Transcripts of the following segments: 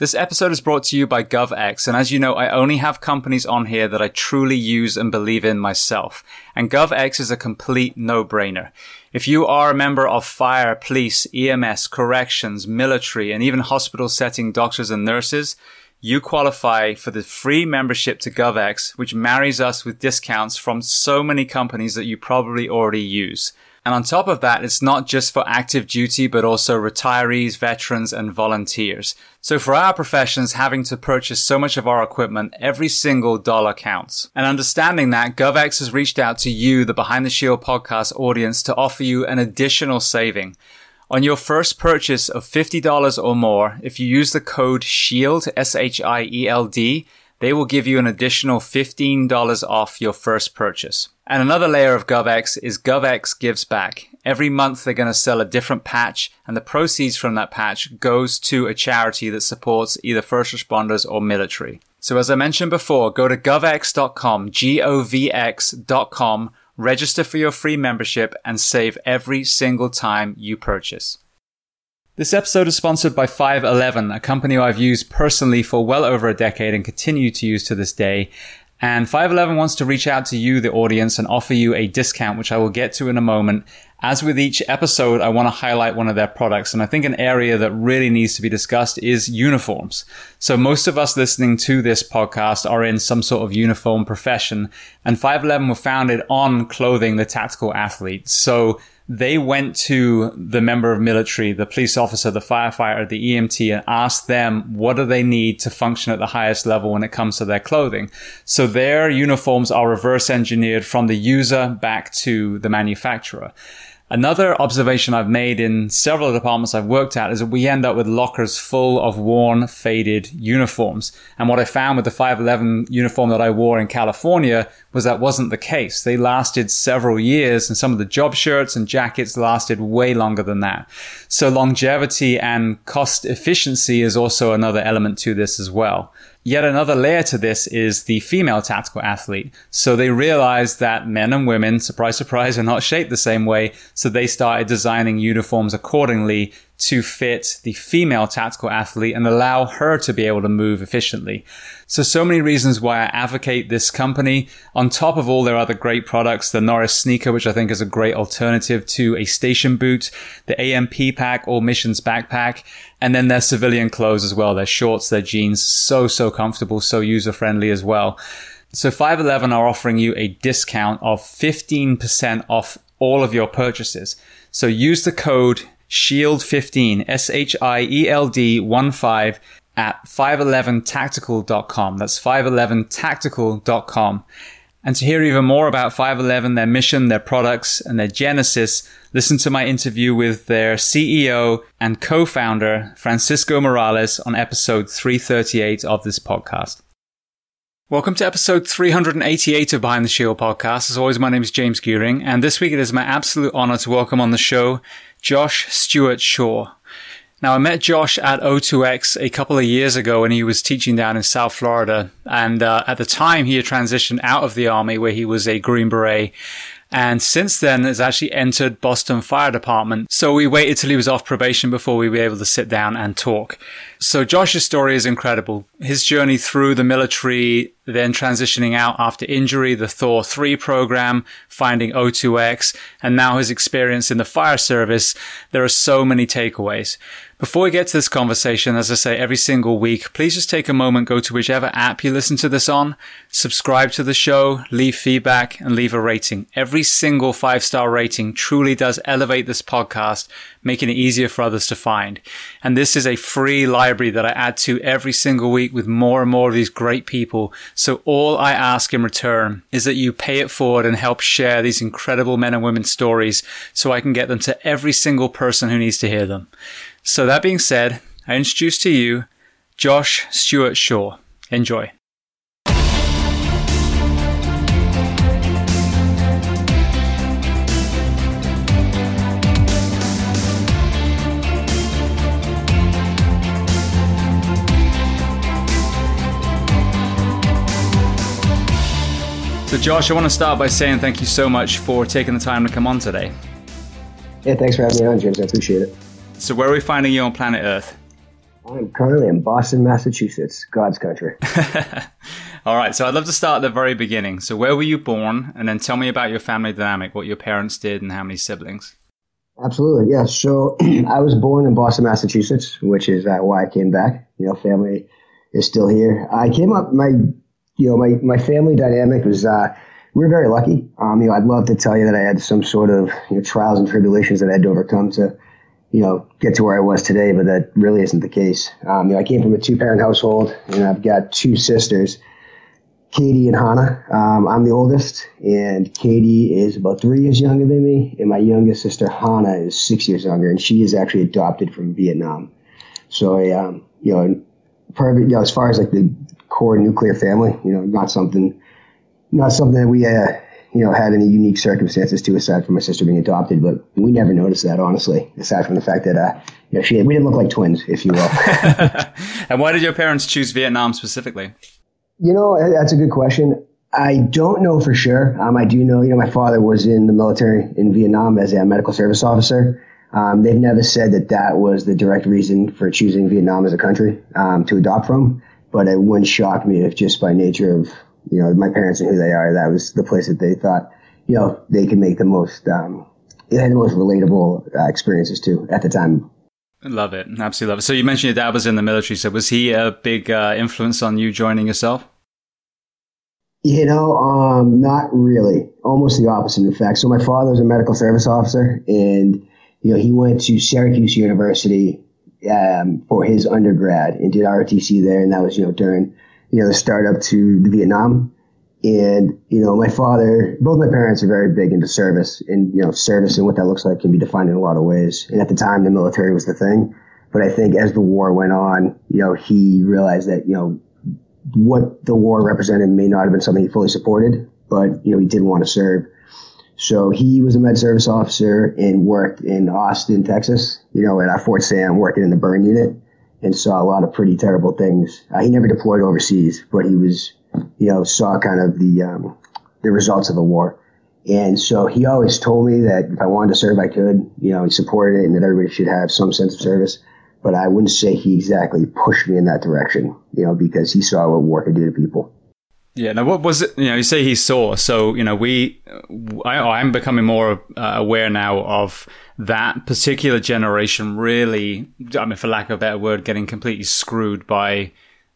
This episode is brought to you by GovX, and as you know, I only have companies on here that I truly use and believe in myself. And GovX is a complete no-brainer. If you are a member of fire, police, EMS, corrections, military, and even hospital setting doctors and nurses, you qualify for the free membership to GovX, which marries us with discounts from so many companies that you probably already use. And on top of that, it's not just for active duty, but also retirees, veterans, and volunteers. So for our professions, having to purchase so much of our equipment, every single dollar counts. And understanding that, GovX has reached out to you, the Behind the Shield podcast audience, to offer you an additional saving. On your first purchase of $50 or more, if you use the code SHIELD, S-H-I-E-L-D, they will give you an additional $15 off your first purchase. And another layer of GovX is GovX gives back. Every month they're going to sell a different patch and the proceeds from that patch goes to a charity that supports either first responders or military. So as I mentioned before, go to govx.com, G-O-V-X.com, register for your free membership and save every single time you purchase. This episode is sponsored by 511, a company I've used personally for well over a decade and continue to use to this day. And 511 wants to reach out to you, the audience, and offer you a discount, which I will get to in a moment. As with each episode, I want to highlight one of their products. And I think an area that really needs to be discussed is uniforms. So most of us listening to this podcast are in some sort of uniform profession. And 511 were founded on clothing the tactical athlete. So they went to the member of military, the police officer, the firefighter, the EMT, and asked them what do they need to function at the highest level when it comes to their clothing. So their uniforms are reverse engineered from the user back to the manufacturer. Another observation I've made in several departments I've worked at is that we end up with lockers full of worn, faded uniforms. And what I found with the 511 uniform that I wore in California was that wasn't the case. They lasted several years and some of the job shirts and jackets lasted way longer than that. So longevity and cost efficiency is also another element to this as well. Yet another layer to this is the female tactical athlete. So they realized that men and women, surprise, surprise, are not shaped the same way. So they started designing uniforms accordingly to fit the female tactical athlete and allow her to be able to move efficiently. So, so many reasons why I advocate this company. On top of all their other great products, the Norris sneaker, which I think is a great alternative to a station boot, the AMP pack or missions backpack, and then their civilian clothes as well, their shorts, their jeans, so, so comfortable, so user friendly as well. So 511 are offering you a discount of 15% off all of your purchases. So use the code SHIELD15, S-H-I-E-L-D 1 5 at 511tactical.com. That's 511tactical.com. And to hear even more about 511, their mission, their products, and their genesis, listen to my interview with their CEO and co-founder, Francisco Morales, on episode 338 of this podcast. Welcome to episode 388 of Behind the Shield podcast. As always, my name is James Gearing, and this week it is my absolute honor to welcome on the show Josh Stuart Shor. Now, I met Josh at O2X a couple of years ago when he was teaching down in South Florida. And uh, at the time, he had transitioned out of the Army where he was a Green Beret and since then has actually entered Boston Fire Department. So we waited till he was off probation before we were able to sit down and talk. So Josh's story is incredible. His journey through the military, then transitioning out after injury, the THOR3 program, finding O2X, and now his experience in the fire service. There are so many takeaways. Before we get to this conversation, as I say every single week, please just take a moment, go to whichever app you listen to this on, subscribe to the show, leave feedback, and leave a rating. Every single five star rating truly does elevate this podcast, making it easier for others to find. And this is a free library that I add to every single week with more and more of these great people. So all I ask in return is that you pay it forward and help share these incredible men and women stories so I can get them to every single person who needs to hear them. So that being said, I introduce to you Josh Stuart Shor. Enjoy. So, Josh, I want to start by saying thank you so much for taking the time to come on today. Yeah, thanks for having me on, James. I appreciate it. So, where are we finding you on planet Earth? I'm currently in Boston, Massachusetts, God's country. All right, so I'd love to start at the very beginning. So, where were you born? And then tell me about your family dynamic, what your parents did, and how many siblings. Absolutely, yeah. So, I was born in Boston, Massachusetts, which is uh, why I came back. You know, family is still here. I came up, my, you know, my, my family dynamic was, uh, we were very lucky. Um, you know, I'd love to tell you that I had some sort of you know, trials and tribulations that I had to overcome to you know, get to where I was today, but that really isn't the case. Um, you know, I came from a two parent household and I've got two sisters, Katie and Hannah. Um, I'm the oldest and Katie is about three years younger than me. And my youngest sister, Hannah, is six years younger and she is actually adopted from Vietnam. So, um, you know, part you know, as far as like the core nuclear family, you know, not something, not something that we, uh, you know, had any unique circumstances to aside from my sister being adopted, but we never noticed that honestly, aside from the fact that, uh, you know, she, we didn't look like twins, if you will. and why did your parents choose Vietnam specifically? You know, that's a good question. I don't know for sure. Um, I do know, you know, my father was in the military in Vietnam as a medical service officer. Um, they've never said that that was the direct reason for choosing Vietnam as a country um, to adopt from, but it wouldn't shock me if just by nature of you know, my parents and who they are, that was the place that they thought, you know, they could make the most, um, had the most relatable uh, experiences too at the time. Love it. Absolutely love it. So you mentioned your dad was in the military. So was he a big uh, influence on you joining yourself? You know, um, not really. Almost the opposite, in fact. So my father was a medical service officer, and you know he went to Syracuse University um, for his undergrad and did ROTC there, and that was you know during you know, the startup to the Vietnam. And, you know, my father, both my parents are very big into service and, you know, service and what that looks like can be defined in a lot of ways. And at the time, the military was the thing. But I think as the war went on, you know, he realized that, you know, what the war represented may not have been something he fully supported, but, you know, he didn't want to serve. So he was a med service officer and worked in Austin, Texas, you know, at our Fort Sam, working in the burn unit and saw a lot of pretty terrible things. Uh, he never deployed overseas, but he was, you know, saw kind of the um, the results of the war. And so he always told me that if I wanted to serve, I could. You know, he supported it and that everybody should have some sense of service. But I wouldn't say he exactly pushed me in that direction, you know, because he saw what war could do to people. Yeah. Now, what was it? You know, you say he saw. So, you know, we, I, I'm becoming more uh, aware now of that particular generation really, I mean, for lack of a better word, getting completely screwed by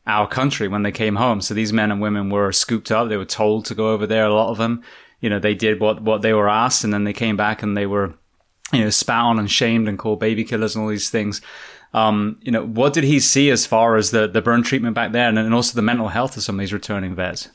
our country when they came home. So these men and women were scooped up. They were told to go over there. A lot of them, you know, they did what, what they were asked and then they came back and they were, you know, spat on and shamed and called baby killers and all these things. Um, you know, what did he see as far as the, the burn treatment back there and, and also the mental health of some of these returning vets?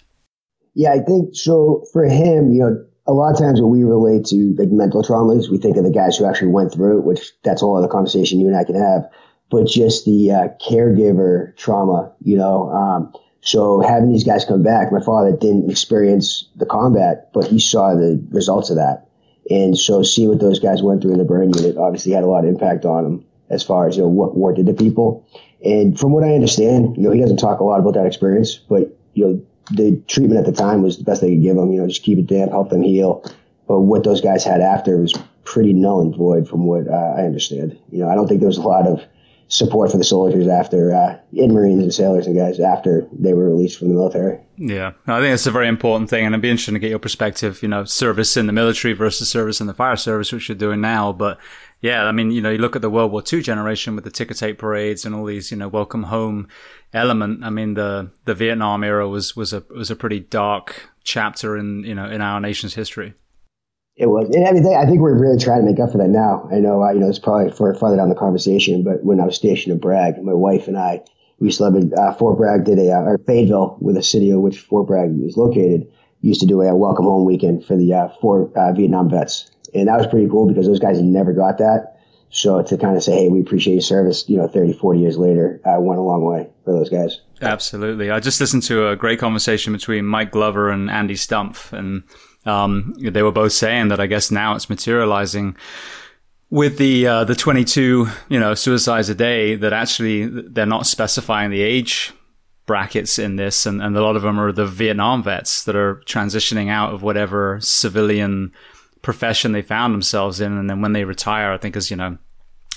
Yeah, I think so for him, you know, a lot of times when we relate to like mental traumas, we think of the guys who actually went through it, which that's all other conversation you and I can have. But just the uh, caregiver trauma, you know. Um, so having these guys come back, my father didn't experience the combat, but he saw the results of that. And so seeing what those guys went through in the burn unit obviously had a lot of impact on him as far as, you know, what war did to people. And from what I understand, you know, he doesn't talk a lot about that experience, but, you know, the treatment at the time was the best they could give them. You know, just keep it damp, help them heal. But what those guys had after was pretty null and void, from what uh, I understand. You know, I don't think there was a lot of support for the soldiers after uh, in Marines and sailors and guys after they were released from the military. Yeah, I think it's a very important thing, and it'd be interesting to get your perspective. You know, service in the military versus service in the fire service, which you're doing now. But yeah, I mean, you know, you look at the World War II generation with the ticker tape parades and all these, you know, welcome home element. I mean, the the Vietnam era was was a was a pretty dark chapter in you know in our nation's history. It was, and I mean, I think we're really trying to make up for that now. I know, uh, you know, it's probably for farther down the conversation, but when I was stationed at Bragg, my wife and I, we used to live in uh, Fort Bragg, did a uh, or Fayetteville, with a city of which Fort Bragg is located, used to do a, welcome home weekend for the uh, four uh, Vietnam vets, and that was pretty cool because those guys never got that. So to kind of say, hey, we appreciate your service, you know, 30, 40 years later, uh, went a long way for those guys. Absolutely. I just listened to a great conversation between Mike Glover and Andy Stumpf, and um, they were both saying that I guess now it's materializing with the uh, the 22, you know, suicides a day that actually they're not specifying the age brackets in this, and, and a lot of them are the Vietnam vets that are transitioning out of whatever civilian profession they found themselves in. And then when they retire, I think as, you know,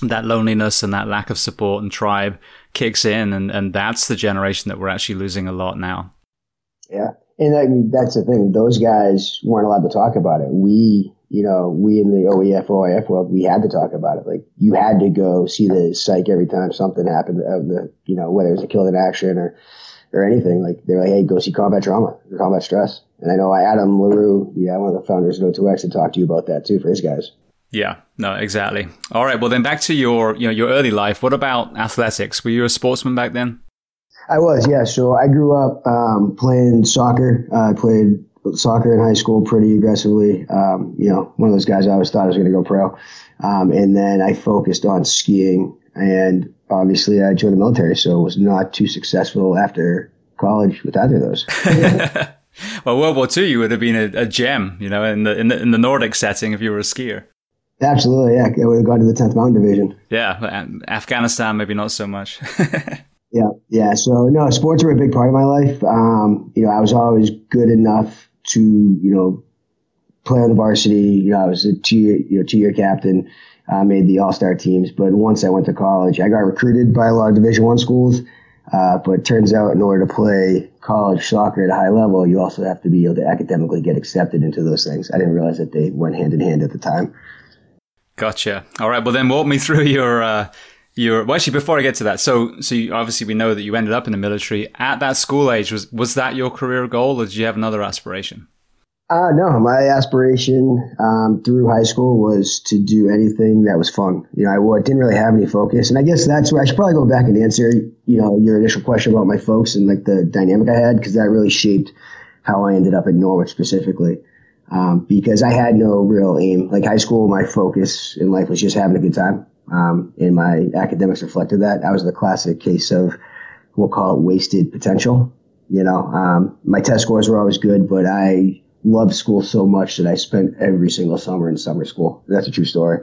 that loneliness and that lack of support and tribe kicks in, and and that's the generation that we're actually losing a lot now. Yeah, and I that's the thing; those guys weren't allowed to talk about it. We, you know, we in the OEF OIF world, we had to talk about it. Like you had to go see the psych every time something happened. Of the, you know, whether it was a killed in action or or anything. Like they're like, hey, go see combat trauma or combat stress. And I know Adam La Reau, yeah, one of the founders of O2X, had talked to you about that too for his guys. Yeah, no, exactly. All right, well then back to your you know your early life. What about athletics? Were you a sportsman back then? I was, yeah. So I grew up um, playing soccer. Uh, I played soccer in high school pretty aggressively. Um, you know, one of those guys I always thought I was going to go pro. Um, and then I focused on skiing, and obviously I joined the military, so it was not too successful after college with either of those. well, World War II, you would have been a, a, gem, you know, in the, in the in the Nordic setting if you were a skier. Absolutely, yeah. I would have gone to the 10th Mountain Division. Yeah, Afghanistan maybe not so much. yeah, yeah. So no, sports were a big part of my life. Um, you know, I was always good enough to you know play on the varsity. You know, I was a two year you know two year captain. I uh, made the All Star teams, but once I went to college, I got recruited by a lot of Division One schools. Uh, but turns out in order to play college soccer at a high level, you also have to be able to academically get accepted into those things. I didn't realize that they went hand in hand at the time. Gotcha. All right. Well, then walk me through your uh, your. Well, actually, before I get to that, so so you, obviously we know that you ended up in the military at that school age. Was was that your career goal, or did you have another aspiration? Uh, no, my aspiration um, through high school was to do anything that was fun. You know, I didn't really have any focus, and I guess that's where I should probably go back and answer, you know, your initial question about my folks and like the dynamic I had because that really shaped how I ended up at Norwich specifically. Um, because I had no real aim. Like high school, my focus in life was just having a good time, um, and my academics reflected that. I was the classic case of we'll call it wasted potential. You know, um, my test scores were always good, but I loved school so much that I spent every single summer in summer school. That's a true story.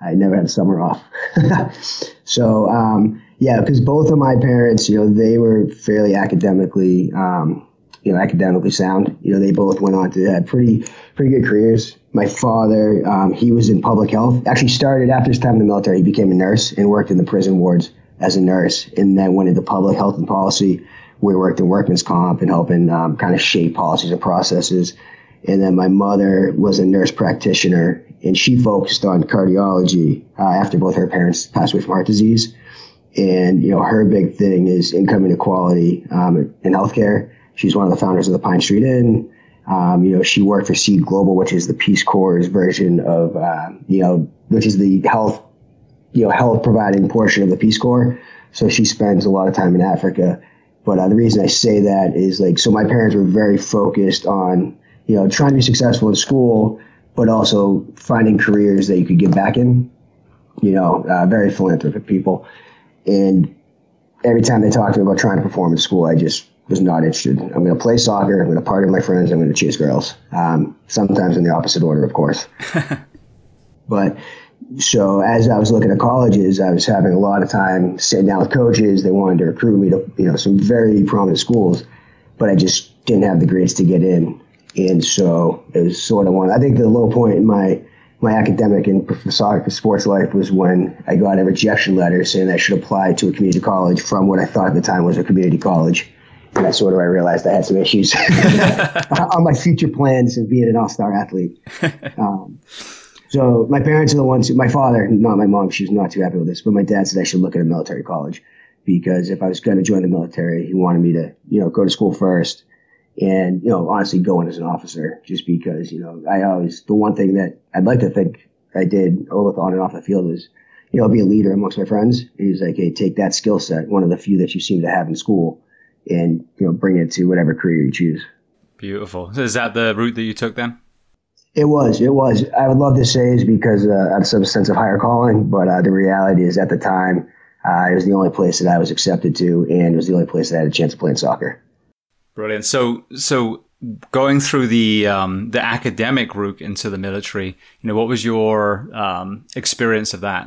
I never had a summer off. so, um, yeah, because both of my parents, you know, they were fairly academically, um, you know, academically sound. You know, they both went on to have pretty, pretty good careers. My father, um, he was in public health. Actually, started after his time in the military. He became a nurse and worked in the prison wards as a nurse, and then went into public health and policy. We worked in workman's comp and helping um, kind of shape policies and processes and then my mother was a nurse practitioner, and she focused on cardiology uh, after both her parents passed away from heart disease. And you know, her big thing is income inequality um, in healthcare. She's one of the founders of the Pine Street Inn. Um, you know, she worked for Seed Global, which is the Peace Corps' version of, uh, you know, which is the health, you know, health providing portion of the Peace Corps. So she spends a lot of time in Africa. But uh, the reason I say that is like, so my parents were very focused on you know, trying to be successful in school, but also finding careers that you could get back in. You know, uh, very philanthropic people. And every time they talk to me about trying to perform in school, I just was not interested. I'm going to play soccer. I'm going to party with my friends. I'm going to chase girls. Um, sometimes in the opposite order, of course. but so as I was looking at colleges, I was having a lot of time sitting down with coaches. They wanted to recruit me to, you know, some very prominent schools, but I just didn't have the grades to get in. And so it was sort of one. I think the low point in my my academic and soccer sports life was when I got a rejection letter saying I should apply to a community college from what I thought at the time was a community college. And that's sort of I realized I had some issues on my future plans of being an all-star athlete. Um, so my parents are the ones who, my father, not my mom, she was not too happy with this, but my dad said I should look at a military college because if I was going to join the military, he wanted me to, you know, go to school first and you know honestly going as an officer just because you know I always the one thing that I'd like to think I did both on and off the field is you know be a leader amongst my friends. He's like, hey, take that skill set, one of the few that you seem to have in school, and you know bring it to whatever career you choose. Beautiful. is that the route that you took then? It was. It was. I would love to say it's because uh, have some sense of higher calling, but uh, the reality is at the time uh, it was the only place that I was accepted to, and it was the only place that I had a chance of playing soccer. Brilliant. So, so going through the um, the academic route into the military, you know, what was your um, experience of that?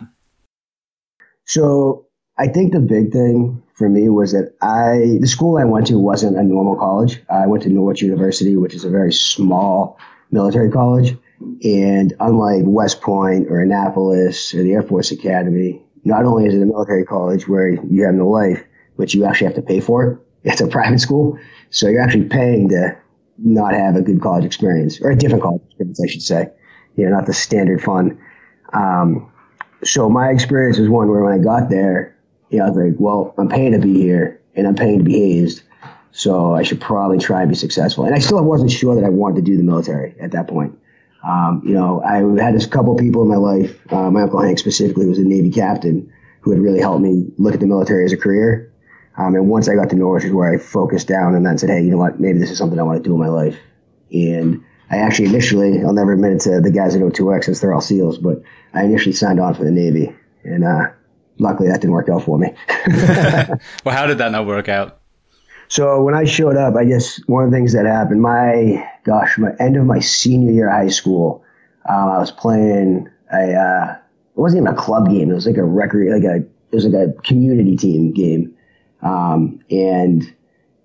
So, I think the big thing for me was that I the school I went to wasn't a normal college. I went to Norwich University, which is a very small military college, and unlike West Point or Annapolis or the Air Force Academy, not only is it a military college where you have no life, but you actually have to pay for it. It's a private school, so you're actually paying to not have a good college experience or a different college experience, I should say. You know, not the standard fun. Um, so my experience was one where when I got there, know, I was like, well, I'm paying to be here and I'm paying to be hazed. So I should probably try and be successful. And I still wasn't sure that I wanted to do the military at that point. Um, you know, I had a couple people in my life. Uh, my uncle Hank specifically was a Navy captain who had really helped me look at the military as a career. Um, and once I got to Norwich is where I focused down and then said, hey, you know what, maybe this is something I want to do in my life. And I actually initially, I'll never admit it to the guys at O2X since they're all SEALs, but I initially signed on for the Navy. And uh, luckily that didn't work out for me. well, how did that not work out? So when I showed up, I guess one of the things that happened, my gosh, my end of my senior year of high school, um, I was playing a, uh, it wasn't even a club game. It was like a record, like a, it was like a community team game. Um, and,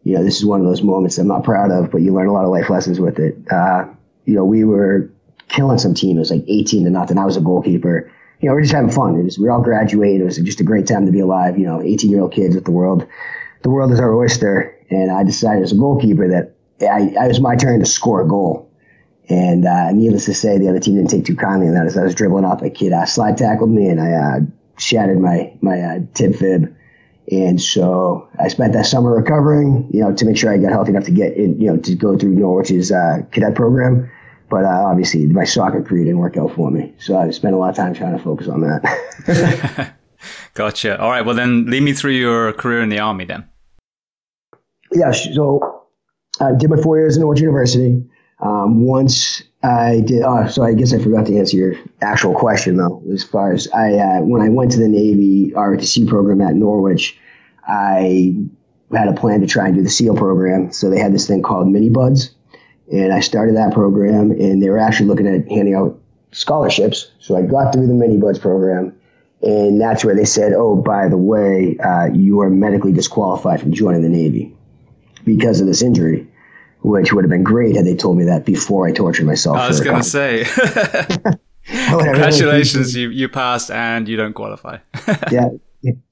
you know, this is one of those moments I'm not proud of, but you learn a lot of life lessons with it. Uh, you know, we were killing some team. It was like 18 to nothing. I was a goalkeeper. You know, we are just having fun. It was, we all graduating. It was just a great time to be alive. You know, 18 year old kids with the world. The world is our oyster and I decided as a goalkeeper that I, I, was my turn to score a goal. And uh, needless to say, the other team didn't take too kindly in that. As I was dribbling off, a kid uh, slide tackled me, and I uh, shattered my my uh, tib fib. And so I spent that summer recovering, you know, to make sure I got healthy enough to get in, you know, to go through Norwich's uh, cadet program. But uh, obviously, my soccer career didn't work out for me, so I spent a lot of time trying to focus on that. gotcha. All right. Well, then lead me through your career in the army then yeah, so I did my four years in Norwich University. Um, once I did, oh, so I guess I forgot to answer your actual question though. As far as I, uh, when I went to the Navy ROTC program at Norwich, I had a plan to try and do the SEAL program. So they had this thing called Mini BUD/S, and I started that program, and they were actually looking at handing out scholarships. So I got through the Mini BUD/S program, and that's where they said, "Oh, by the way, uh, you are medically disqualified from joining the Navy." because of this injury, which would have been great had they told me that before I tortured myself. I was going to say. Congratulations, you, you passed and you don't qualify. yeah,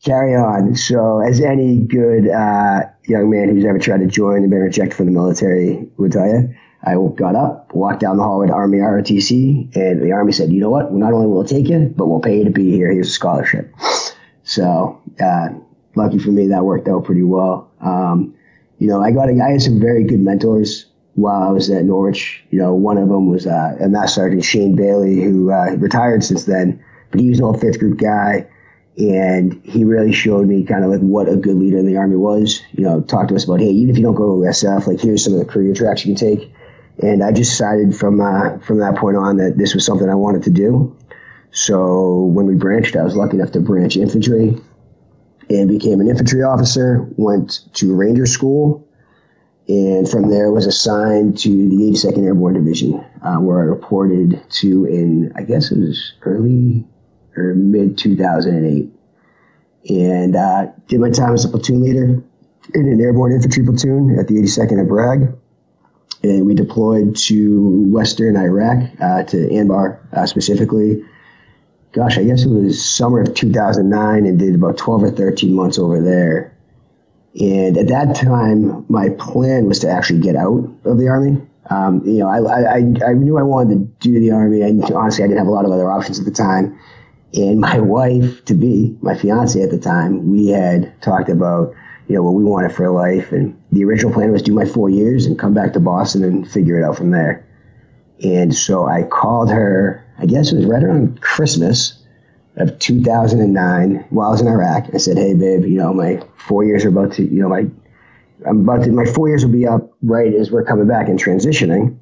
carry on. So, as any good uh, young man who's ever tried to join and been rejected from the military would tell you, I got up, walked down the hallway to Army ROTC, and the Army said, "You know what? Not only will we'll take you, but we'll pay you to be here. Here's a scholarship." So, uh, lucky for me, that worked out pretty well. Um, you know, I got a, I had some very good mentors while I was at Norwich. You know, one of them was uh, a Master Sergeant Shane Bailey, who uh, retired since then, but he was an old fifth group guy, and he really showed me kind of like what a good leader in the army was. You know, talked to us about, hey, even if you don't go to SF, like here's some of the career tracks you can take. And I just decided from uh, from that point on that this was something I wanted to do. So when we branched, I was lucky enough to branch infantry and became an infantry officer, went to Ranger School, and from there was assigned to the 82nd Airborne Division, uh, where I reported to in, I guess it was early or mid 2008. And uh, did my time as a platoon leader in an airborne infantry platoon at the 82nd at Bragg. And we deployed to Western Iraq, uh, to Anbar uh, specifically, gosh, I guess it was summer of 2009 and did about 12 or 13 months over there. And at that time, my plan was to actually get out of the army. Um, you know, I, I, I knew I wanted to do the army. and honestly, I didn't have a lot of other options at the time. And my wife to be, my fiance at the time, we had talked about, you know, what we wanted for life. And the original plan was do my four years and come back to Boston and figure it out from there. And so I called her I guess it was right around Christmas of 2009 while I was in Iraq. I said, "Hey, babe, you know my four years are about to, you know, my I'm about to, my four years will be up right as we're coming back and transitioning.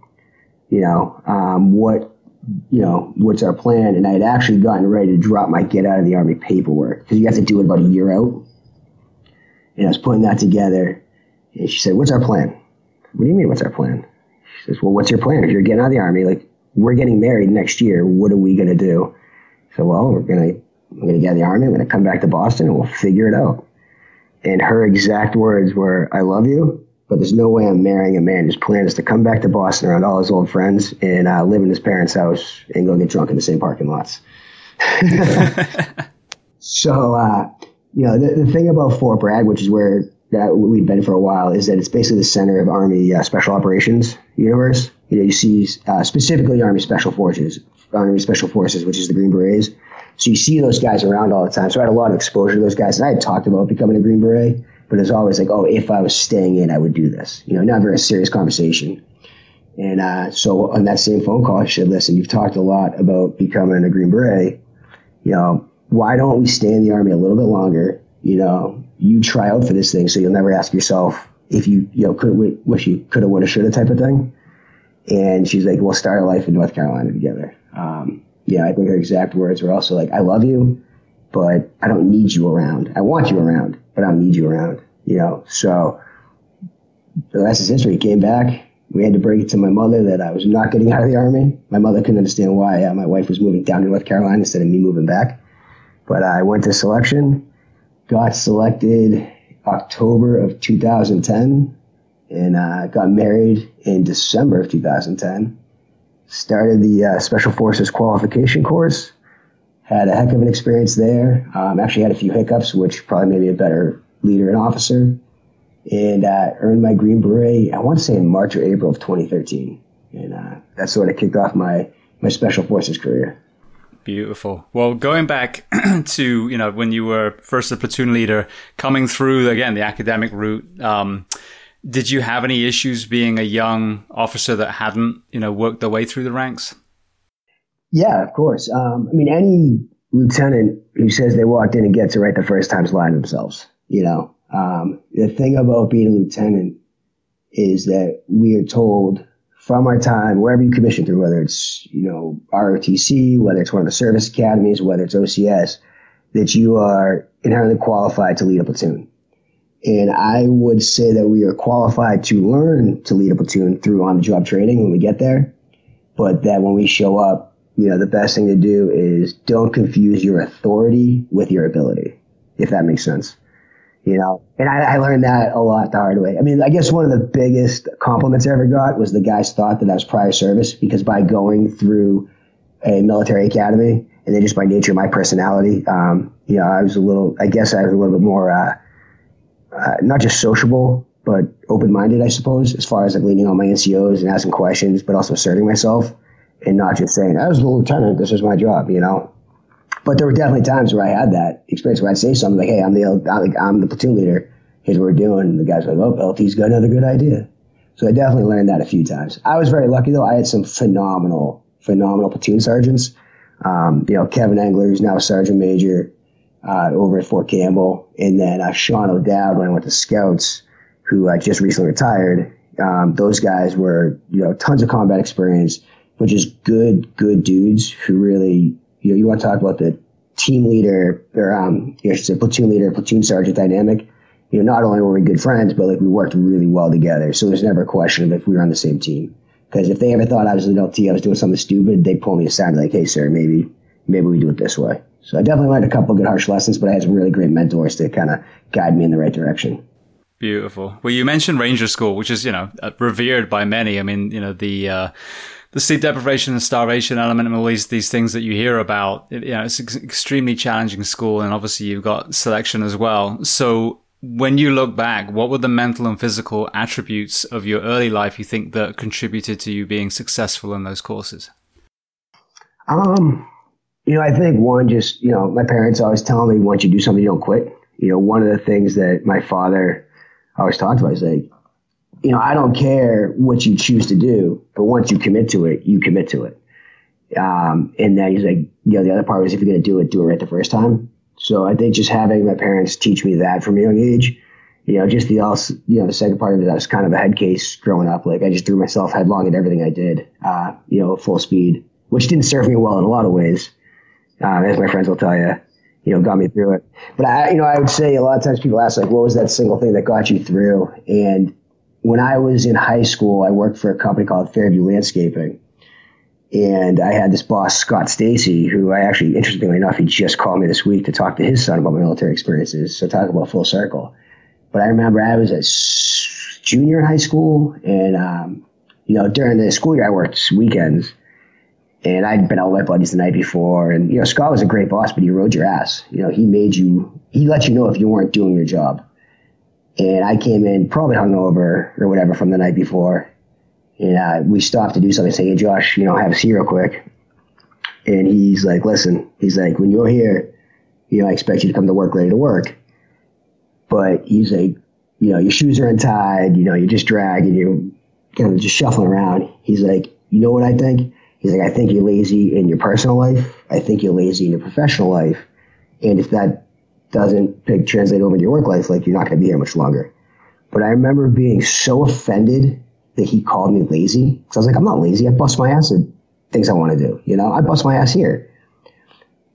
You know, um, what, you know, what's our plan?" And I had actually gotten ready to drop my get out of the army paperwork because you have to do it about a year out. And I was putting that together, and she said, "What's our plan?" What do you mean, what's our plan? She says, "Well, what's your plan? If you're getting out of the army, like." we're getting married next year. What are we going to do? So, well, we're going to, I'm going to get out of the army. I'm going to come back to Boston and we'll figure it out. And her exact words were, I love you, but there's no way I'm marrying a man whose plan is to come back to Boston around all his old friends and uh, live in his parents' house and go get drunk in the same parking lots. So, uh, you know, the, the thing about Fort Bragg, which is where that we've been for a while, is that it's basically the center of Army uh, Special Operations universe. You know, you see uh, specifically Army Special Forces, Army Special Forces, which is the Green Berets. So you see those guys around all the time. So I had a lot of exposure to those guys, and I had talked about becoming a Green Beret, but it was always like, oh, if I was staying in, I would do this. You know, not a very serious conversation. And uh, so on that same phone call, I said, listen, you've talked a lot about becoming a Green Beret. You know, why don't we stay in the Army a little bit longer? You know, you try out for this thing so you'll never ask yourself if you, you know, could wish you could have, would have, should have type of thing. And she's like, we'll start a life in North Carolina together. Um, yeah, I think her exact words were also like, I love you, but I don't need you around. I want you around, but I don't need you around, you know? So the rest is history. Came back, we had to break it to my mother that I was not getting out of the army. My mother couldn't understand why uh, my wife was moving down to North Carolina instead of me moving back. But I went to selection, got selected October of 2010, and uh, got married in December of 2010. Started the uh, Special Forces qualification course. Had a heck of an experience there. Um, actually had a few hiccups, which probably made me a better leader and officer and uh, earned my Green Beret. I want to say in March or April of 2013, and uh, that sort of kicked off my my special forces career. Beautiful. Well, going back to you know when you were first a platoon leader, coming through again the academic route. Um, did you have any issues being a young officer that hadn't, you know, worked their way through the ranks? Yeah, of course. Um, I mean, any lieutenant who says they walked in and gets it right the first time's lying to themselves. You know, um, the thing about being a lieutenant is that we are told from our time, wherever you commission through, whether it's, you know, ROTC, whether it's one of the service academies, whether it's OCS, that you are inherently qualified to lead a platoon. And I would say that we are qualified to learn to lead a platoon through on the job training when we get there. But that when we show up, you know, the best thing to do is don't confuse your authority with your ability, if that makes sense you know, and I, I, learned that a lot the hard way. I mean, I guess one of the biggest compliments I ever got was the guys thought that I was prior service because by going through a military academy and then just by nature of my personality, um, you know, I was a little, I guess I was a little bit more, uh, uh, not just sociable, but open-minded, I suppose, as far as like leaning on my NCOs and asking questions, but also asserting myself and not just saying, I was the lieutenant, this is my job, you know? But there were definitely times where I had that experience where I'd say something like, "Hey, I'm the I'm the platoon leader. Here's what we're doing." And the guy's were like, "Oh, LT's got another good idea." So I definitely learned that a few times. I was very lucky though. I had some phenomenal, phenomenal platoon sergeants. Um, you know, Kevin Engler, who's now a sergeant major uh, over at Fort Campbell, and then uh, Sean O'Dowd when I went to Scouts, who uh, just recently retired. Um, those guys were, you know, tons of combat experience, but just good, good dudes who really you know, you want to talk about the team leader or um, you know, platoon leader, platoon sergeant dynamic. You know, not only were we good friends, but like we worked really well together. So there's never a question of if we were on the same team. Because if they ever thought I was an LT, I was doing something stupid, they'd pull me aside and like, "Hey, sir, maybe maybe we do it this way." So I definitely learned a couple of good harsh lessons, but I had some really great mentors to kind of guide me in the right direction. Beautiful. Well, you mentioned Ranger School, which is you know revered by many. I mean, you know the. Uh, the sleep deprivation and starvation element and all these these things that you hear about. It, you know, it's extremely challenging school, and obviously you've got selection as well. So when you look back, what were the mental and physical attributes of your early life you think that contributed to you being successful in those courses? Um, you know, I think one just, you know, my parents always tell me once you do something, you don't quit. You know, one of the things that my father always talked about is like, you know, I don't care what you choose to do, but once you commit to it, you commit to it. Um, and then he's like, you know, the other part was if you're going to do it, do it right the first time. So I think just having my parents teach me that from a young age, you know, just the else, you know, the second part of it, I was kind of a head case growing up. Like I just threw myself headlong at everything I did, uh, you know, full speed, which didn't serve me well in a lot of ways. Uh, as my friends will tell you, you know, got me through it. But I, you know, I would say a lot of times people ask like, what was that single thing that got you through? And when I was in high school, I worked for a company called Fairview Landscaping. And I had this boss, Scott Stacy, who I actually, interestingly enough, he just called me this week to talk to his son about my military experiences. So talk about full circle. But I remember I was a junior in high school and, um, you know, during the school year, I worked weekends. And I'd been out with my buddies the night before, and you know Scott was a great boss, but he rode your ass. You know, he made you, he let you know if you weren't doing your job. And I came in probably hungover or whatever from the night before, and uh, we stopped to do something. Say, hey Josh, you know, have a seat real quick. And he's like, listen, he's like, when you're here, you know, I expect you to come to work ready to work. But he's like, you know, your shoes are untied, you know, you're just dragging, you're kind of just shuffling around. He's like, you know what I think? He's like, I think you're lazy in your personal life. I think you're lazy in your professional life. And if that doesn't translate over to your work life, like you're not going to be here much longer. But I remember being so offended that he called me lazy. Cause I was like, I'm not lazy. I bust my ass at things I want to do. You know, I bust my ass here.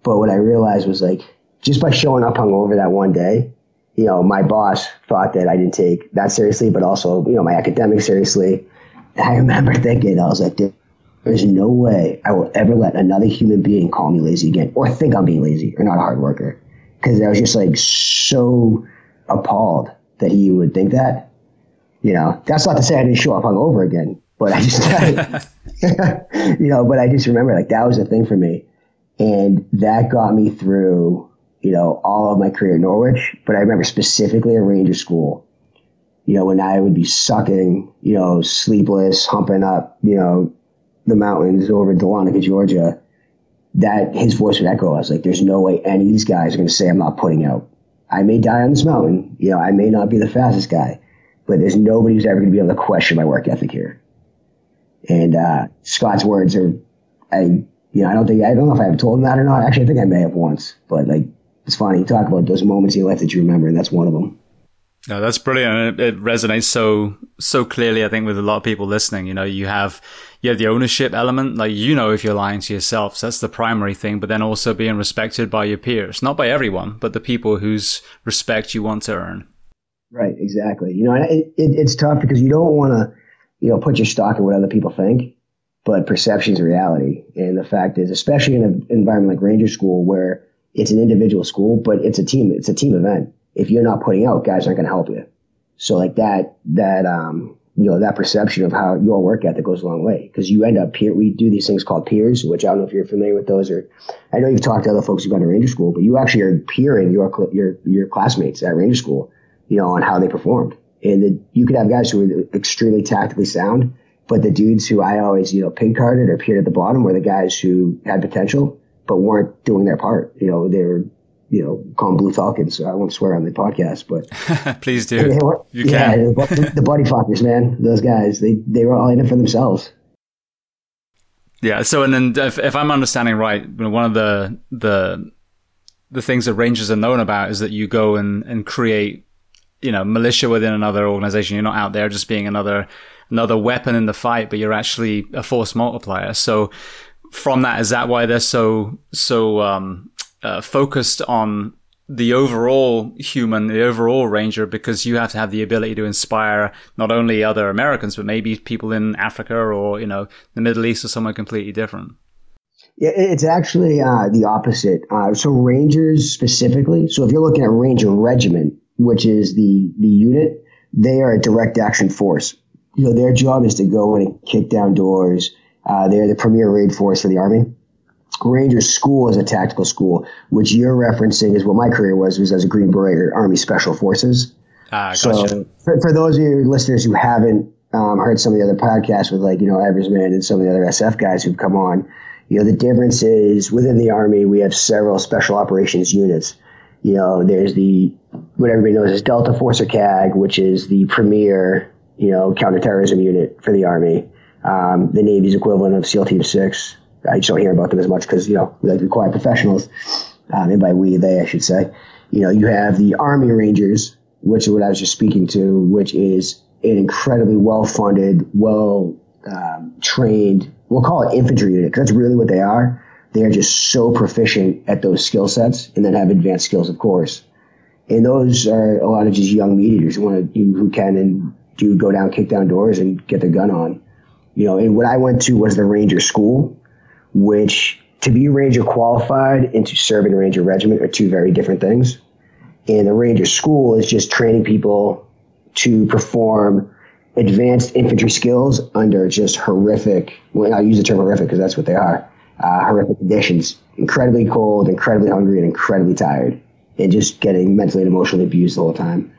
But what I realized was like, just by showing up hungover that one day, you know, my boss thought that I didn't take that seriously, but also, you know, my academics seriously. I remember thinking, I was like, there's no way I will ever let another human being call me lazy again or think I'm being lazy or not a hard worker. Cause I was just like so appalled that he would think that. You know, that's not to say I didn't show up hungover again, but I just, you know, but I just remember like that was a thing for me. And that got me through you know, all of my career at Norwich, but I remember specifically at Ranger School, you know, when I would be sucking, you know, sleepless, humping up, you know, the mountains over Dahlonega, Georgia, that his voice would echo. I was like, there's no way any of these guys are going to say I'm not putting out. I may die on this mountain, you know, I may not be the fastest guy, but there's nobody who's ever going to be able to question my work ethic here. And uh, Scott's words are, I, you know, I don't think I don't know if I have told him that or not. Actually, I think I may have once, but like it's funny. You talk about those moments in your life that you remember, and that's one of them. No, that's brilliant. It, resonates so so clearly. I think with a lot of people listening. You know, you have you have the ownership element, like you know if you're lying to yourself. So that's the primary thing. But then also being respected by your peers, not by everyone, but the people whose respect you want to earn. Right. Exactly. You know, it, it, it's tough because you don't want to, you know, put your stock in what other people think, but perception is reality. And the fact is, especially in an environment like Ranger School, where it's an individual school, but it's a team. It's a team event. If you're not putting out, guys aren't going to help you. So like that, that, um, you know, that perception of how your work ethic goes a long way because you end up peer. We do these things called peers, which I don't know if you're familiar with those or I know you've talked to other folks who've gone to Ranger School, but you actually are peering your, your, your classmates at Ranger School, you know, on how they performed. And the, you could have guys who are extremely tactically sound, but the dudes who I always, you know, pink carded or peered at the bottom were the guys who had potential but weren't doing their part. You know, they were, you know, call them Blue Falcons. I won't swear on the podcast, but please do. Were, you yeah, can. the, the buddy fuckers, man. Those guys, they they were all in it for themselves. Yeah. So, and then if, if I'm understanding right, one of the the the things that Rangers are known about is that you go and and create, you know, militia within another organization. You're not out there just being another another weapon in the fight, but you're actually a force multiplier. So from that, is that why they're so so um, uh, focused on the overall human, the overall ranger, because you have to have the ability to inspire not only other Americans, but maybe people in Africa or, you know, the Middle East or somewhere completely different. Yeah, it's actually uh, the opposite. Uh, so Rangers specifically, so if you're looking at Ranger Regiment, which is the, the unit, they are a direct action force. You know, their job is to go in and kick down doors, uh, they're the premier raid force for the Army. Rangers School is a tactical school, which you're referencing is what my career was, was as a Green Beret or Army Special Forces. Ah, gotcha. So for, for those of you listeners who haven't um, heard some of the other podcasts with like, you know, Eversmann and some of the other SF guys who've come on, you know, the difference is within the Army, we have several special operations units. You know, there's the, what everybody knows is Delta Force or CAG, which is the premier, you know, counterterrorism unit for the Army um, the Navy's equivalent of SEAL Team Six. I just don't hear about them as much because you know we like be quiet professionals, um, and by we they I should say. You know, you have the Army Rangers, which is what I was just speaking to, which is an incredibly well funded, well um, trained. We'll call it infantry unit because that's really what they are. They are just so proficient at those skill sets, and then have advanced skills, of course. And those are a lot of just young meat eaters who want to who can and do go down, kick down doors, and get their gun on you know, and what I went to was the Ranger School, which to be Ranger qualified and to serve in a Ranger regiment are two very different things. And the Ranger School is just training people to perform advanced infantry skills under just horrific, well, I use the term horrific because that's what they are, uh, horrific conditions, incredibly cold, incredibly hungry, and incredibly tired, and just getting mentally and emotionally abused the whole time.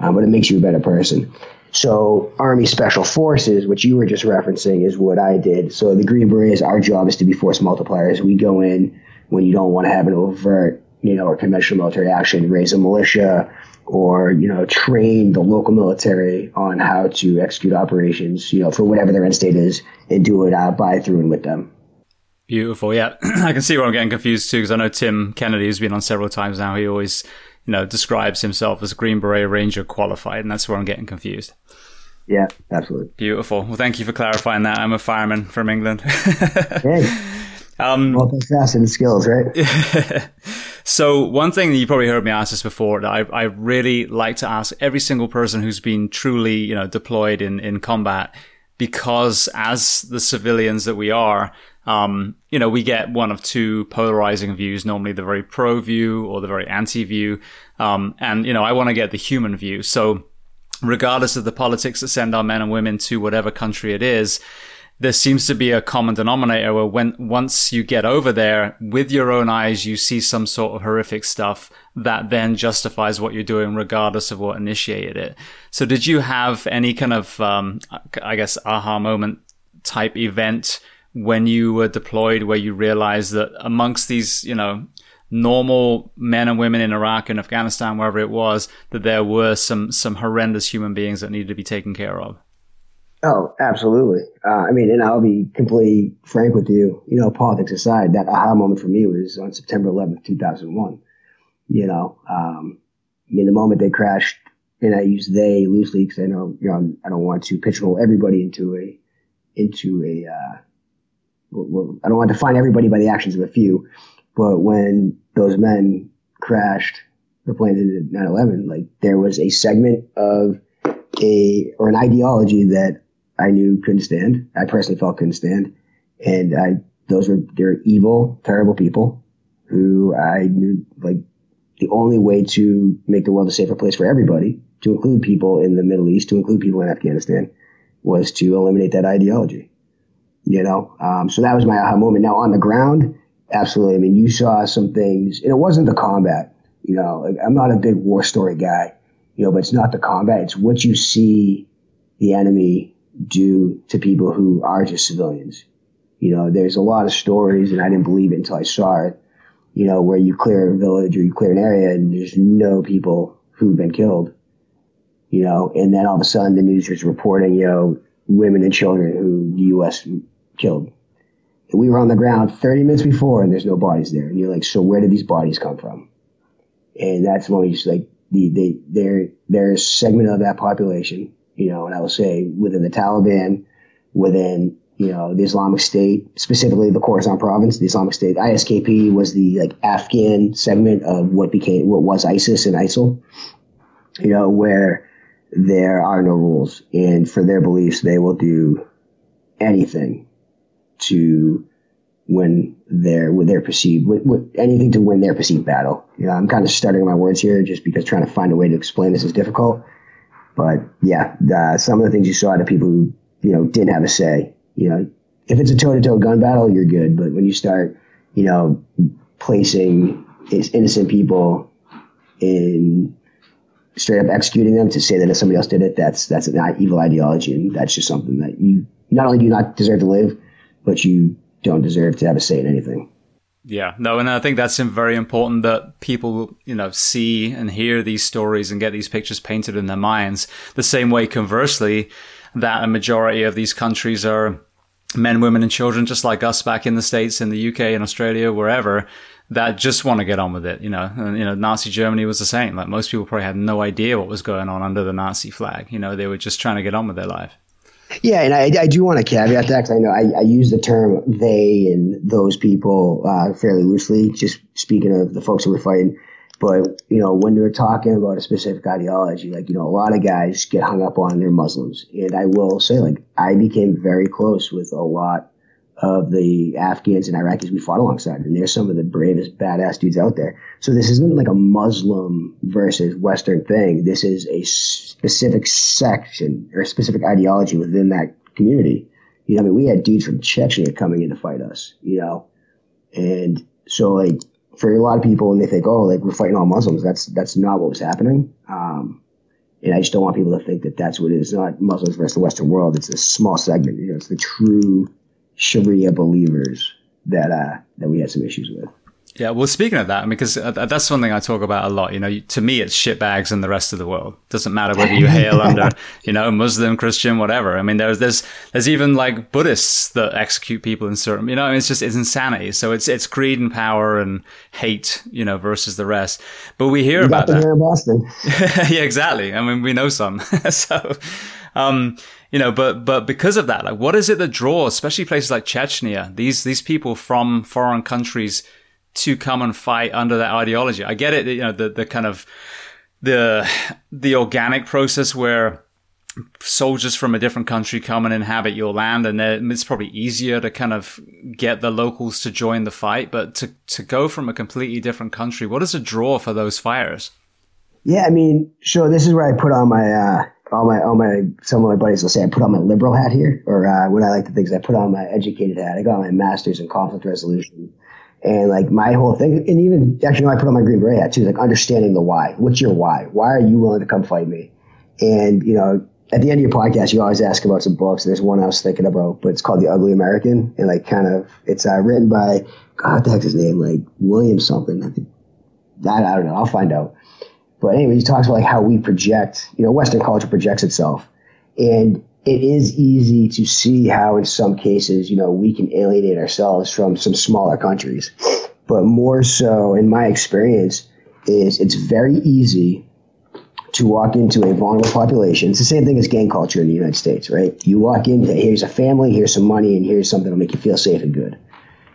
Um, but it makes you a better person. So, Army Special Forces, which you were just referencing, is what I did. So, the Green Berets, our job is to be force multipliers. We go in when you don't want to have an overt, you know, or conventional military action, raise a militia, or you know, train the local military on how to execute operations, you know, for whatever their end state is, and do it out by, through, and with them. Beautiful. Yeah, I can see where I'm getting confused too, because I know Tim Kennedy has been on several times now. He always, you know, describes himself as Green Beret Ranger qualified, and that's where I'm getting confused. Yeah, absolutely. Beautiful. Well, thank you for clarifying that. I'm a fireman from England. hey. Um, multifaceted skills, right? so one thing that you probably heard me ask this before that I, I really like to ask every single person who's been truly, you know, deployed in, in combat, because as the civilians that we are, um, you know, we get one of two polarizing views, normally the very pro view or the very anti view. Um, and, you know, I want to get the human view. So regardless of the politics that send our men and women to whatever country it is, there seems to be a common denominator where when once you get over there with your own eyes you see some sort of horrific stuff that then justifies what you're doing regardless of what initiated it so did you have any kind of um, i guess aha moment type event when you were deployed where you realized that amongst these, you know, normal men and women in Iraq and Afghanistan, wherever it was, that there were some some horrendous human beings that needed to be taken care of. Oh, absolutely. Uh, I mean, and I'll be completely frank with you. You know, politics aside, that aha moment for me was on September 11th, 2001. You know, um, I mean, the moment they crashed, and I use they loosely because I know, you know, I don't want to pigeonhole everybody into a into a uh, I don't want to define everybody by the actions of a few, but when those men crashed the planes in 9/11, like there was a segment of a or an ideology that I knew couldn't stand. I personally felt couldn't stand, and I those were they're evil, terrible people who I knew like the only way to make the world a safer place for everybody, to include people in the Middle East, to include people in Afghanistan, was to eliminate that ideology you know. Um, so that was my aha moment. Now on the ground, absolutely. I mean, you saw some things, and it wasn't the combat. You know, like, I'm not a big war story guy, you know, but it's not the combat. It's what you see the enemy do to people who are just civilians. You know, there's a lot of stories, and I didn't believe it until I saw it. You know, where you clear a village or you clear an area, and there's no people who've been killed. You know, and then all of a sudden the news is reporting, you know, women and children who the U.S killed. And we were on the ground 30 minutes before and there's no bodies there. And you're like, so where did these bodies come from? And that's when we just like, the, they, they're, they're a segment of that population, you know, and I will say within the Taliban, within, you know, the Islamic State, specifically the Khorasan province, the Islamic State, ISKP was the like Afghan segment of what became, what was ISIS and ISIL, you know, where there are no rules. And for their beliefs, they will do anything to win their with their perceived with, with anything to win their perceived battle. You know, I'm kind of stuttering my words here just because trying to find a way to explain this is difficult. But yeah, the, some of the things you saw to people who you know didn't have a say. You know, if it's a toe to toe gun battle, you're good. But when you start, you know, placing innocent people in straight up executing them to say that if somebody else did it, that's that's an evil ideology, and that's just something that you not only do not deserve to live, but you don't deserve to have a say in anything. Yeah, no, and I think that's very important that people, you know, see and hear these stories and get these pictures painted in their minds. The same way, conversely, that a majority of these countries are men, women, and children, just like us back in the States, in the UK, in Australia, wherever, that just want to get on with it, you know. And, you know, Nazi Germany was the same. Like most people probably had no idea what was going on under the Nazi flag. You know, they were just trying to get on with their life. Yeah, and I, I do want to caveat that because I know I, I, use the term they and those people uh, fairly loosely, just speaking of the folks who were fighting. But, you know, when they're talking about a specific ideology, like, you know, a lot of guys get hung up on their Muslims. And I will say, like, I became very close with a lot of the Afghans and Iraqis we fought alongside. And they're some of the bravest, badass dudes out there. So this isn't like a Muslim versus Western thing. This is a specific section or a specific ideology within that community. You know, I mean, we had dudes from Chechnya coming in to fight us, you know, And so like for a lot of people, and they think, oh, like we're fighting all Muslims. That's that's not what was happening. Um, and I just don't want people to think that that's what it is. It's not Muslims versus the Western world. It's a small segment. You know, it's the true Sharia believers that uh, that we had some issues with. Yeah, well, speaking of that, I mean, because uh, that's one thing I talk about a lot. You know, to me, it's shitbags and the rest of the world. Doesn't matter whether you hail under, you know, Muslim, Christian, whatever. I mean, there's there's there's even like Buddhists that execute people in certain. You know, it's just it's insanity. So it's it's greed and power and hate, you know, versus the rest. But we hear you about that here in Boston. yeah, exactly. I mean, we know some. so. Um, you know, but but because of that, like, what is it that draws, especially places like Chechnya, these these people from foreign countries to come and fight under that ideology. I get it, you know, the, the kind of the the organic process where soldiers from a different country come and inhabit your land and it's probably easier to kind of get the locals to join the fight but to to go from a completely different country what is the draw for those fighters yeah i mean sure this is where i put on my uh all my all my some of my buddies will say I put on my liberal hat here, or uh, what I like to think is I put on my educated hat. I got my master's in conflict resolution and like my whole thing, and even actually, I put on my green beret hat too, like understanding the why. What's your why? Why are you willing to come fight me? And you know, at the end of your podcast, you always ask about some books. There's one I was thinking about, but it's called The Ugly American, and like kind of it's uh, written by God, the heck's his name? Like William something. I think that I don't know. I'll find out. But anyway, he talks about like how we project. You know, Western culture projects itself, and it is easy to see how in some cases, you know, we can alienate ourselves from some smaller countries. But more so, in my experience, is it's very easy to walk into a vulnerable population. It's the same thing as gang culture in the United States, right? You walk in, here's a family, here's some money, and here's something that'll make you feel safe and good,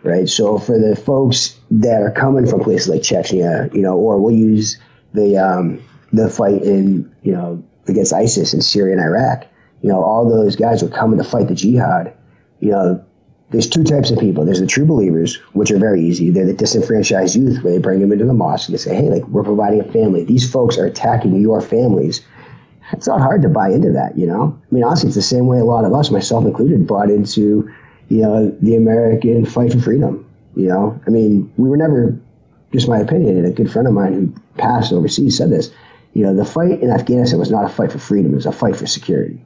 right? So for the folks that are coming from places like Chechnya, you know, or we'll use the um, the fight in, you know, against ISIS in Syria and Iraq you know, all those guys were coming to fight the jihad. You know, there's two types of people. There's the true believers, which are very easy. They're the disenfranchised youth, where they bring them into the mosque and they say, hey, like, we're providing a family. These folks are attacking your families. It's not hard to buy into that, you know? I mean, honestly, it's the same way a lot of us, myself included, bought into, you know, the American fight for freedom. You know, I mean, we were never, just my opinion, and a good friend of mine who passed overseas said this, you know, the fight in Afghanistan was not a fight for freedom, it was a fight for security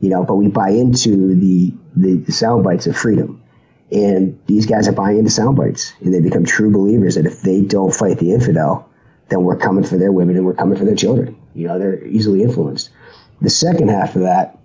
you know, but we buy into the, the, the sound bites of freedom. And these guys are buying into sound bites and they become true believers that if they don't fight the infidel, then we're coming for their women and we're coming for their children. You know, they're easily influenced. The second half of that,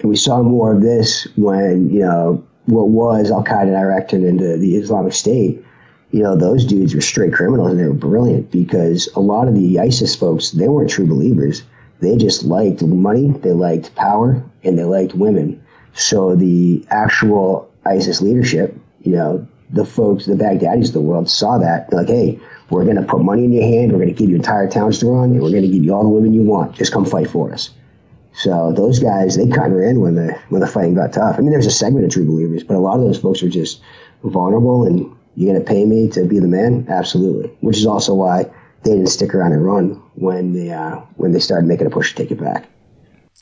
and we saw more of this when, you know, what was Al Qaeda in Iraq turned into the Islamic State. You know, those dudes were straight criminals and they were brilliant because a lot of the ISIS folks, they weren't true believers they just liked money, they liked power, and they liked women. So the actual ISIS leadership, you know, the folks, the Baghdadis of the world saw that. They're like, hey, we're going to put money in your hand. We're going to give you entire towns to run, and we're going to give you all the women you want. Just come fight for us. So those guys, they kind of ran when the when the fighting got tough. I mean, there's a segment of true believers, but a lot of those folks are just vulnerable. And you're going to pay me to be the man, absolutely. Which is also why they didn't stick around and run when they uh, when they started making a push to take it back.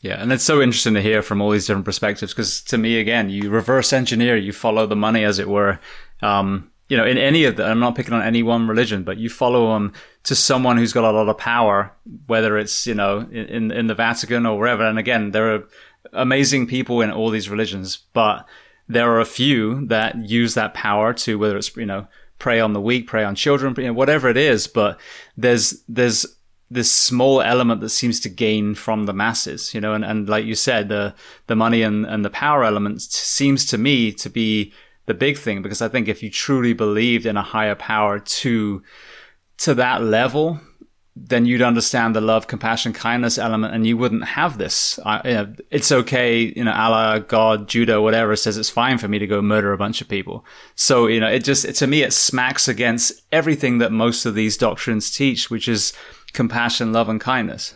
Yeah, and it's so interesting to hear from all these different perspectives because to me, again, you reverse engineer, you follow the money, as it were. Um, you know, in any of the, I'm not picking on any one religion, but you follow them to someone who's got a lot of power, whether it's, you know, in, in the Vatican or wherever. And again, there are amazing people in all these religions, but there are a few that use that power to, whether it's, you know, prey on the weak, prey on children, you know, whatever it is. But there's there's this small element that seems to gain from the masses, you know, and, and like you said, the the money and, and the power element seems to me to be the big thing because I think if you truly believed in a higher power to to that level, then you'd understand the love, compassion, kindness element, and you wouldn't have this. I, you know, it's okay, you know, Allah, God, Judah, whatever says it's fine for me to go murder a bunch of people. So, you know, it just, it, to me, it smacks against everything that most of these doctrines teach, which is compassion, love, and kindness.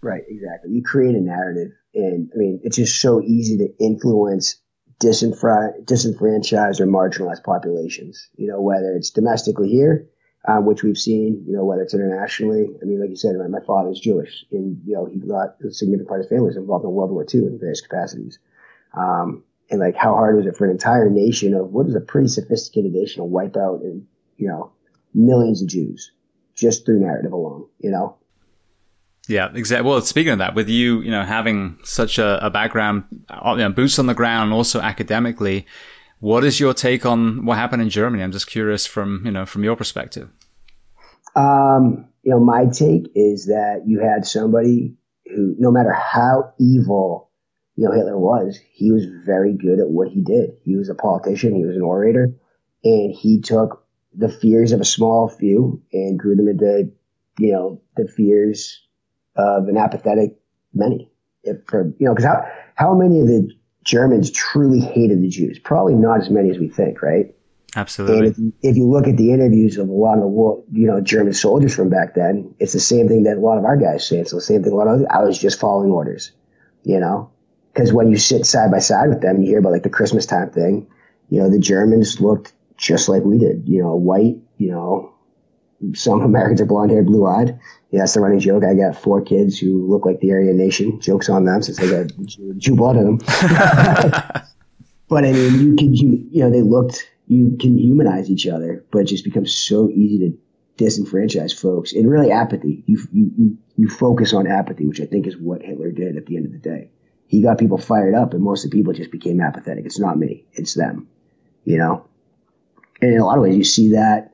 Right, exactly. You create a narrative, and I mean, it's just so easy to influence disenfra- disenfranchised or marginalized populations. You know, whether it's domestically here um, which we've seen, you know, whether it's internationally. I mean, like you said, my, my father's Jewish, and you know, he got a significant part of his family was involved in World War II in various capacities. Um, and like how hard was it for an entire nation of what is a pretty sophisticated nation to wipe out and you know millions of Jews just through narrative alone, you know. Yeah, exactly. Well, speaking of that, with you, you know, having such a, a background, uh, you know, boots on the ground, also academically, what is your take on what happened in Germany? I'm just curious from you know from your perspective. Um, you know, my take is that you had somebody who, no matter how evil, you know, Hitler was, he was very good at what he did. He was a politician, he was an orator, and he took the fears of a small few and grew them into, you know, the fears of an apathetic many. If for, you know, because how, how many of the Germans truly hated the Jews? Probably not as many as we think, right? Absolutely. And if you, if you look at the interviews of a lot of the war, you know, German soldiers from back then, it's the same thing that a lot of our guys say. It's the same thing a lot of, I was just following orders, you know? Because when you sit side by side with them and you hear about like the Christmas time thing, you know, the Germans looked just like we did, you know, white, you know, some Americans are blonde haired, blue eyed. Yeah, that's the running joke. I got four kids who look like the Aryan Nation. Jokes on them since they got Jew, Jew blood in them. but I mean, you can, you, you know, they looked, you can humanize each other, but it just becomes so easy to disenfranchise folks and really apathy. You, you, you focus on apathy, which I think is what Hitler did at the end of the day. He got people fired up and most of the people just became apathetic. It's not me. It's them, you know? And in a lot of ways, you see that.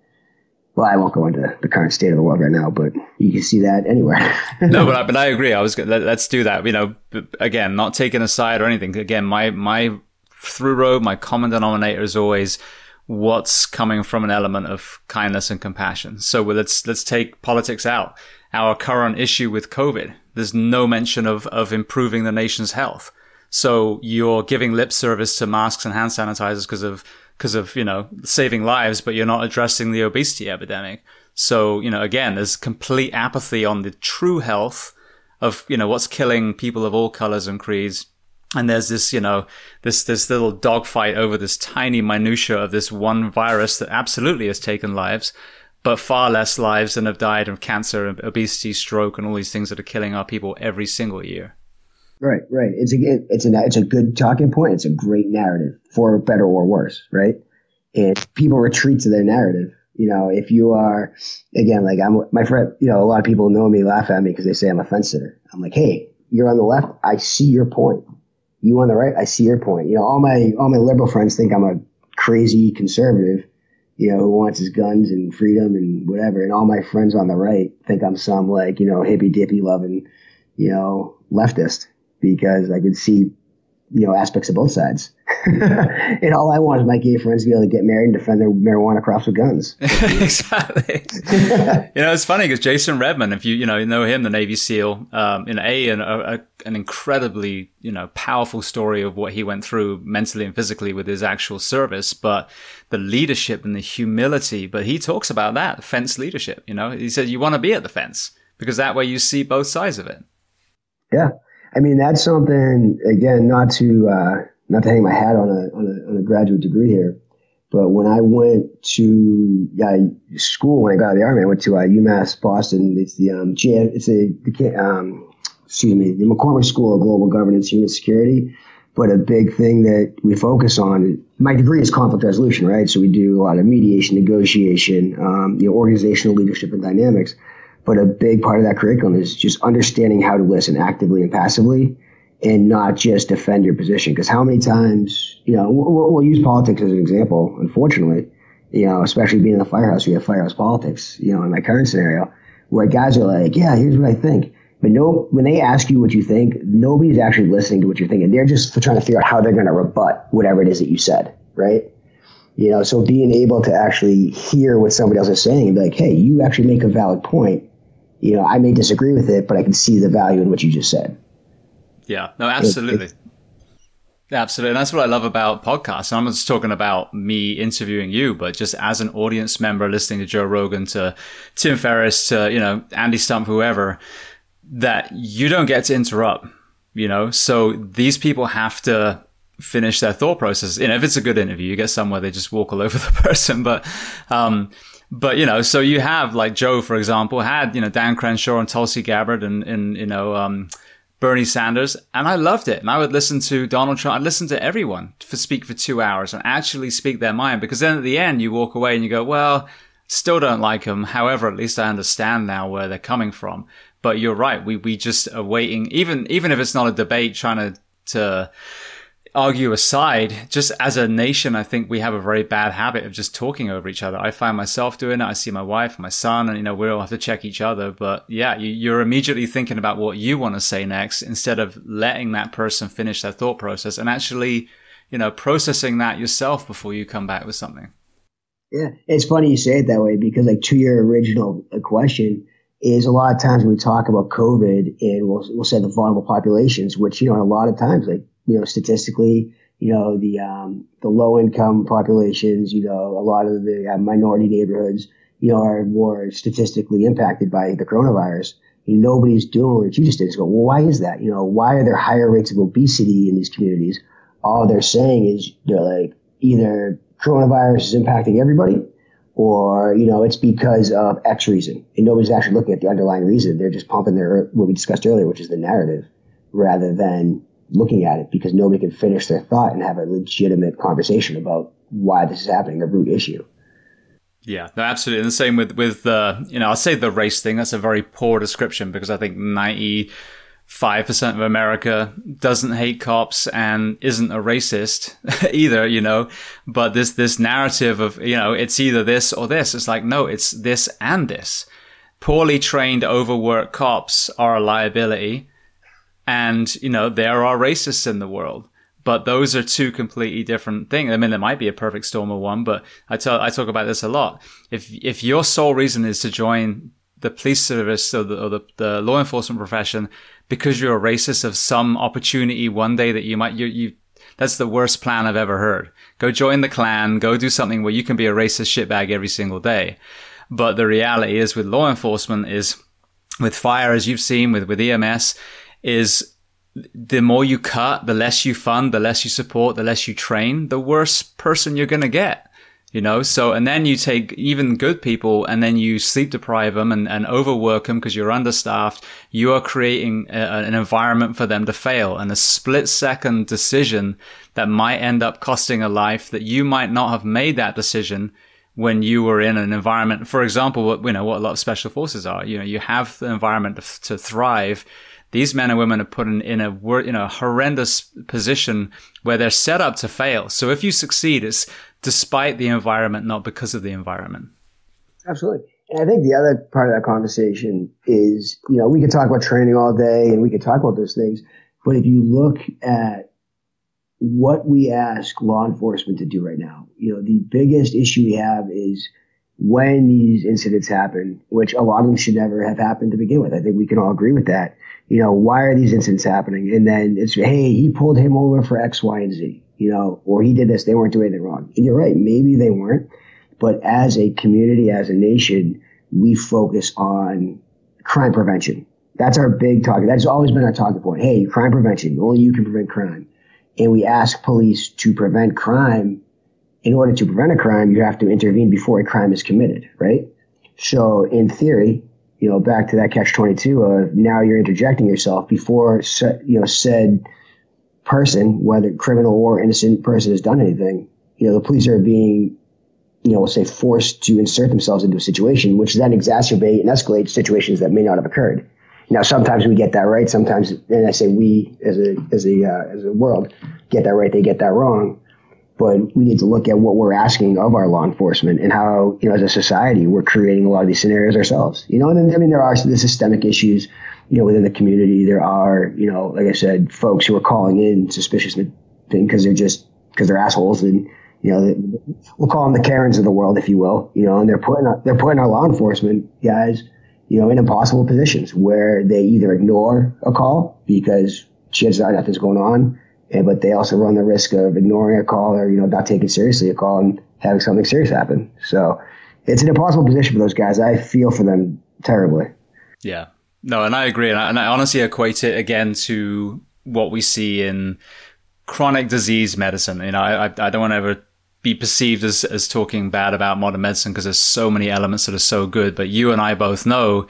Well, I won't go into the current state of the world right now, but you can see that anywhere. no, but I, but I agree. I was let, us do that. You know, again, not taking a side or anything. Again, my my through road, my common denominator is always what's coming from an element of kindness and compassion. So let's let's take politics out. Our current issue with COVID, there's no mention of of improving the nation's health. So you're giving lip service to masks and hand sanitizers because of because of you know saving lives, but you're not addressing the obesity epidemic. So you know again, there's complete apathy on the true health of you know what's killing people of all colors and creeds and there's this, you know, this this little dogfight over this tiny minutia of this one virus that absolutely has taken lives, but far less lives than have died of cancer, and obesity, stroke, and all these things that are killing our people every single year. Right, right. It's a it's a it's a good talking point. It's a great narrative for better or worse, right? And people retreat to their narrative. You know, if you are again like I'm my friend, you know, a lot of people know me, laugh at me because they say I'm a fence sitter. I'm like, hey, you're on the left. I see your point you on the right, I see your point. You know, all my all my liberal friends think I'm a crazy conservative, you know, who wants his guns and freedom and whatever. And all my friends on the right think I'm some like, you know, hippy dippy loving, you know, leftist because I could see, you know, aspects of both sides. and all I want is my gay friends to be able to get married and defend their marijuana crops with guns. exactly. you know, it's funny because Jason Redman, if you you know you know him, the Navy SEAL, um, in a, an, a an incredibly you know powerful story of what he went through mentally and physically with his actual service, but the leadership and the humility. But he talks about that fence leadership. You know, he said you want to be at the fence because that way you see both sides of it. Yeah. I mean, that's something, again, not to, uh, not to hang my hat on a, on a, on a graduate degree here, but when I went to uh, school, when I got out of the army, I went to uh, UMass Boston. It's the um, it's a the, um, excuse me, the McCormack School of Global Governance, Human Security. But a big thing that we focus on, my degree is conflict resolution, right? So we do a lot of mediation, negotiation, um, you know, organizational leadership and dynamics. But a big part of that curriculum is just understanding how to listen actively and passively and not just defend your position. Because how many times, you know, we'll, we'll, use politics as an example, unfortunately, you know, especially being in the firehouse, we have firehouse politics, you know, in my current scenario, where guys are like, yeah, here's what I think. But no, when they ask you what you think, nobody's actually listening to what you're thinking. They're just trying to figure out how they're going to rebut whatever it is that you said, right? You know, so being able to actually hear what somebody else is saying and be like, hey, you actually make a valid point. You know, I may disagree with it, but I can see the value in what you just said. Yeah, no, absolutely. It, it, absolutely. And that's what I love about podcasts. I'm not just talking about me interviewing you, but just as an audience member listening to Joe Rogan, to Tim Ferriss, to, you know, Andy Stumpf, whoever, that you don't get to interrupt, you know? So these people have to finish their thought process. You know, if it's a good interview, you get somewhere they just walk all over the person. But, um, but you know, so you have like Joe, for example, had you know Dan Crenshaw and Tulsi Gabbard and and you know um, Bernie Sanders, and I loved it. And I would listen to Donald Trump. I'd listen to everyone for speak for two hours and actually speak their mind. Because then at the end, you walk away and you go, "Well, still don't like them. However, at least I understand now where they're coming from." But you're right. We we just are waiting, even even if it's not a debate, trying to to argue aside, just as a nation, I think we have a very bad habit of just talking over each other. I find myself doing it. I see my wife, my son, and you know, we all have to check each other. But yeah, you, are immediately thinking about what you want to say next instead of letting that person finish their thought process and actually, you know, processing that yourself before you come back with something. Yeah, it's funny you say it that way because, like, to your original question, is a lot of times we talk about COVID and we'll, we'll say the vulnerable populations, which, you know, a lot of times, like, you know, statistically, you know, the, um, the low income populations, you know, a lot of the uh, minority neighborhoods, you know, are more statistically impacted by the coronavirus. Nobody's doing what you just did. So, well, why is that? You know, why are there higher rates of obesity in these communities? All they're saying is they're like either coronavirus is impacting everybody or you know it's because of X reason, and nobody's actually looking at the underlying reason. They're just pumping their what we discussed earlier, which is the narrative, rather than looking at it because nobody can finish their thought and have a legitimate conversation about why this is happening, the root issue. Yeah, no, absolutely. And the same with with the you know, I'll say the race thing. That's a very poor description because I think ninety 5% of America doesn't hate cops and isn't a racist either, you know, but this, this narrative of, you know, it's either this or this. It's like, no, it's this and this. Poorly trained, overworked cops are a liability. And, you know, there are racists in the world, but those are two completely different things. I mean, there might be a perfect storm of one, but I talk about this a lot. If, if your sole reason is to join the police service or the, or the, the law enforcement profession, because you're a racist of some opportunity one day that you might, you, you, that's the worst plan I've ever heard. Go join the Klan, go do something where you can be a racist shitbag every single day. But the reality is with law enforcement is with fire, as you've seen with, with EMS, is the more you cut, the less you fund, the less you support, the less you train, the worse person you're going to get you know? So and then you take even good people and then you sleep deprive them and, and overwork them because you're understaffed. You are creating a, an environment for them to fail and a split second decision that might end up costing a life that you might not have made that decision when you were in an environment for example what you know what a lot of special forces are. You know you have the environment to, to thrive these men and women are put in, in a you know horrendous position where they're set up to fail. So if you succeed, it's despite the environment, not because of the environment. Absolutely. And I think the other part of that conversation is, you know, we could talk about training all day and we could talk about those things, but if you look at what we ask law enforcement to do right now, you know, the biggest issue we have is when these incidents happen, which a lot of them should never have happened to begin with. I think we can all agree with that. You know, why are these incidents happening? And then it's, hey, he pulled him over for X, Y, and Z you know, or he did this, they weren't doing anything wrong. And you're right, maybe they weren't. But as a community, as a nation, we focus on crime prevention. That's our big target. That's always been our talking point. Hey, crime prevention. Only you can prevent crime. And we ask police to prevent crime. In order to prevent a crime, you have to intervene before a crime is committed, right? So in theory, you know, back to that catch 22 of now you're interjecting yourself before, you know, said person, whether criminal or innocent person has done anything, you know, the police are being, you know, we'll say forced to insert themselves into a situation, which then exacerbate and escalate situations that may not have occurred. Now, sometimes we get that right. Sometimes, and I say we as a as a uh, as a world get that right. They get that wrong. But we need to look at what we're asking of our law enforcement and how, you know, as a society, we're creating a lot of these scenarios ourselves. You know, and then, I mean, there are the systemic issues you know, within the community, there are, you know, like I said, folks who are calling in suspicious thing because they're just because they're assholes and you know we'll call them the Karens of the world, if you will. You know, and they're putting our, they're putting our law enforcement guys, you know, in impossible positions where they either ignore a call because chances are nothing's going on, and, but they also run the risk of ignoring a call or you know not taking seriously a call and having something serious happen. So it's an impossible position for those guys. I feel for them terribly. Yeah, no, and I agree. And I, and I honestly equate it again to what we see in chronic disease medicine. You know, I, I don't want to ever be perceived as, as talking bad about modern medicine because there's so many elements that are so good. But you and I both know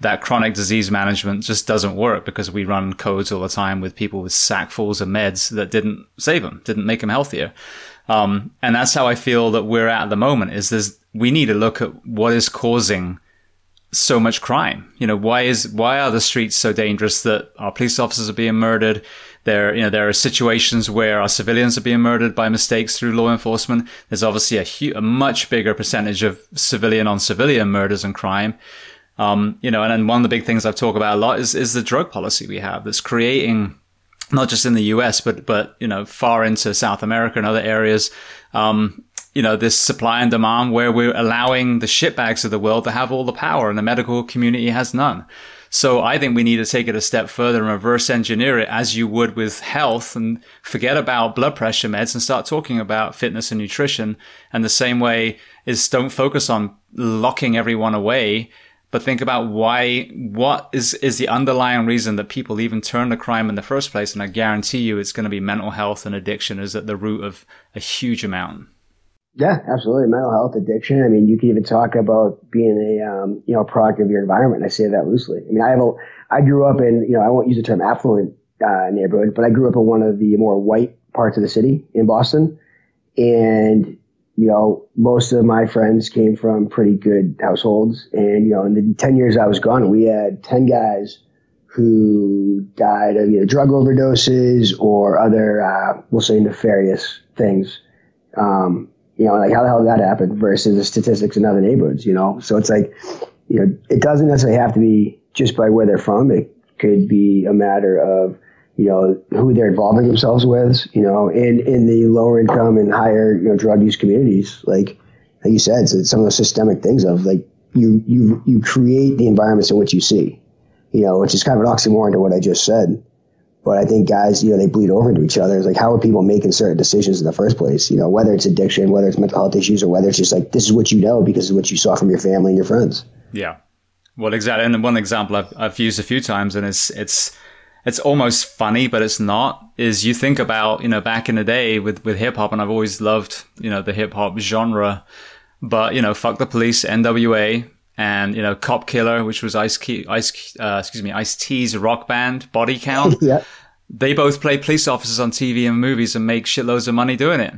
that chronic disease management just doesn't work because we run codes all the time with people with sackfuls of meds that didn't save them, didn't make them healthier. Um, and that's how I feel that we're at, the moment is there's, we need to look at what is causing so much crime. You know, why is, why are the streets so dangerous that our police officers are being murdered? There, you know, there are situations where our civilians are being murdered by mistakes through law enforcement. There's obviously a, hu- a much bigger percentage of civilian on civilian murders and crime. Um, you know, and one of the big things I've talked about a lot is, is the drug policy we have that's creating not just in the US, but, but, you know, far into South America and other areas, um, you know, this supply and demand where we're allowing the shitbags of the world to have all the power and the medical community has none. So I think we need to take it a step further and reverse engineer it as you would with health and forget about blood pressure meds and start talking about fitness and nutrition. And the same way is don't focus on locking everyone away but think about why, what is, is the underlying reason that people even turn to crime in the first place. And I guarantee you it's going to be mental health and addiction is at the root of a huge amount. Yeah, absolutely. Mental health, addiction. I mean, you can even talk about being a, um, you know, product of your environment. I say that loosely. I mean, I have a, I grew up in, you know, I won't use the term affluent, uh, neighborhood, but I grew up in one of the more white parts of the city in Boston. And you know, most of my friends came from pretty good households. And, you know, in the 10 years I was gone, we had 10 guys who died of either drug overdoses or other, uh, we'll say nefarious things. Um, you know, like how the hell did that happen versus the statistics in other neighborhoods, you know? So it's like, you know, it doesn't necessarily have to be just by where they're from. It could be a matter of, you know, who they're involving themselves with, you know, in, in the lower income and higher, you know, drug use communities. Like, like you said, some of the systemic things of like you, you, you create the environments in which you see, you know, which is kind of an oxymoron to what I just said. But I think guys, you know, they bleed over into each other. It's like, how are people making certain decisions in the first place? You know, whether it's addiction, whether it's mental health issues, or whether it's just like, this is what you know because of what you saw from your family and your friends. Yeah. Well, exactly. And one example I've, I've used a few times and it's, it's, it's almost funny, but it's not. Is you think about you know back in the day with with hip hop, and I've always loved you know the hip hop genre, but you know fuck the police, N.W.A. And you know, Cop Killer, which was Ice Key, Ice, uh, excuse me, Ice T's rock band, Body Count. yeah. They both play police officers on TV and movies and make shitloads of money doing it.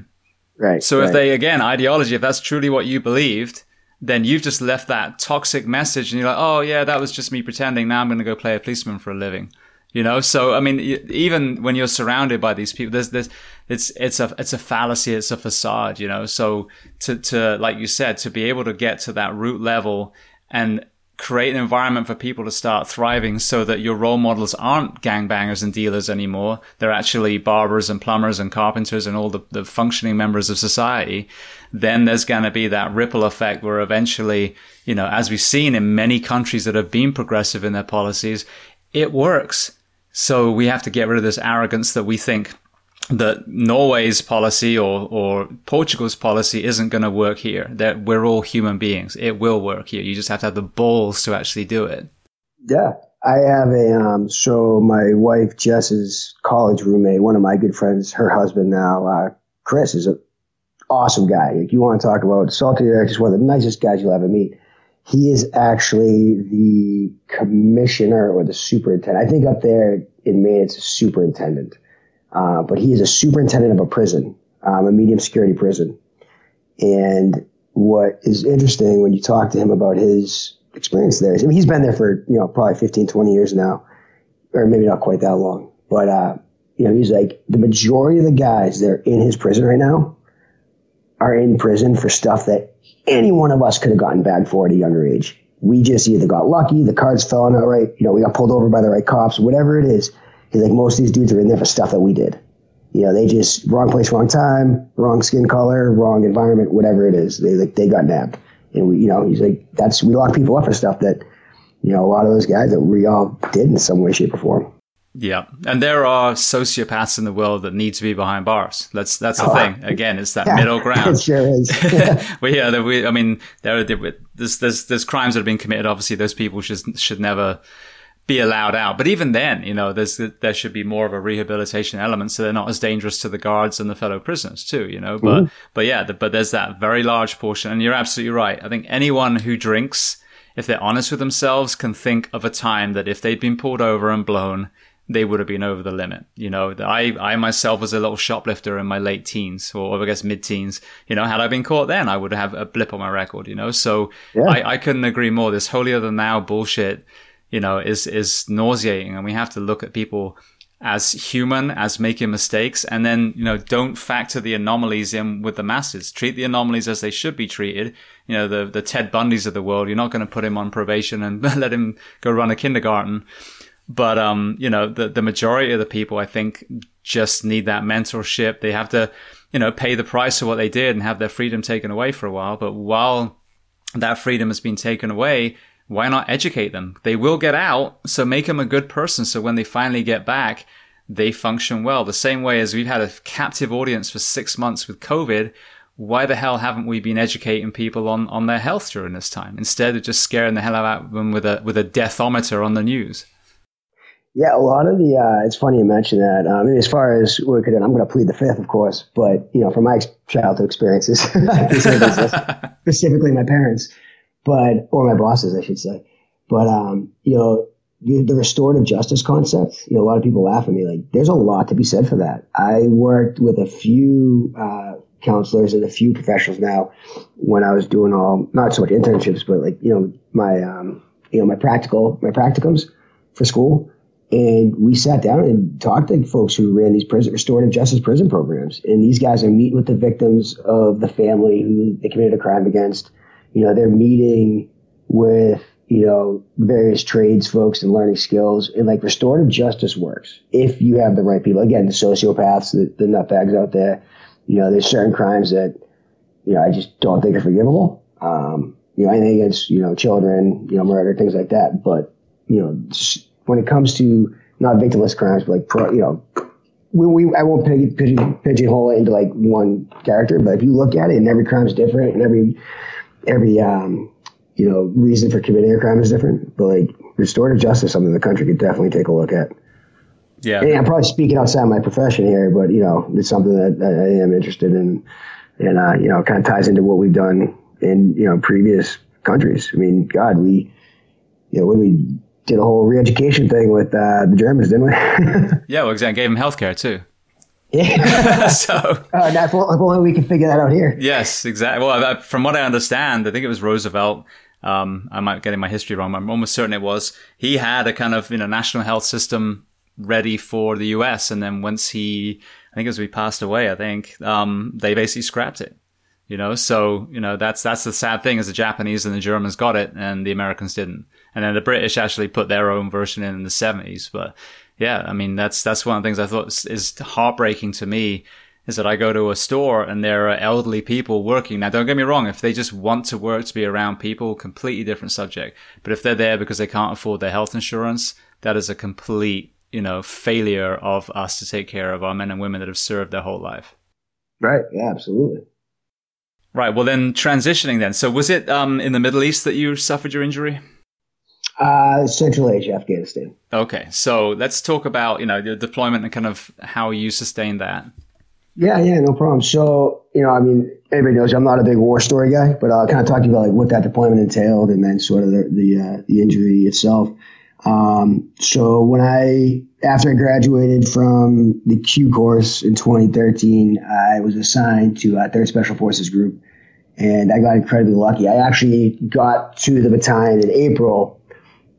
Right. So right. if they again ideology, if that's truly what you believed, then you've just left that toxic message, and you're like, oh yeah, that was just me pretending. Now I'm going to go play a policeman for a living you know so i mean even when you're surrounded by these people there's this it's it's a it's a fallacy it's a facade you know? So to to like you said to be able to get to that root level and create an environment for people to start thriving so that your role models aren't gangbangers and dealers anymore they're actually barbers and plumbers and carpenters and all the, the functioning members of society then there's going to be that ripple effect where eventually you know as we've seen in many countries that have been progressive in their policies it works so we have to get rid of this arrogance that we think that Norway's policy or, or Portugal's policy isn't going to work here. That we're all human beings. It will work here. You just have to have the balls to actually do it. Yeah. I have a, um, so my wife Jess's college roommate, one of my good friends, her husband now, uh, Chris is an awesome guy. Like you want to talk about salty just one of the nicest guys you'll ever meet. He is actually the commissioner or the superintendent. I think up there in Maine it's a superintendent, uh, but he is a superintendent of a prison, um, a medium security prison. And what is interesting when you talk to him about his experience there, I mean, he's been there for, you know, probably 15, 20 years now, or maybe not quite that long. But, uh, you know, he's like, the majority of the guys that are in his prison right now are in prison for stuff that any one of us could have gotten bagged for at a younger age. We just either got lucky, the cards fell out right, you know, we got pulled over by the right cops, whatever it is. He's like, most of these dudes are in there for stuff that we did. You know, they just wrong place, wrong time, wrong skin color, wrong environment, whatever it is. They like they got nabbed, and we, you know, he's like, that's we lock people up for stuff that, you know, a lot of those guys that we all did in some way, shape, or form. Yeah, and there are sociopaths in the world that need to be behind bars. That's that's the oh, thing. Again, it's that yeah, middle ground. It sure is. well, yeah, we, I mean, there are there's, there's there's crimes that have been committed. Obviously, those people should should never be allowed out. But even then, you know, there's there should be more of a rehabilitation element, so they're not as dangerous to the guards and the fellow prisoners too. You know, but mm-hmm. but yeah, the, but there's that very large portion, and you're absolutely right. I think anyone who drinks if they're honest with themselves, can think of a time that if they'd been pulled over and blown, they would have been over the limit. You know, I, I myself was a little shoplifter in my late teens or I guess mid teens. You know, had I been caught then, I would have a blip on my record, you know? So yeah. I, I couldn't agree more. This holier than thou bullshit, you know, is, is nauseating and we have to look at people as human, as making mistakes, and then, you know, don't factor the anomalies in with the masses. Treat the anomalies as they should be treated. You know, the, the Ted Bundys of the world, you're not going to put him on probation and let him go run a kindergarten. But, um, you know, the, the majority of the people, I think, just need that mentorship. They have to, you know, pay the price for what they did and have their freedom taken away for a while. But while that freedom has been taken away, why not educate them? They will get out, so make them a good person so when they finally get back, they function well. The same way as we've had a captive audience for six months with COVID, why the hell haven't we been educating people on, on their health during this time instead of just scaring the hell out of them with a with a deathometer on the news? Yeah, a lot of the. Uh, it's funny you mention that. Um, as far as we could, I'm going to plead the fifth, of course. But you know, from my childhood experiences, specifically my parents, but or my bosses, I should say. But um, you know, the restorative justice concept. You know, a lot of people laugh at me. Like, there's a lot to be said for that. I worked with a few uh, counselors and a few professionals now when I was doing all not so much internships, but like you know my um, you know my practical my practicums for school. And we sat down and talked to folks who ran these prison, restorative justice prison programs. And these guys are meeting with the victims of the family who they committed a crime against you know, they're meeting with, you know, various trades folks and learning skills. And like restorative justice works if you have the right people. Again, the sociopaths, the, the nutbags out there, you know, there's certain crimes that, you know, I just don't think are forgivable. Um, you know, anything against, you know, children, you know, murder, things like that. But, you know, when it comes to not victimless crimes, but like, pro, you know, we, we, I won't pigeon, pigeonhole it into like one character, but if you look at it and every crime is different and every every um, you know reason for committing a crime is different. But like restorative justice, something the country could definitely take a look at. Yeah, and I'm probably speaking outside my profession here, but you know it's something that I am interested in, and uh, you know kind of ties into what we've done in you know previous countries. I mean, God, we you know when we did a whole re-education thing with uh, the Germans, didn't we? yeah, well, exactly. Gave them healthcare too. Yeah. so uh, if only we can figure that out here. Yes, exactly. Well, from what I understand, I think it was Roosevelt. Um, I might get my history wrong. I'm almost certain it was. He had a kind of you know national health system ready for the U.S. And then once he, I think as we passed away, I think um, they basically scrapped it. You know, so you know that's that's the sad thing is the Japanese and the Germans got it and the Americans didn't, and then the British actually put their own version in in the 70s. But yeah, I mean that's that's one of the things I thought is heartbreaking to me is that I go to a store and there are elderly people working. Now, don't get me wrong, if they just want to work to be around people, completely different subject. But if they're there because they can't afford their health insurance, that is a complete, you know, failure of us to take care of our men and women that have served their whole life. Right. Yeah, absolutely. Right. Well, then transitioning then. So was it um, in the Middle East that you suffered your injury? Uh, Central Asia, Afghanistan. Okay, so let's talk about you know the deployment and kind of how you sustained that. Yeah, yeah, no problem. So you know, I mean, everybody knows I'm not a big war story guy, but I'll kind of talk to you about like what that deployment entailed and then sort of the the, uh, the injury itself. Um, so when I after I graduated from the Q course in 2013, I was assigned to a Third Special Forces Group, and I got incredibly lucky. I actually got to the battalion in April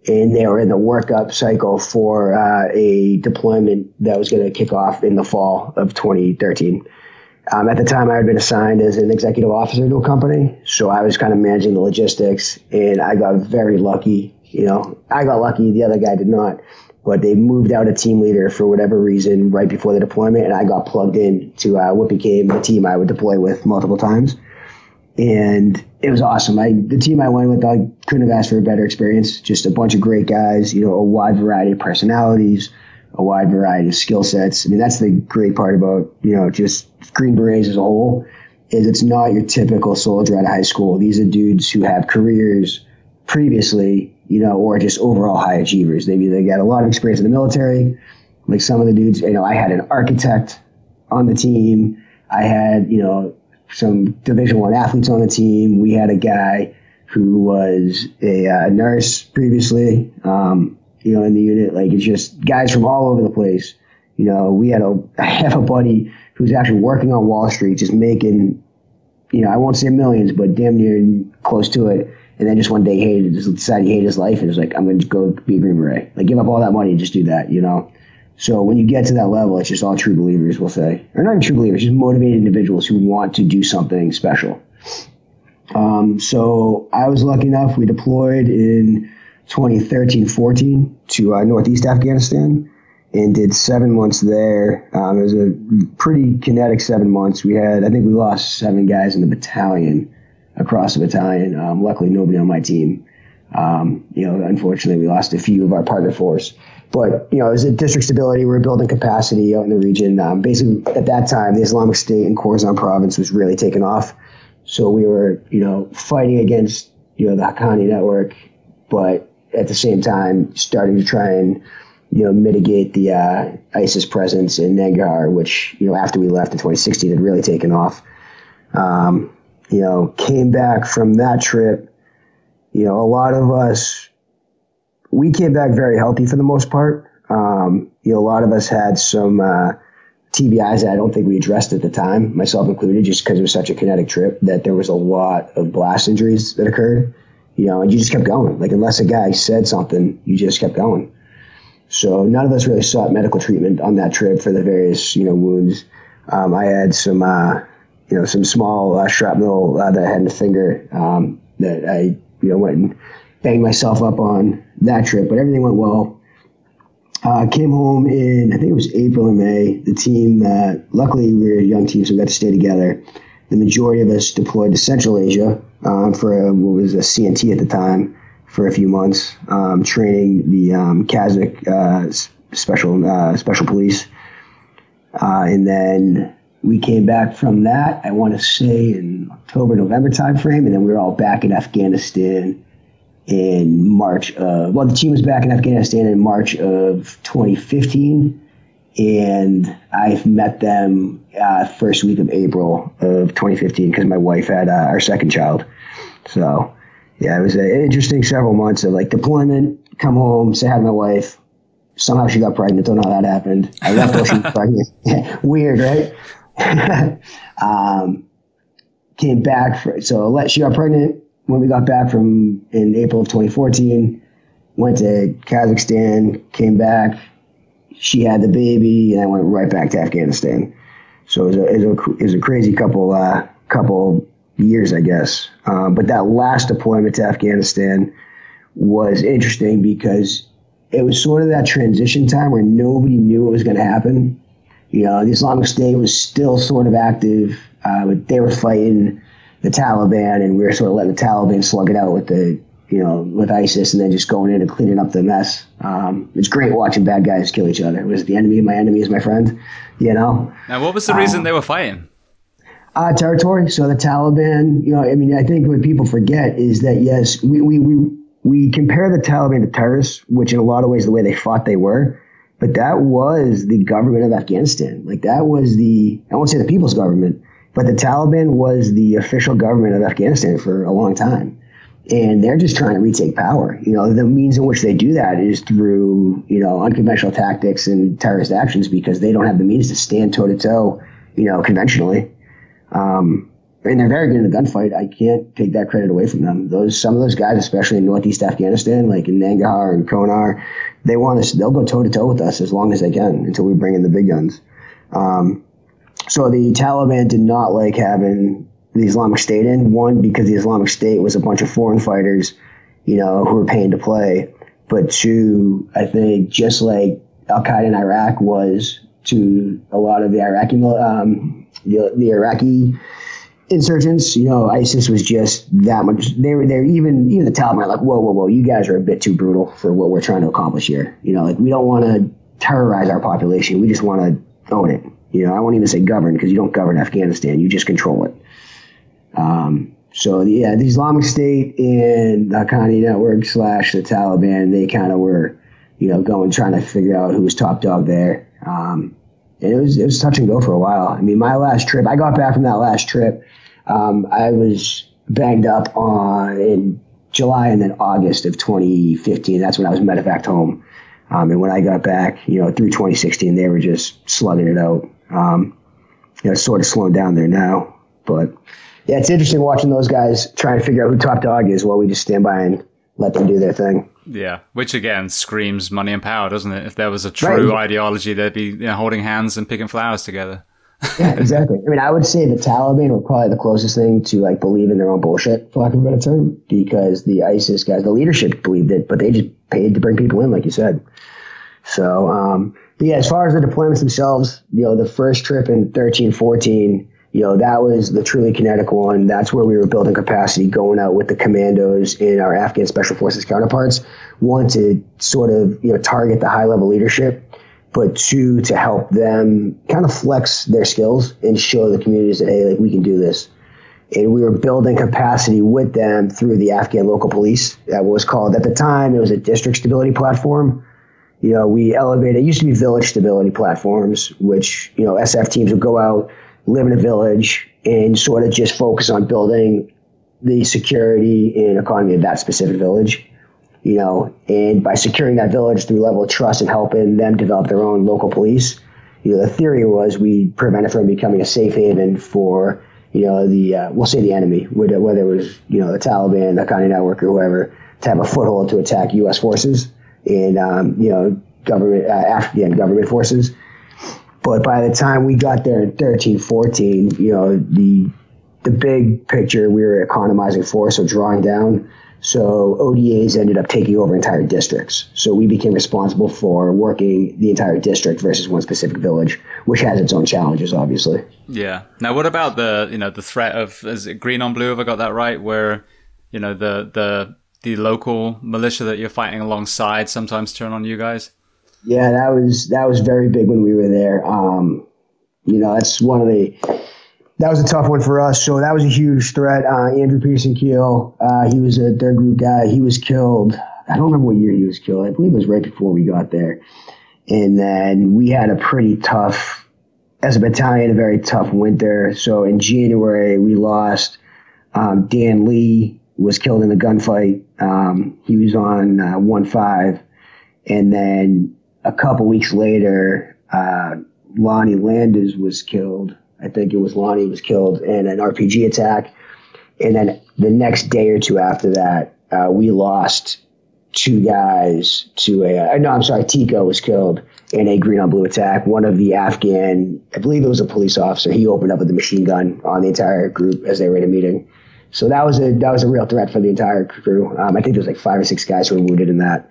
and they were in the workup cycle for uh, a deployment that was going to kick off in the fall of 2013. Um, at the time, I had been assigned as an executive officer to a company, so I was kind of managing the logistics, and I got very lucky. You know, I got lucky; the other guy did not. But they moved out a team leader for whatever reason right before the deployment, and I got plugged in to uh, what became the team I would deploy with multiple times and it was awesome. I the team I went with, I couldn't have asked for a better experience. Just a bunch of great guys, you know, a wide variety of personalities, a wide variety of skill sets. I mean, that's the great part about you know just Green Berets as a whole is it's not your typical soldier out of high school. These are dudes who have careers previously, you know, or just overall high achievers. They've got a lot of experience in the military, like some of the dudes. You know, I had an architect on the team. I had, you know, some Division One athletes on the team. We had a guy who was a uh, nurse previously, um, you know, in the unit. Like it's just guys from all over the place. You know, we had a I have a buddy who's actually working on Wall Street, just making, you know, I won't say millions, but damn near close to it. And then just one day he hated, just decided he hated his life and was like, I'm going to go be a Green Beret. Like give up all that money and just do that, you know. So when you get to that level, it's just all true believers, we'll say, or not even true believers, just motivated individuals who want to do something special. Um, so I was lucky enough. We deployed in 2013-14 to uh, Northeast Afghanistan and did seven months there. Um, it was a pretty kinetic seven months. We had, I think, we lost seven guys in the battalion across the battalion. Um, luckily, nobody on my team. Um, you know, unfortunately, we lost a few of our partner force. But you know, as a district stability, we were building capacity out in the region. Um, basically, at that time, the Islamic State in Khorasan province was really taking off. So we were, you know, fighting against, you know, the Haqqani network, but at the same time starting to try and, you know, mitigate the uh, ISIS presence in Nangarhar, which, you know, after we left in 2016 had really taken off. Um, you know, came back from that trip. You know, a lot of us, we came back very healthy for the most part. Um, you know, a lot of us had some, uh, TBIs that I don't think we addressed at the time, myself included, just because it was such a kinetic trip that there was a lot of blast injuries that occurred. You know, and you just kept going. Like unless a guy said something, you just kept going. So none of us really sought medical treatment on that trip for the various you know wounds. Um, I had some uh, you know some small uh, shrapnel uh, that I had in the finger um, that I you know went and banged myself up on that trip, but everything went well. Uh, came home in, I think it was April and May. The team that, luckily, we were a young team, so we got to stay together. The majority of us deployed to Central Asia um, for a, what was a CNT at the time for a few months, um, training the um, Kazakh uh, special uh, special police. Uh, and then we came back from that, I want to say in October, November timeframe, and then we were all back in Afghanistan in March of, well, the team was back in Afghanistan in March of 2015. And I've met them uh, first week of April of 2015 because my wife had uh, our second child. So, yeah, it was an interesting several months of like deployment, come home, say hi to my wife. Somehow she got pregnant. Don't know how that happened. I left while she was pregnant. Weird, right? um, came back. For, so let she got pregnant when we got back from in April of 2014, went to Kazakhstan, came back. She had the baby, and I went right back to Afghanistan. So it was a, it was a, it was a crazy couple uh, couple years, I guess. Uh, but that last deployment to Afghanistan was interesting because it was sort of that transition time where nobody knew what was going to happen. You know, the Islamic State was still sort of active, uh, but they were fighting the Taliban, and we were sort of letting the Taliban slug it out with the you know with ISIS, and then just going in and cleaning up the mess. Um, it's great watching bad guys kill each other. It was the enemy of my enemy is my friend, you know. Now, what was the reason um, they were fighting? Uh, territory. So the Taliban, you know, I mean, I think what people forget is that yes, we we we, we compare the Taliban to terrorists, which in a lot of ways the way they fought they were. But that was the government of Afghanistan. Like that was the I won't say the people's government, but the Taliban was the official government of Afghanistan for a long time. And they're just trying to retake power. You know, the means in which they do that is through, you know, unconventional tactics and terrorist actions because they don't have the means to stand toe to toe, you know, conventionally. Um, and they're very good in the gunfight. I can't take that credit away from them. Those some of those guys, especially in northeast Afghanistan, like in Nangarhar and Konar, they want us. They'll go toe to toe with us as long as they can until we bring in the big guns. Um, so the Taliban did not like having the Islamic State in. One, because the Islamic State was a bunch of foreign fighters, you know, who were paying to play. But two, I think just like Al Qaeda in Iraq was to a lot of the Iraqi, um, the, the Iraqi insurgents, you know, ISIS was just that much. They were there. Even even the Taliban, like, whoa, whoa, whoa, you guys are a bit too brutal for what we're trying to accomplish here. You know, like we don't want to terrorize our population. We just want to own it. You know, I won't even say govern because you don't govern Afghanistan. You just control it. Um, so yeah, the Islamic State and the Haqqani Network slash the Taliban, they kind of were, you know, going trying to figure out who was top dog there. Um, and it was it was touch and go for a while. I mean, my last trip, I got back from that last trip. Um, I was banged up on in July and then August of 2015. That's when I was medevaced home. Um, and when I got back, you know, through 2016, they were just slugging it out. Um, you know, sort of slowing down there now. But yeah, it's interesting watching those guys try and figure out who top dog is while we just stand by and let them do their thing. Yeah, which again screams money and power, doesn't it? If there was a true right. ideology, they'd be you know, holding hands and picking flowers together. yeah, exactly. I mean, I would say the Taliban were probably the closest thing to like believing their own bullshit, for lack of a better term, because the ISIS guys, the leadership believed it, but they just paid to bring people in, like you said. So, um, but yeah, as far as the deployments themselves, you know, the first trip in 13, 14, you know, that was the truly kinetic one. That's where we were building capacity, going out with the commandos and our Afghan special forces counterparts. One to sort of, you know, target the high level leadership, but two to help them kind of flex their skills and show the communities that, hey, like we can do this. And we were building capacity with them through the Afghan local police. That was called, at the time, it was a district stability platform. You know, we elevated, it used to be village stability platforms, which, you know, SF teams would go out, live in a village and sort of just focus on building the security and economy of that specific village. You know, and by securing that village through level of trust and helping them develop their own local police, you know, the theory was we prevent it from becoming a safe haven for, you know, the, uh, we'll say the enemy, whether it was, you know, the Taliban, the Haqqani Network, or whoever, to have a foothold to attack U.S. forces and, um, you know, government, uh, government forces. But by the time we got there in 13, 14, you know, the the big picture we were economizing force or drawing down. So ODAs ended up taking over entire districts. So we became responsible for working the entire district versus one specific village, which has its own challenges, obviously. Yeah. Now, what about the you know the threat of is it green on blue? Have I got that right? Where you know the the the local militia that you're fighting alongside sometimes turn on you guys. Yeah, that was that was very big when we were there. Um, you know, that's one of the that was a tough one for us. So that was a huge threat. Uh, Andrew Pearson Keel, uh, he was a third group guy. He was killed. I don't remember what year he was killed. I believe it was right before we got there. And then we had a pretty tough, as a battalion, a very tough winter. So in January, we lost um, Dan Lee was killed in a gunfight. Um, he was on uh, one five, and then a couple weeks later, uh, Lonnie Landers was killed. I think it was Lonnie was killed in an RPG attack. And then the next day or two after that, uh, we lost two guys to a, uh, no, I'm sorry, Tico was killed in a green on blue attack. One of the Afghan, I believe it was a police officer, he opened up with a machine gun on the entire group as they were in a meeting. So that was a, that was a real threat for the entire crew. Um, I think there was like five or six guys who were wounded in that.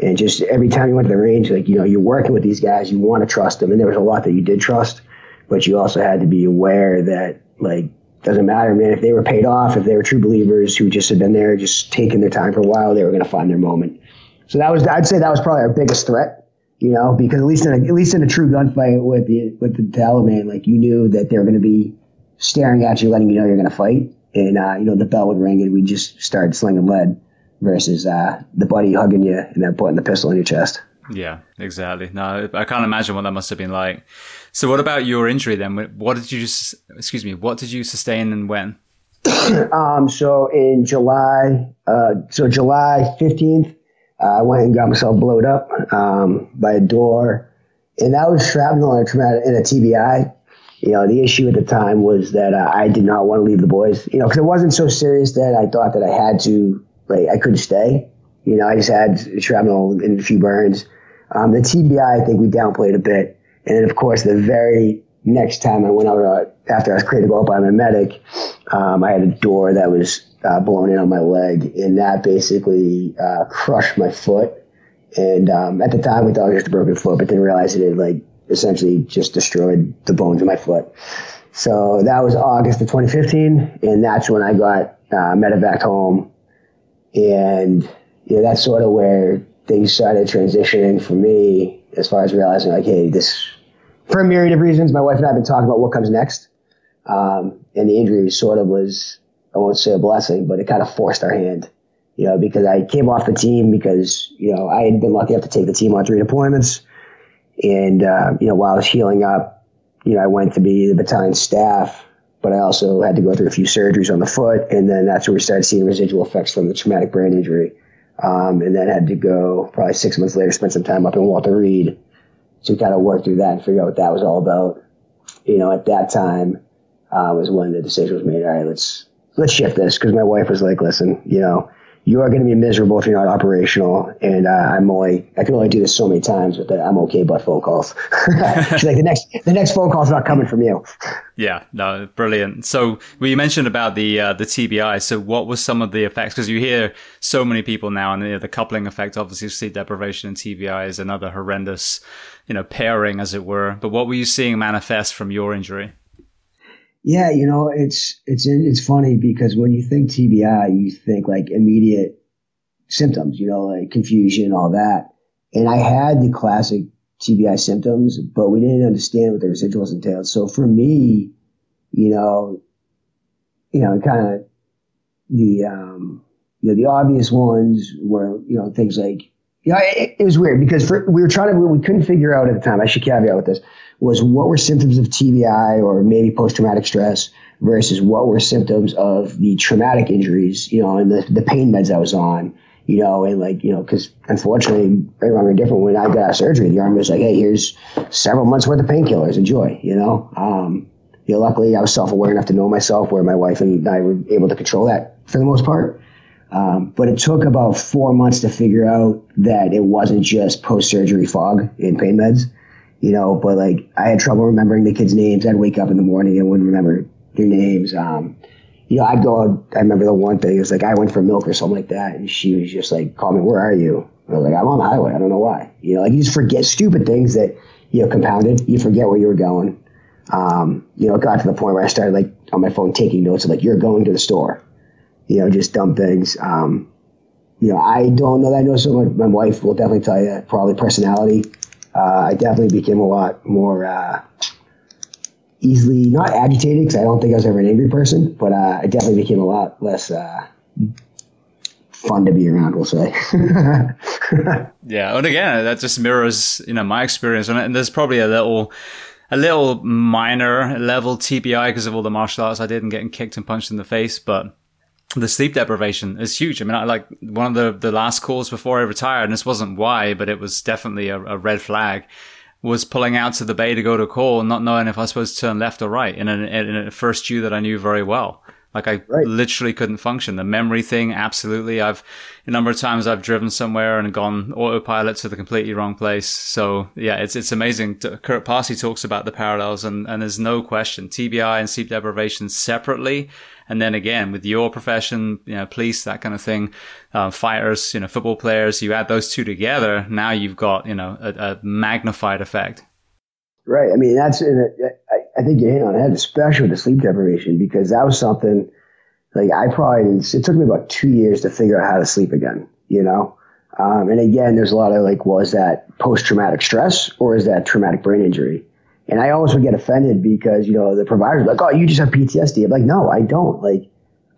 And just every time you went to the range, like, you know, you're working with these guys, you want to trust them. And there was a lot that you did trust, but you also had to be aware that, like, doesn't matter, man. If they were paid off, if they were true believers who just had been there, just taking their time for a while, they were going to find their moment. So that was, I'd say that was probably our biggest threat, you know, because at least in a, at least in a true gunfight with the, with the Taliban, like, you knew that they were going to be staring at you, letting you know you're going to fight. And, uh, you know, the bell would ring and we just started slinging lead versus uh, the buddy hugging you and then putting the pistol in your chest. Yeah, exactly. No, I can't imagine what that must have been like. So, what about your injury then? What did you just, excuse me, what did you sustain and when? um, so in July, uh, so July 15th, uh, I went and got myself blowed up um, by a door, and that was shrapnel and a traumatic in a TBI. You know, the issue at the time was that uh, I did not want to leave the boys. You know, because it wasn't so serious that I thought that I had to like I couldn't stay. You know, I just had shrapnel and a few burns. Um, the TBI, I think we downplayed a bit. And then, of course, the very next time I went out uh, after I was cleared to go out by my medic, um, I had a door that was uh, blown in on my leg, and that basically uh, crushed my foot. And um, at the time, we thought it was just a broken foot, but didn't realize it had like essentially just destroyed the bones of my foot. So that was August of 2015, and that's when I got uh, medevaced home and you know, that's sort of where things started transitioning for me as far as realizing like, hey, this, for a myriad of reasons, my wife and I have been talking about what comes next. Um, and the injury sort of was, I won't say a blessing, but it kind of forced our hand, you know, because I came off the team because, you know, I had been lucky enough to take the team on three deployments. And, uh, you know, while I was healing up, you know, I went to be the battalion staff but I also had to go through a few surgeries on the foot, and then that's where we started seeing residual effects from the traumatic brain injury. Um, and then had to go probably six months later, spend some time up in Walter Reed to kind of work through that and figure out what that was all about. You know, at that time uh, was when the decision was made. All right, let's let's shift this because my wife was like, listen, you know, you are going to be miserable if you're not operational. And uh, I'm only, I can only do this so many times, but I'm okay by phone calls. She's like, the next, the next phone call is not coming from you. Yeah, no, brilliant. So you mentioned about the uh, the TBI. So what was some of the effects? Because you hear so many people now, and the, the coupling effect, obviously, sleep deprivation and TBI is another horrendous, you know, pairing, as it were. But what were you seeing manifest from your injury? Yeah, you know, it's it's it's funny because when you think TBI, you think like immediate symptoms, you know, like confusion, all that. And I had the classic TBI symptoms, but we didn't understand what the residuals entailed. So for me, you know, you know, kind of the um, you know the obvious ones were you know things like you know it, it was weird because for, we were trying to we couldn't figure out at the time. I should caveat with this was what were symptoms of TBI or maybe post traumatic stress versus what were symptoms of the traumatic injuries, you know, and the, the pain meds I was on, you know, and like, you know, because unfortunately, or different, when I got out of surgery, the army was like, hey, here's several months worth of painkillers, enjoy, you know. Um, you know, luckily I was self aware enough to know myself where my wife and I were able to control that for the most part. Um, but it took about four months to figure out that it wasn't just post surgery fog in pain meds you know, but like I had trouble remembering the kids' names. I'd wake up in the morning and wouldn't remember their names. Um, you know, I'd go, I remember the one thing, it was like I went for milk or something like that. And she was just like, call me, where are you? I was like, I'm on the highway. I don't know why. You know, like you just forget stupid things that, you know, compounded. You forget where you were going. Um, you know, it got to the point where I started like on my phone taking notes of like, you're going to the store. You know, just dumb things. Um, you know, I don't know that I know so much. My wife will definitely tell you probably personality I definitely became a lot more uh, easily not agitated because I don't think I was ever an angry person, but uh, I definitely became a lot less uh, fun to be around. We'll say. yeah, and again, that just mirrors you know my experience, and there's probably a little a little minor level TBI because of all the martial arts I did and getting kicked and punched in the face, but the sleep deprivation is huge. I mean, I like one of the, the last calls before I retired, and this wasn't why, but it was definitely a, a red flag, was pulling out to the bay to go to call and not knowing if I was supposed to turn left or right in a, in a first due that I knew very well. Like I right. literally couldn't function. The memory thing, absolutely. I've a number of times I've driven somewhere and gone autopilot to the completely wrong place. So yeah, it's it's amazing. Kirk Parsley talks about the parallels, and and there's no question TBI and sleep deprivation separately and then again, with your profession, you know, police, that kind of thing, uh, fighters, you know, football players, you add those two together, now you've got, you know, a, a magnified effect. Right. I mean, that's, I think you hit on head, especially with the sleep deprivation, because that was something like I probably, it took me about two years to figure out how to sleep again, you know? Um, and again, there's a lot of like, was that post traumatic stress or is that traumatic brain injury? And I always would get offended because, you know, the providers like, oh, you just have PTSD. I'm like, no, I don't. Like,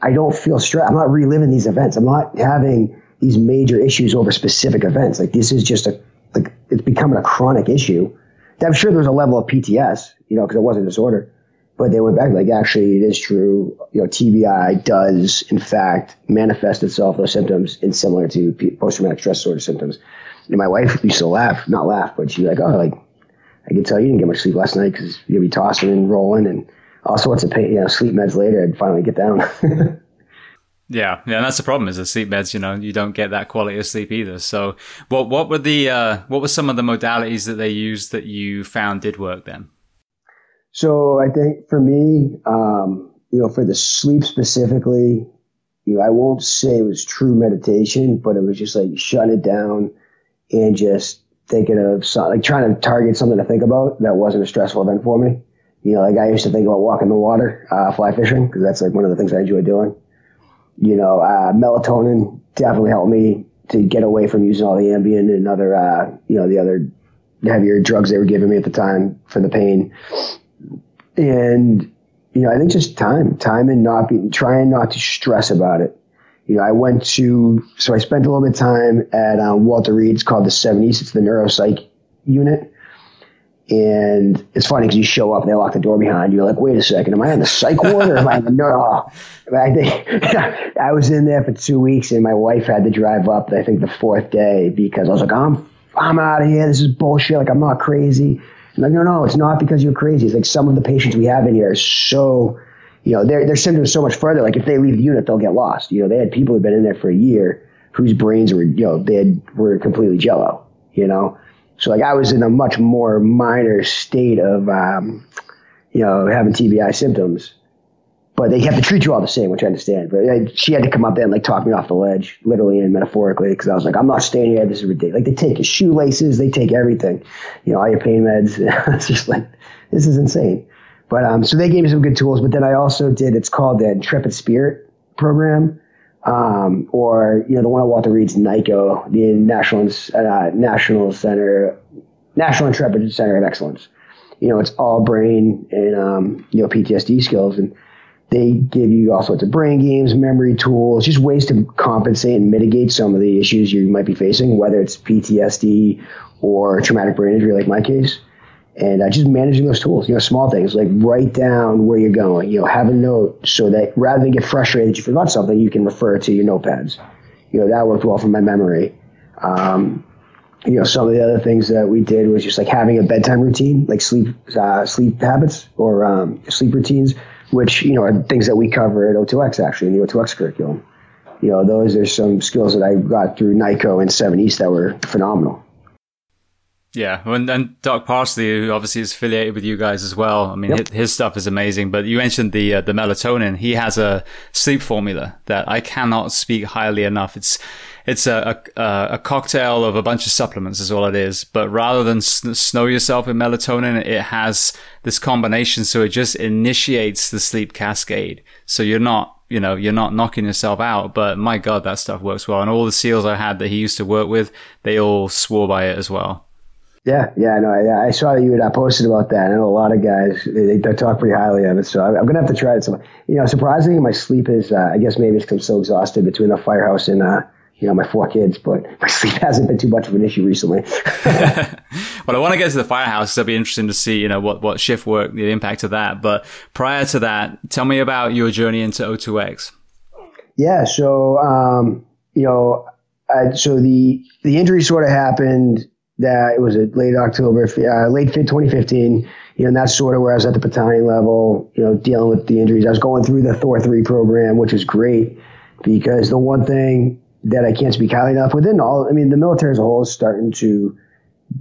I don't feel stress. I'm not reliving these events. I'm not having these major issues over specific events. Like, this is just a, like, it's becoming a chronic issue. I'm sure there's a level of PTS, you know, because it wasn't a disorder. But they went back, like, actually, it is true. You know, TBI does, in fact, manifest itself, those symptoms, in similar to post traumatic stress disorder symptoms. And my wife used to laugh, not laugh, but she's like, oh, like, I can tell you didn't get much sleep last night because you'll be tossing and rolling and all sorts of pain, you know, sleep meds later. I'd finally get down. yeah, yeah, and that's the problem is the sleep meds. You know, you don't get that quality of sleep either. So, what what were the uh, what were some of the modalities that they used that you found did work then? So, I think for me, um, you know, for the sleep specifically, you know, I won't say it was true meditation, but it was just like shutting it down and just thinking of like trying to target something to think about that wasn't a stressful event for me. You know, like I used to think about walking the water, uh, fly fishing, because that's like one of the things I enjoy doing. You know, uh, melatonin definitely helped me to get away from using all the Ambien and other, uh, you know, the other heavier drugs they were giving me at the time for the pain. And, you know, I think just time, time and not being, trying not to stress about it you know, I went to, so I spent a little bit of time at um, Walter Reed's called the 7 East. It's the neuropsych unit. And it's funny because you show up and they lock the door behind you. You're like, wait a second, am I in the psych ward or am I in the no? I think I was in there for two weeks and my wife had to drive up. I think the fourth day because I was like, I'm I'm out of here. This is bullshit. Like I'm not crazy. I'm like, no, no, it's not because you're crazy. It's like some of the patients we have in here are so, you know, their their symptoms so much further. Like if they leave the unit, they'll get lost. You know, they had people who've been in there for a year whose brains were, you know, they had, were completely jello. You know, so like I was in a much more minor state of, um, you know, having TBI symptoms, but they have to treat you all the same, which I understand. But I, she had to come up there and like talk me off the ledge, literally and metaphorically, because I was like, I'm not staying here. This is ridiculous. Like they take your shoelaces, they take everything, you know, all your pain meds. it's just like this is insane. But um, so they gave me some good tools. But then I also did. It's called the Intrepid Spirit program um, or you know the one at Walter Reed's NICoE, the National uh, National Center, National Intrepid Center of Excellence. You know, it's all brain and um, you know PTSD skills, and they give you all sorts of brain games, memory tools, just ways to compensate and mitigate some of the issues you might be facing, whether it's PTSD or traumatic brain injury, like my case and uh, just managing those tools, you know, small things like write down where you're going, you know, have a note so that rather than get frustrated that you forgot something, you can refer to your notepads. You know, that worked well for my memory. Um, you know, some of the other things that we did was just like having a bedtime routine, like sleep, uh, sleep habits or um, sleep routines, which, you know, are things that we cover at O2X actually in the O2X curriculum. You know, those are some skills that I got through NICoE and 7 East that were phenomenal. Yeah, and, and Doc Parsley, who obviously is affiliated with you guys as well. I mean, yep. his, his, stuff is amazing. But you mentioned the uh, the melatonin. He has a sleep formula that I cannot speak highly enough. It's it's a, a, a cocktail of a bunch of supplements, is all it is. But rather than snow yourself in melatonin, it has this combination, so it just initiates the sleep cascade. So you're not you know, you're not knocking yourself out, but my God, that stuff works well. And all the SEALs I had that he used to work with, they all swore by it as well. Yeah, yeah, no, yeah. I saw that you had uh, posted about that. I know a lot of guys they, they talk pretty highly of it, so I'm, I'm gonna have to try it. So, you know, surprisingly, my sleep is. Uh, I guess maybe it's because I'm so exhausted between the firehouse and uh, you know my four kids, but my sleep hasn't been too much of an issue recently. well, I want to get to the firehouse. It'll be interesting to see, you know, what what shift work, the impact of that. But prior to that, tell me about your journey into O2X. Yeah, so um, you know, I, so the the injury sort of happened that it was a late October, uh, late 2015. You know, and that's sort of where I was at the battalion level, you know, dealing with the injuries. I was going through the THOR3 program, which was great because the one thing that I can't speak highly enough within all, I mean, the military as a whole is starting to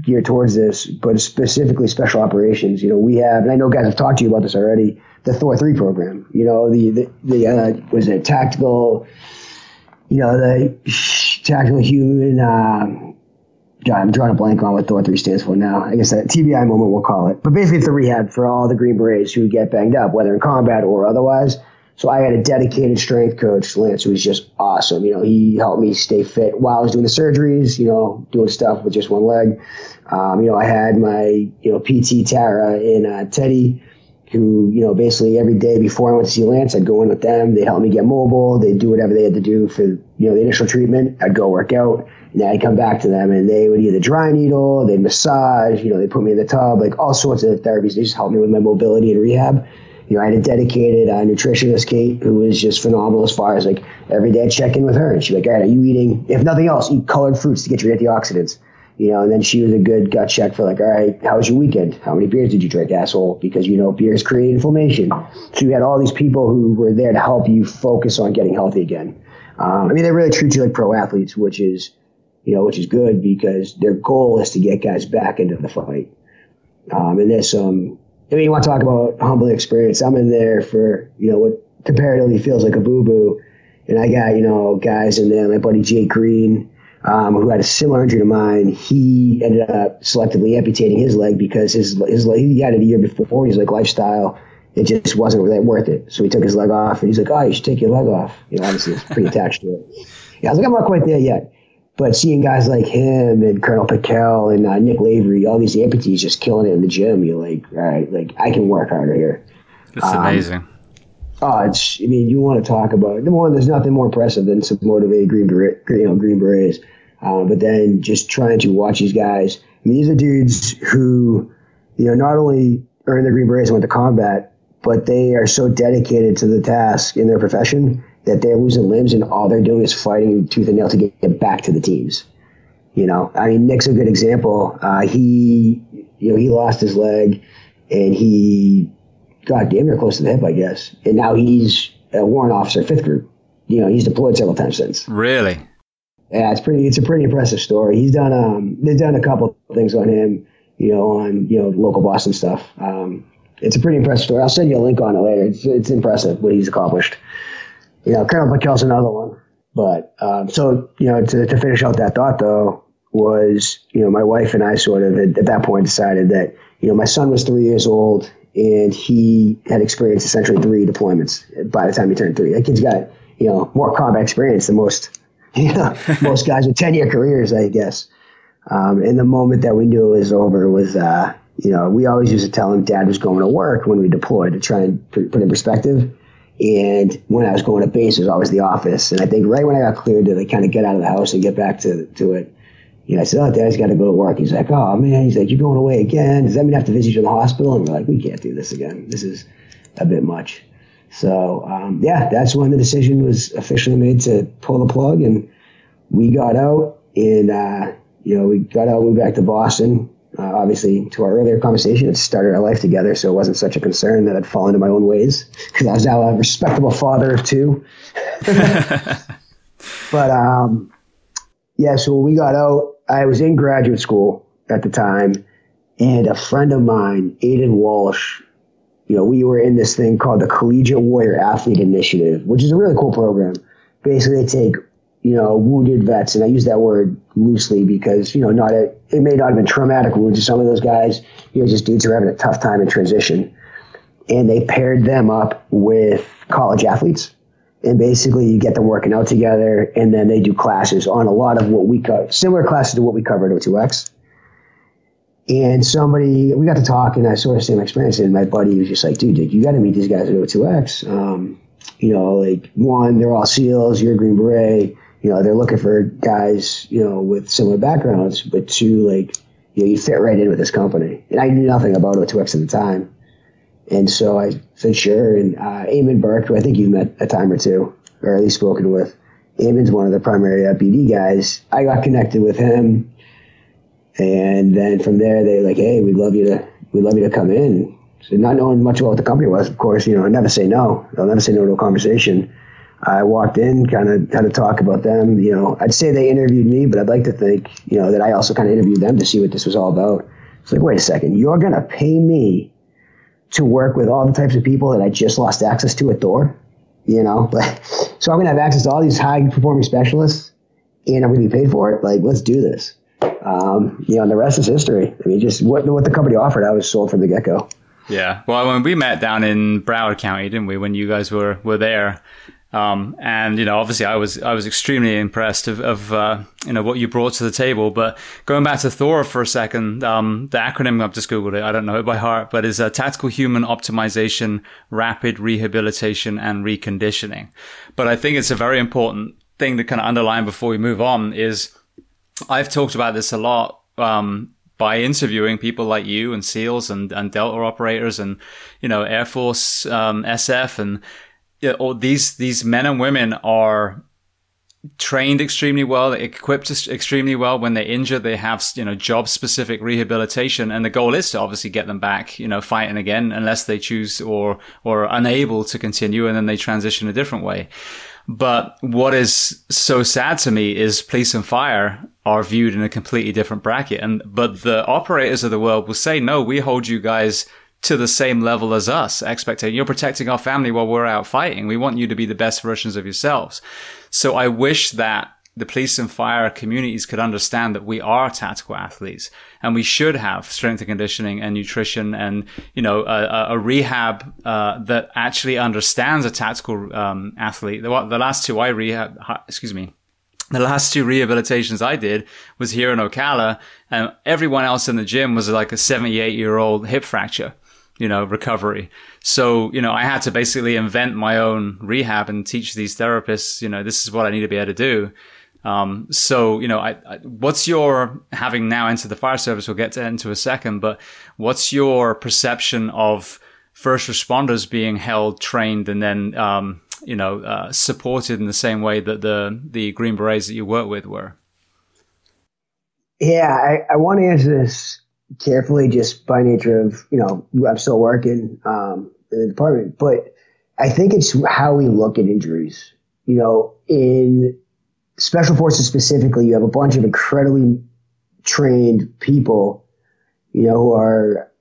gear towards this, but specifically special operations. You know, we have, and I know guys have talked to you about this already, the THOR3 program. You know, the, the, the uh, was it tactical, you know, the tactical human, uh, I'm drawing a blank on what THOR3 stands for now. I guess that TBI moment we'll call it. But basically, it's the rehab for all the Green Berets who get banged up, whether in combat or otherwise. So I had a dedicated strength coach, Lance, who was just awesome. You know, he helped me stay fit while I was doing the surgeries, you know, doing stuff with just one leg. Um, you know, I had my, you know, PT Tara and uh, Teddy, who, you know, basically every day before I went to see Lance, I'd go in with them. They'd help me get mobile. They'd do whatever they had to do for, you know, the initial treatment. I'd go work out. And I'd come back to them and they would either dry needle, they'd massage, you know, they put me in the tub, like all sorts of therapies. They just helped me with my mobility and rehab. You know, I had a dedicated uh, nutritionist, Kate, who was just phenomenal as far as like every day I'd check in with her and she'd be like, all right, are you eating, if nothing else, eat colored fruits to get your antioxidants. You know, and then she was a good gut check for like, all right, how was your weekend? How many beers did you drink, asshole? Because you know beers create inflammation. So you had all these people who were there to help you focus on getting healthy again. Um, I mean, they really treat you like pro athletes, which is you know, which is good because their goal is to get guys back into the fight. Um, and there's some, I mean, you want to talk about humbling experience. I'm in there for, you know, what comparatively feels like a boo boo. And I got, you know, guys in there, my buddy Jay Green, um, who had a similar injury to mine. He ended up selectively amputating his leg because his, his leg, he had it a year before. He's like, lifestyle, it just wasn't really worth it. So he took his leg off and he's like, oh, you should take your leg off. You know, obviously it's pretty attached to it. Yeah, I was like, I'm not quite there yet. But seeing guys like him and Colonel Pikel and uh, Nick Lavery, all these amputees just killing it in the gym, you're like, all right, like I can work harder here. It's um, amazing. Oh, it's. I mean, you want to talk about number one. There's nothing more impressive than some motivated Green Beret, you know, Green Berets. Uh, but then just trying to watch these guys. I mean, these are dudes who, you know, not only earned the Green Berets and went to combat, but they are so dedicated to the task in their profession that they're losing limbs and all they're doing is fighting tooth and nail to get back to the teams. You know, I mean, Nick's a good example. Uh, he, you know, he lost his leg and he got damn near close to the hip, I guess. And now he's a warrant officer, fifth group. You know, he's deployed several times since. Really? Yeah, it's pretty. It's a pretty impressive story. He's done. Um, they've done a couple things on him. You know, on you know local Boston stuff. Um, it's a pretty impressive story. I'll send you a link on it later. It's, it's impressive what he's accomplished. You know, Colonel McKell's another one. But um, so you know, to, to finish out that thought though, was, you know, my wife and I sort of at, at that point decided that, you know, my son was three years old and he had experienced essentially three deployments by the time he turned three. That kid's got, you know, more combat experience than most, you know, most guys with 10 year careers, I guess. Um, and the moment that we knew it was over was, uh, you know, we always used to tell him dad was going to work when we deployed to try and put in perspective. And when I was going to base, it was always the office. And I think right when I got cleared to like, kind of get out of the house and get back to, to it, you know, I said, oh, Dad's got to go to work. He's like, oh, man. He's like, you're going away again. Does that mean I have to visit you in the hospital? And we're like, we can't do this again. This is a bit much. So, um, yeah, that's when the decision was officially made to pull the plug. And we got out and, uh, you know, we got out, moved back to Boston. Uh, obviously, to our earlier conversation, it started our life together, so it wasn't such a concern that I'd fall into my own ways because I was now a respectable father of two. but um, yeah, so when we got out, I was in graduate school at the time, and a friend of mine, Aiden Walsh, you know, we were in this thing called the Collegiate Warrior Athlete Initiative, which is a really cool program. Basically, they take, you know, wounded vets, and I use that word loosely because, you know, not a, it may not have been traumatic wounds to some of those guys, you know, just dudes who are having a tough time in transition. And they paired them up with college athletes. And basically you get them working out together and then they do classes on a lot of what we cover similar classes to what we covered at O2X and somebody we got to talk and i sort of same experience and my buddy was just like dude, dude you got to meet these guys at O2X um, you know like one they're all seals you're a green beret you know they're looking for guys you know with similar backgrounds but two like you know you fit right in with this company and i knew nothing about O2X at the time and so I said, sure. And uh, Eamon Burke, who I think you've met a time or two, or at least spoken with, Eamon's one of the primary BD guys. I got connected with him. And then from there, they were like, hey, we'd love you to, we'd love you to come in. So not knowing much about what the company was, of course, you know, I never say no. I'll never say no to a conversation. I walked in, kind of had to talk about them. You know, I'd say they interviewed me, but I'd like to think, you know, that I also kind of interviewed them to see what this was all about. It's like, wait a second, you're to pay me to work with all the types of people that I just lost access to at Thor, you know. But so I'm gonna have access to all these high performing specialists, and I'm gonna be paid for it. Like, let's do this. Um, you know, and the rest is history. I mean, just what what the company offered, I was sold from the get go. Yeah. Well, when we met down in Broward County, didn't we? When you guys were were there, um, and you know, obviously, I was I was extremely impressed of, of uh, you know what you brought to the table. But going back to Thor for a second, um, the acronym I've just googled it. I don't know it by heart, but is uh, Tactical Human Optimization, Rapid Rehabilitation, and Reconditioning. But I think it's a very important thing to kind of underline before we move on. Is I've talked about this a lot um, by interviewing people like you and SEALs and, and Delta operators and, you know, Air Force, um, SF and yeah, or these these men and women are trained extremely well, equipped extremely well. When they're injured, they have you know job specific rehabilitation, and the goal is to obviously get them back, you know, fighting again, unless they choose or or unable to continue, and then they transition a different way. But what is so sad to me is police and fire are viewed in a completely different bracket, and but the operators of the world will say, no, we hold you guys to the same level as us, expecting you're protecting our family while we're out fighting. We want you to be the best versions of yourselves. So I wish that the police and fire communities could understand that we are tactical athletes and we should have strength and conditioning and nutrition and, you know, a, a rehab, uh, that actually understands a tactical, um, athlete. The, the last two I rehab, excuse me, the last two rehabilitations I did was here in Ocala and everyone else in the gym was like a 78 year old hip fracture you know, recovery. So, you know, I had to basically invent my own rehab and teach these therapists, you know, this is what I need to be able to do. Um, so, you know, I, I, what's your having now entered the fire service? We'll get to into a second, but what's your perception of first responders being held, trained, and then, um, you know, uh, supported in the same way that the the Green Berets that you work with were? Yeah, I, I want to answer this carefully, just by nature of you know I'm still working um, in the department, but I think it's how we look at injuries. You know, in special forces specifically, you have a bunch of incredibly trained people, you know, who are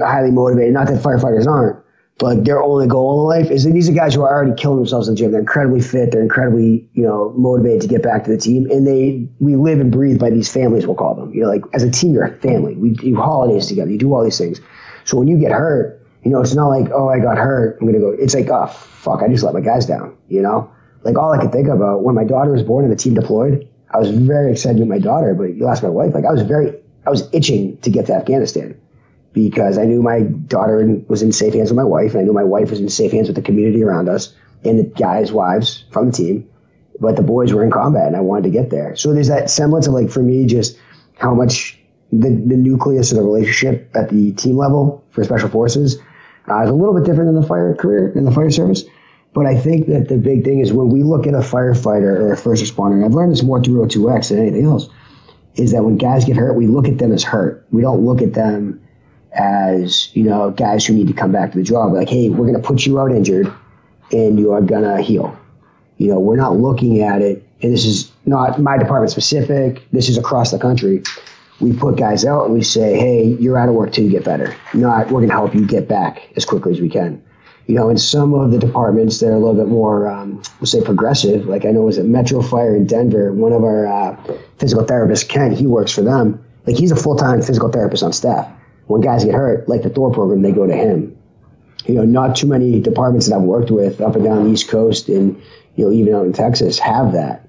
highly motivated. Not that firefighters aren't, but their only goal in life is that these are guys who are already killing themselves in the gym. They're incredibly fit. They're incredibly, you know, motivated to get back to the team. And they, we live and breathe by these families, we'll call them. You know, like as a team, you're a family. We do holidays together. You do all these things. So when you get hurt, you know, it's not like, oh, I got hurt. I'm going to go. It's like, oh, fuck, I just let my guys down, you know? Like all I could think about when my daughter was born and the team deployed, I was very excited with my daughter, but you lost my wife. Like I was very, I was itching to get to Afghanistan because I knew my daughter was in safe hands with my wife, and I knew my wife was in safe hands with the community around us and the guys' wives from the team. But the boys were in combat, and I wanted to get there. So there's that semblance of like for me, just how much the, the nucleus of the relationship at the team level for special forces uh, is a little bit different than the fire career in the fire service. But I think that the big thing is when we look at a firefighter or a first responder, and I've learned this more through O2X than anything else, is that when guys get hurt, we look at them as hurt. We don't look at them as, you know, guys who need to come back to the job. Like, hey, we're going to put you out injured and you are going to heal. You know, we're not looking at it, and this is not my department specific, this is across the country. We put guys out and we say, hey, you're out of work till you get better. Not, we're going to help you get back as quickly as we can you know, in some of the departments that are a little bit more, um, we'll say progressive, like I know it was at Metro Fire in Denver, one of our uh, physical therapists, Ken, he works for them. Like he's a full time physical therapist on staff. When guys get hurt, like the Thor program, they go to him. You know, not too many departments that I've worked with up and down the East Coast and, you know, even out in Texas have that.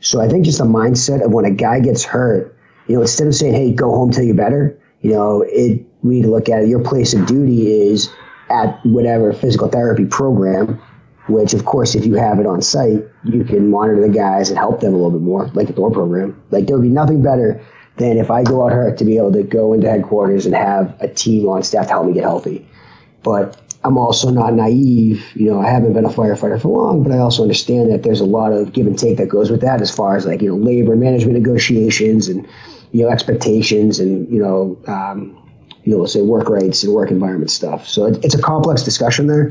So I think just the mindset of when a guy gets hurt, you know, instead of saying, hey, go home till you're better, you know, it, we need to look at it. Your place of duty is at whatever physical therapy program, which of course, if you have it on site, you can monitor the guys and help them a little bit more, like the Thor program. Like there would be nothing better than if I go out hurt to be able to go into headquarters and have a team on staff to help me get healthy. But I'm also not naive. You know, I haven't been a firefighter for long, but I also understand that there's a lot of give and take that goes with that as far as like, you know, labor management negotiations and, you know, expectations and, you know, um, you know, say work rights and work environment stuff. So it, it's a complex discussion there.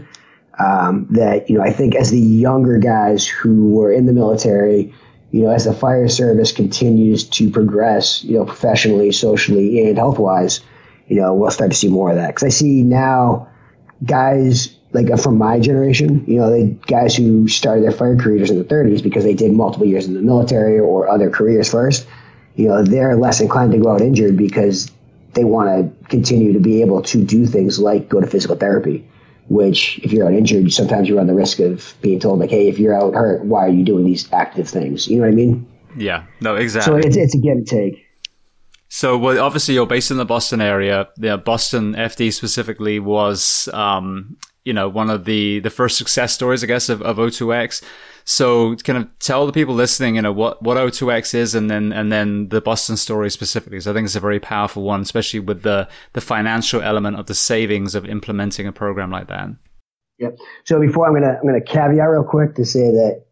Um, that you know, I think as the younger guys who were in the military, you know, as the fire service continues to progress, you know, professionally, socially, and health wise, you know, we'll start to see more of that. Because I see now guys like from my generation, you know, they guys who started their fire careers in the 30s because they did multiple years in the military or other careers first. You know, they're less inclined to go out injured because they want to continue to be able to do things like go to physical therapy, which if you're out injured, sometimes you run the risk of being told like, hey, if you're out hurt, why are you doing these active things? You know what I mean? Yeah, no, exactly. So it's, it's a give and take. So, well, obviously, you're based in the Boston area. The Boston FD specifically was, um, you know, one of the the first success stories, I guess, of, of O2X. So kind of tell the people listening, you know, what, what O2X is and then, and then the Boston story specifically. So I think it's a very powerful one, especially with the, the financial element of the savings of implementing a program like that. Yep. So before I'm gonna I'm gonna caveat real quick to say that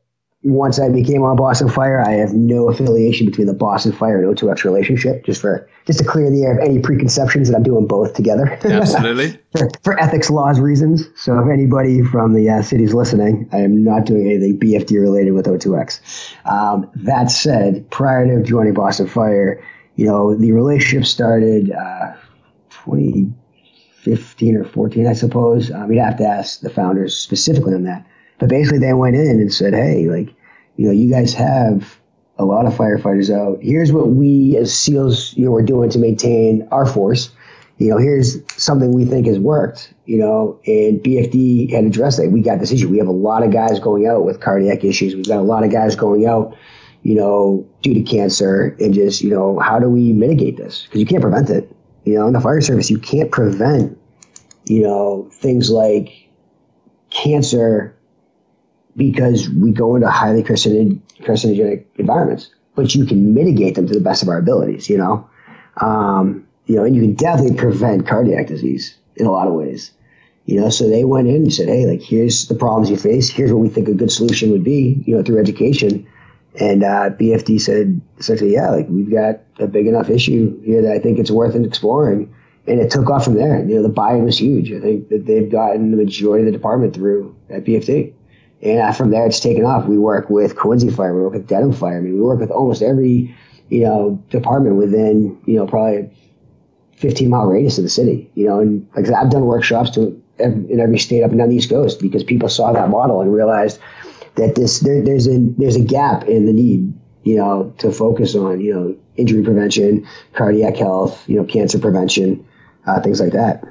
once I became on Boston Fire, I have no affiliation between the Boston Fire and O2X relationship. Just for just to clear the air of any preconceptions that I'm doing both together. Absolutely. for, for, ethics laws reasons. So if anybody from the uh, city's listening, I am not doing anything BFD related with O2X. Um, that said, prior to joining Boston Fire, you know the relationship started uh, 2015 or 14, I suppose. Um, you'd have to ask the founders specifically on that but basically, they went in and said, "Hey, like, you know, you guys have a lot of firefighters out. Here's what we as SEALs, you know, we're doing to maintain our force. You know, here's something we think has worked. You know, and BFD had addressed that. We got this issue. We have a lot of guys going out with cardiac issues. We've got a lot of guys going out." You know, due to cancer, and just you know, how do we mitigate this? Because you can't prevent it. You know, in the fire service, you can't prevent, you know, things like cancer because we go into highly carcinogenic environments, but you can mitigate them to the best of our abilities, you know? Um, you know, and you can definitely prevent cardiac disease in a lot of ways. You know, so they went in and said, "Hey, like here's the problems you face. Here's what we think a good solution would be. You know, through education." And uh, BFD said essentially, "Yeah, like we've got a big enough issue here that I think it's worth exploring." And it took off from there. You know, the buy-in was huge. I think that they've gotten the majority of the department through at BFD. And from there, it's taken off. We work with Quincy Fire. We work with Dedham Fire. I mean, we work with almost every, you know, department within, you know, probably 15 mile radius of the city. You know, and like I've done workshops to in every state up and down the East Coast because people saw that model and realized that this there, there's a there's a gap in the need you know to focus on you know injury prevention, cardiac health, you know cancer prevention, uh, things like that.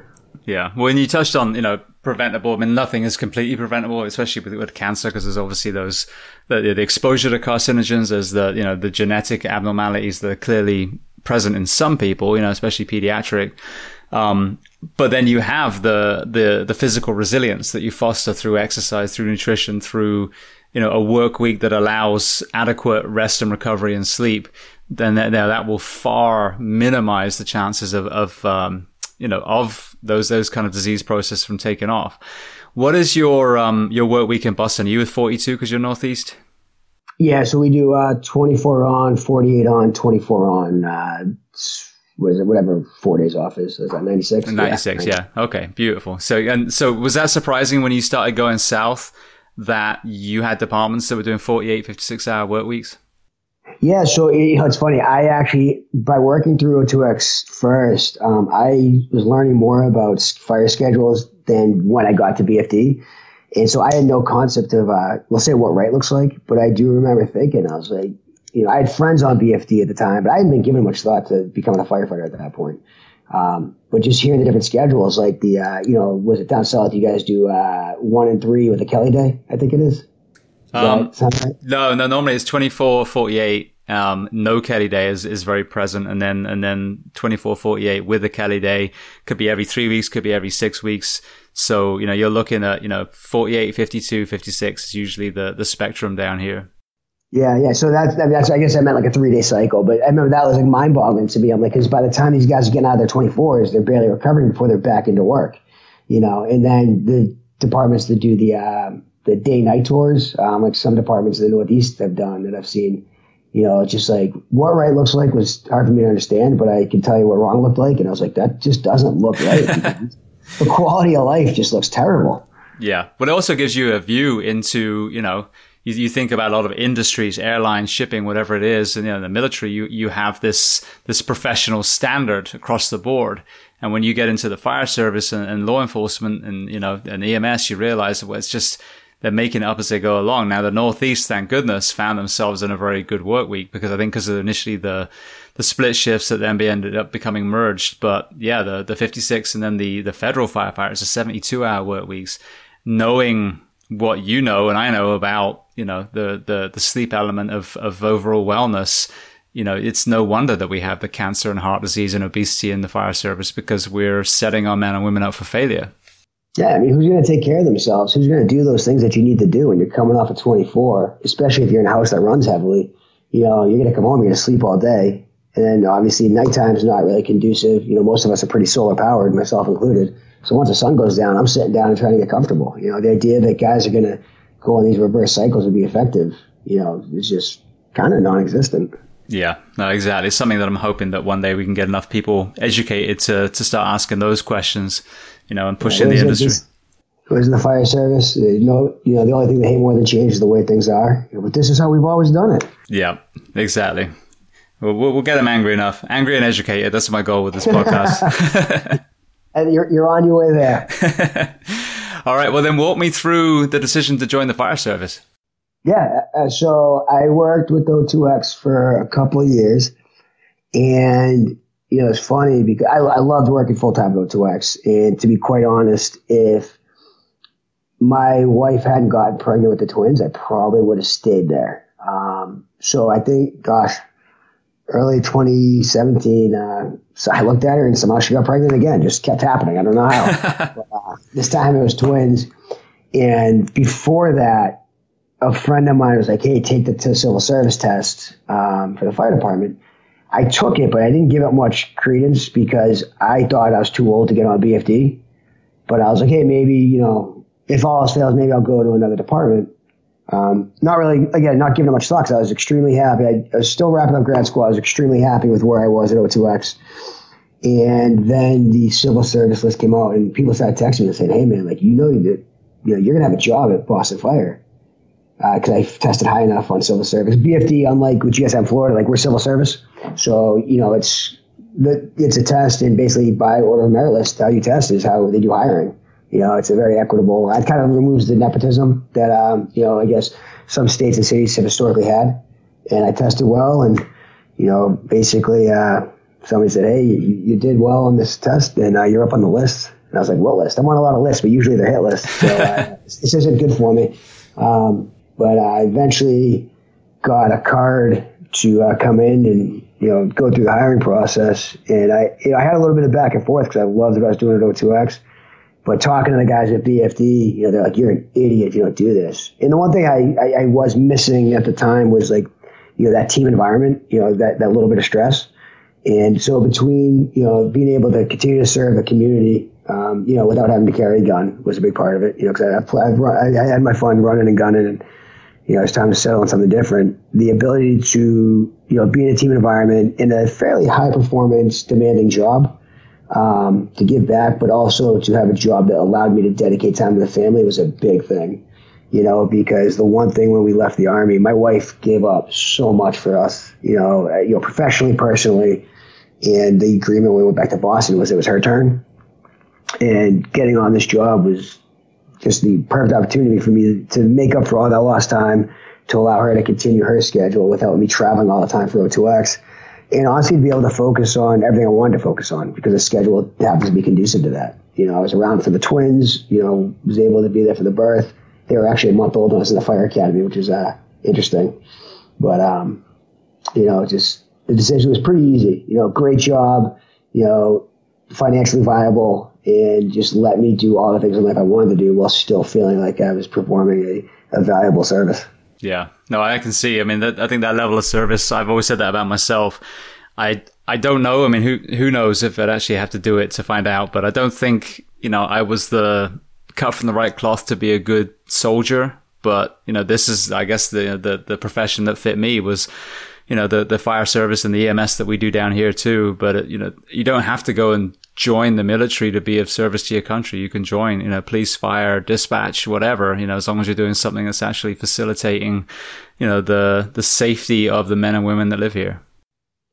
Yeah, when you touched on you know preventable. I mean, nothing is completely preventable, especially with, with cancer, because there's obviously those the, the exposure to carcinogens, there's the you know the genetic abnormalities that are clearly present in some people, you know, especially pediatric. Um, but then you have the, the, the physical resilience that you foster through exercise, through nutrition, through, you know, a work week that allows adequate rest and recovery and sleep. Then that, that will far minimize the chances of, of, um, you know, of those, those kind of disease process from taking off. What is your, um, your work week in Boston? Are you with 42 because you're Northeast? Yeah, so we do uh, 24 on, 48 on, 24 on. Uh, what is it, whatever four days off is. Is that 96? 96, yeah. yeah. Okay, beautiful. So, and so was that surprising when you started going south that you had departments that were doing 48, 56 hour work weeks? Yeah, so you know, it's funny. I actually, by working through O2X first, um, I was learning more about fire schedules than when I got to BFD. And so I had no concept of, uh, we'll say what right looks like, but I do remember thinking, I was like, you know, I had friends on BFD at the time, but I hadn't been given much thought to becoming a firefighter at that point. Um, but just hearing the different schedules, like the, uh, you know, was it down south? You guys do uh, one and three with the Kelly Day, I think it is. Um, right? No, no, normally it's 24, 48. Um, no Kelly Day is, is very present. And then, and then 24, 48 with a Kelly Day could be every three weeks, could be every six weeks. So, you know, you're looking at, you know, 48, 52, 56 is usually the, the spectrum down here. Yeah, yeah. So that's that's I guess I meant like a three day cycle, but I remember that was like mind boggling to me. I'm like, because by the time these guys are getting out of their 24s, they're barely recovering before they're back into work, you know. And then the departments that do the uh, the day night tours, um, like some departments in the Northeast have done that I've seen. You know, it's just like what right looks like was hard for me to understand, but I can tell you what wrong looked like, and I was like, that just doesn't look right. the quality of life just looks terrible. Yeah, but it also gives you a view into you know you, you think about a lot of industries, airlines, shipping, whatever it is, and you know, the military, you, you have this, this professional standard across the board. And when you get into the fire service and, and law enforcement and, you know, and EMS, you realize well, it's just, they're making it up as they go along. Now, the Northeast, thank goodness, found themselves in a very good work week because I think because of initially the, the split shifts that then ended up becoming merged. But yeah, the, the 56 and then the, the federal firefighters, the 72 hour work weeks, knowing what you know and I know about, you know, the, the, the sleep element of, of overall wellness, you know, it's no wonder that we have the cancer and heart disease and obesity in the fire service because we're setting our men and women up for failure. Yeah, I mean, who's going to take care of themselves? Who's going to do those things that you need to do when you're coming off at 24, especially if you're in a house that runs heavily? You know, you're going to come home, you're going to sleep all day. And then obviously nighttime is not really conducive. You know, most of us are pretty solar powered, myself included. So once the sun goes down, I'm sitting down and trying to get comfortable. You know, the idea that guys are going to go on these reverse cycles and be effective, you know, is just kind of non-existent. Yeah, no, exactly. It's something that I'm hoping that one day we can get enough people educated to to start asking those questions, you know, and pushing yeah, the industry. Who is in the fire service? You know, you know, the only thing they hate more than change is the way things are. But this is how we've always done it. Yeah, exactly. We'll, we'll get them angry enough, angry and educated. That's my goal with this podcast. and you're, you're on your way there. All right. Well, then walk me through the decision to join the fire service. Yeah. Uh, so I worked with O2X for a couple of years. And, you know, it's funny because I, I loved working full time at O2X. And to be quite honest, if my wife hadn't gotten pregnant with the twins, I probably would have stayed there. Um, so I think, gosh, early 2017, uh, so I looked at her and somehow she got pregnant again. Just kept happening. I don't know how. but, uh, this time it was twins. And before that, a friend of mine was like, "Hey, take the civil service test um, for the fire department." I took it, but I didn't give it much credence because I thought I was too old to get on BFD. But I was like, "Hey, maybe you know, if all else fails, maybe I'll go to another department." Um, not really, again, not giving it much thought. I was extremely happy. I, I, was still wrapping up grad school. I was extremely happy with where I was at O2X. And then the civil service list came out, and people started texting me and saying, "Hey, man, like you know, you, you know, you're gonna have a job at Boston Fire." Because uh, I tested high enough on civil service. BFD, unlike with in Florida, like we're civil service, so you know it's the, it's a test, and basically by order of merit list, how you test is how they do hiring. You know, it's a very equitable. That kind of removes the nepotism that um, you know I guess some states and cities have historically had. And I tested well, and you know, basically, uh, somebody said, "Hey, you, you, did well on this test, and uh, you're up on the list." And I was like, "What list? I'm on a lot of lists, but usually they're hit lists, so uh, this isn't good for me." Um, but I eventually got a card to uh, come in and you know go through the hiring process. And I you know, I had a little bit of back and forth because I loved what I was doing at O2X. But talking to the guys at BFD, you know, they're like, "You're an idiot if you don't do this." And the one thing I, I, I was missing at the time was like, you know, that team environment, you know, that that little bit of stress. And so between you know being able to continue to serve the community um, you know, without having to carry a gun was a big part of it. You know, because I, I, I, had my fun running and gunning, and you know, it's time to settle on something different. The ability to, you know, be in a team environment in a fairly high performance, demanding job, um, to give back, but also to have a job that allowed me to dedicate time to the family was a big thing. You know, because the one thing when we left the army, my wife gave up so much for us. You know, uh, you know, professionally, personally, and the agreement when we went back to Boston was it was her turn, and getting on this job was just the perfect opportunity for me to make up for all that lost time to allow her to continue her schedule without me traveling all the time for O2X. And honestly, to be able to focus on everything I wanted to focus on because the schedule happens to be conducive to that. You know, I was around for the twins, you know, was able to be there for the birth. They were actually a month old when I was in the fire academy, which is uh, interesting. But, um, you know, just the decision was pretty easy. You know, great job, you know, financially viable, and just let me do all the things in life I wanted to do while still feeling like I was performing a, a valuable service. Yeah, no, I can see. I mean, that, I think that level of service. I've always said that about myself. I I don't know. I mean, who who knows if I'd actually have to do it to find out? But I don't think you know I was the cut from the right cloth to be a good soldier. But you know, this is I guess the the the profession that fit me was you know the the fire service and the EMS that we do down here too. But it, you know, you don't have to go and join the military to be of service to your country. You can join, you know, police, fire, dispatch, whatever. You know, as long as you're doing something that's actually facilitating, you know, the the safety of the men and women that live here.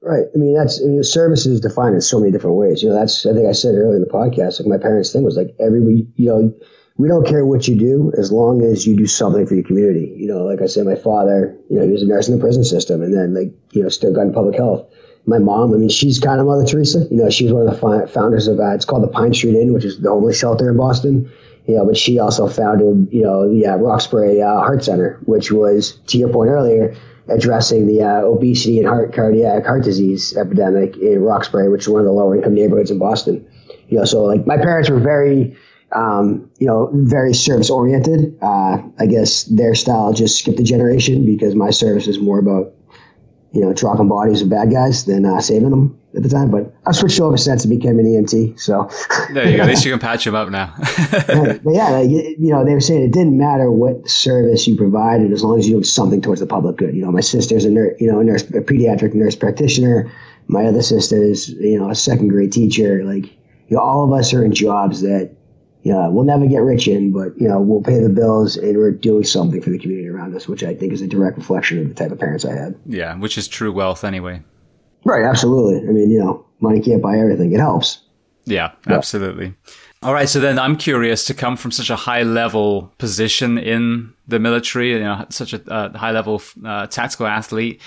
Right. I mean, that's I mean, service is defined in so many different ways. You know, that's I think I said earlier in the podcast. Like my parents' thing was like every you know we don't care what you do as long as you do something for your community. You know, like I said, my father, you know, he was a nurse in the prison system and then like, you know, still got in public health. My mom, I mean, she's kind of Mother Teresa. You know, she was one of the founders of, uh, it's called the Pine Street Inn, which is the homeless shelter in Boston. You know, but she also founded, you know, yeah, Roxbury uh, Heart Center, which was, to your point earlier, addressing the uh, obesity and heart cardiac heart disease epidemic in Roxbury, which is one of the lower income neighborhoods in Boston. You know, so like my parents were very, um, you know, very service oriented. Uh, I guess their style just skipped a generation because my service is more about, you know, dropping bodies of bad guys than uh, saving them at the time. But I switched over since and became an EMT. So there you go. At least you can patch them up now. But yeah, like, you know, they were saying it didn't matter what service you provided as long as you did something towards the public good. You know, my sister's a nurse, you know, a nurse, a pediatric nurse practitioner. My other sister's, you know, a second grade teacher. Like, you know, all of us are in jobs that yeah, we'll never get rich in, but you know, we'll pay the bills and we're doing something for the community around us, which I think is a direct reflection of the type of parents I had. Yeah, which is true wealth anyway. Right, absolutely. I mean, you know, money can't buy everything. It helps. Yeah, yeah. absolutely. All right, so then I'm curious to come from such a high level position in the military, you know, such a uh, high level uh, tactical athlete.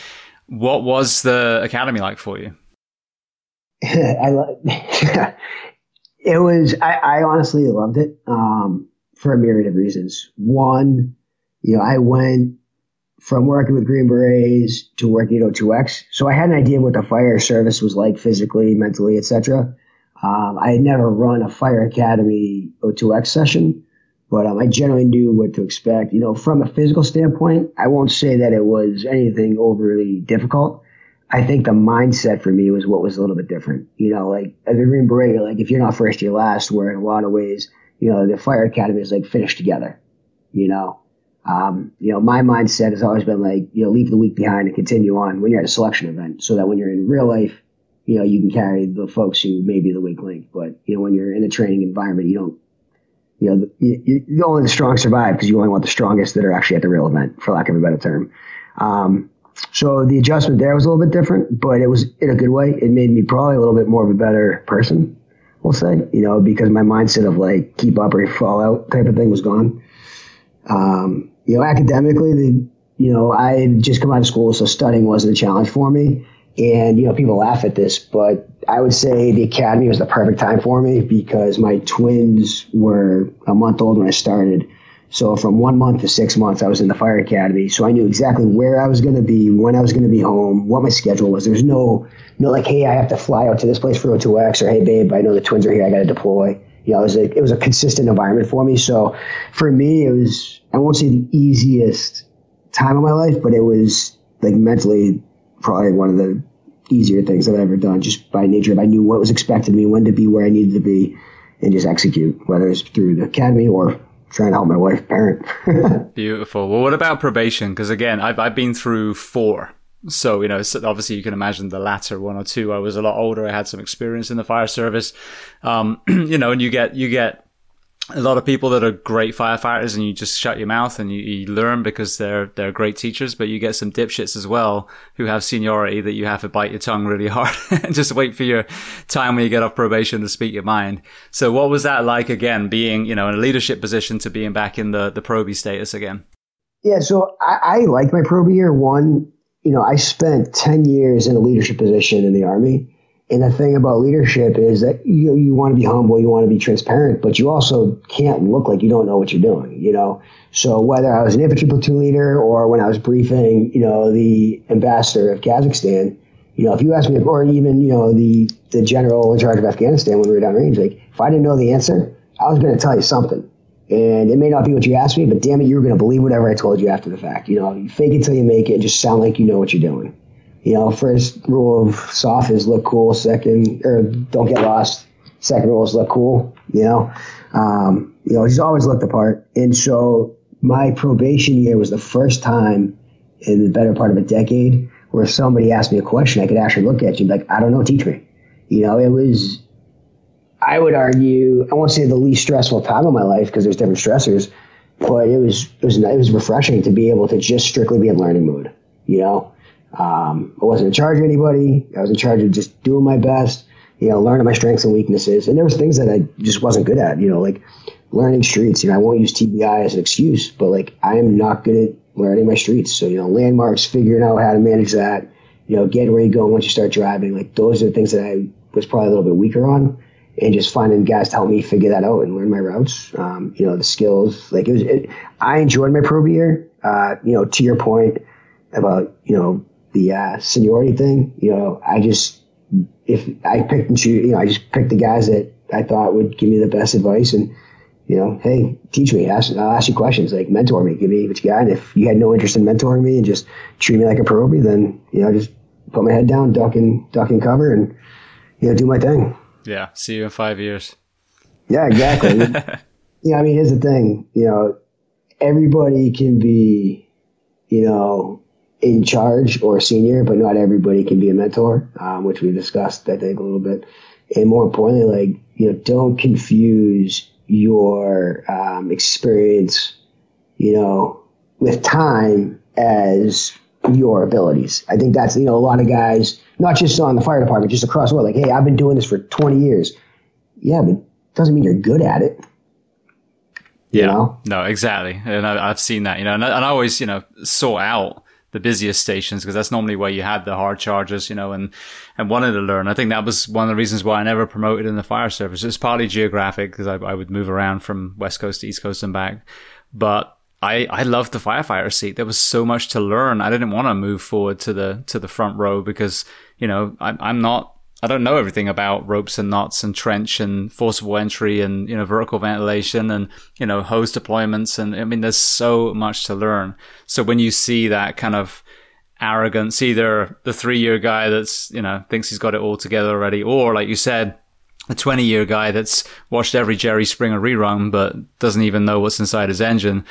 What was the academy like for you? I It was, I, I honestly loved it um, for a myriad of reasons. One, you know, I went from working with Green Berets to working at O2X. So I had an idea what the fire service was like physically, mentally, etc. Um, I had never run a fire academy O2X session, but um, I generally knew what to expect. You know, from a physical standpoint, I won't say that it was anything overly difficult. I think the mindset for me was what was a little bit different. You know, like as a Green Beret, like if you're not first, you're last. Where in a lot of ways, you know, the fire academy is like finished together. You know, um, you know, my mindset has always been like, you know, leave the weak behind and continue on when you're at a selection event, so that when you're in real life, you know, you can carry the folks who may be the weak link. But you know, when you're in a training environment, you don't you know, you, you, only the strong survive because you only want the strongest that are actually at the real event, for lack of a better term. Um, so the adjustment there was a little bit different, but it was in a good way. It made me probably a little bit more of a better person, we'll say, you know, because my mindset of like keep up or fall out type of thing was gone. Um, you know, academically, the, you know, I had just come out of school, so studying wasn't a challenge for me. And, you know, people laugh at this, but I would say the academy was the perfect time for me because my twins were a month old when I started. So from one month to six months, I was in the fire academy. So I knew exactly where I was going to be, when I was going to be home, what my schedule was. There's no, no like, hey, I have to fly out to this place for O2X or hey, babe, I know the twins are here. I got to deploy. You know, it was, a, it was a consistent environment for me. So for me, it was, I won't say the easiest time of my life, but it was like mentally probably one of the easier things that I've ever done just by nature I knew what was expected of me, when to be where I needed to be, and just execute, whether it's through the academy or trying to help my wife parent. Beautiful. Well, what about probation? Because again, I've, I've been through four. So, you know, obviously you can imagine the latter one or two. I was a lot older. I had some experience in the fire service. Um, you know, and you get, you get a lot of people that are great firefighters and you just shut your mouth and you, you, learn because they're they're great teachers but you get some dipshits as well who have seniority that you have to bite your tongue really hard and just wait for your time when you get off probation to speak your mind. So what was that like again being you know in a leadership position to being back in the the probie status again? Yeah so i, I like my probie year. One you know i spent 10 years in a leadership position in the army and the thing about leadership is that you you want to be humble, you want to be transparent, but you also can't look like you don't know what you're doing. You know, so whether I was an infantry platoon leader or when I was briefing, you know, the ambassador of Kazakhstan, you know, if you asked me, or even you know the the general in charge of Afghanistan when we were downrange, like if I didn't know the answer, I was going to tell you something, and it may not be what you asked me, but damn it, you were going to believe whatever I told you after the fact. You know, you fake it till you make it, and just sound like you know what you're doing you know, first rule of SOF is look cool. Second, or don't get lost. Second rule is look cool. You know, um, you know, he's always looked the part. And so my probation year was the first time in the better part of a decade where somebody asked me a question, I could actually look at you like, I don't know, teach me. You know, it was, I would argue, I won't say the least stressful time of my life because there's different stressors, but it was, it was, it was refreshing to be able to just strictly be in learning mode, you know? Um, I wasn't in charge of anybody. I was in charge of just doing my best, you know, learning my strengths and weaknesses. And there was things that I just wasn't good at, you know, like learning streets. You know, I won't use TBI as an excuse, but like I am not good at learning my streets. So, you know, landmarks, figuring out how to manage that, you know, getting where you go once you start driving. Like those are the things that I was probably a little bit weaker on. And just finding guys to help me figure that out and learn my routes. Um, you know, the skills. Like it was, it, I enjoyed my pro year. Uh, you know, to your point about you know the uh, seniority thing, you know, I just if I picked and choose, you know, I just picked the guys that I thought would give me the best advice and you know, hey, teach me. Ask, I'll ask you questions like mentor me, give me what you got. And if you had no interest in mentoring me and just treat me like a probie, then you know, just put my head down, duck and duck and cover, and you know, do my thing. Yeah. See you in five years. Yeah, exactly. yeah, I mean, here's the thing. You know, everybody can be, you know, in charge or senior, but not everybody can be a mentor, um, which we discussed, I think, a little bit. And more importantly, like, you know, don't confuse your um, experience, you know, with time as your abilities. I think that's, you know, a lot of guys, not just on the fire department, just across the world, like, hey, I've been doing this for 20 years. Yeah, but doesn't mean you're good at it. Yeah. You know? No, exactly. And I, have seen that, you know, and I, and I always, you know, sort out the busiest stations because that's normally where you had the hard charges, you know, and, and wanted to learn. I think that was one of the reasons why I never promoted in the fire service. It's partly geographic because I, I would move around from West Coast to East Coast and back. But I, I loved the firefighter seat. There was so much to learn. I didn't want to move forward to the, to the front row because, you know, I, I'm not I don't know everything about ropes and knots and trench and forcible entry and, you know, vertical ventilation and, you know, hose deployments. And I mean, there's so much to learn. So when you see that kind of arrogance, either the three year guy that's, you know, thinks he's got it all together already, or like you said, a 20 year guy that's watched every Jerry Springer rerun, but doesn't even know what's inside his engine.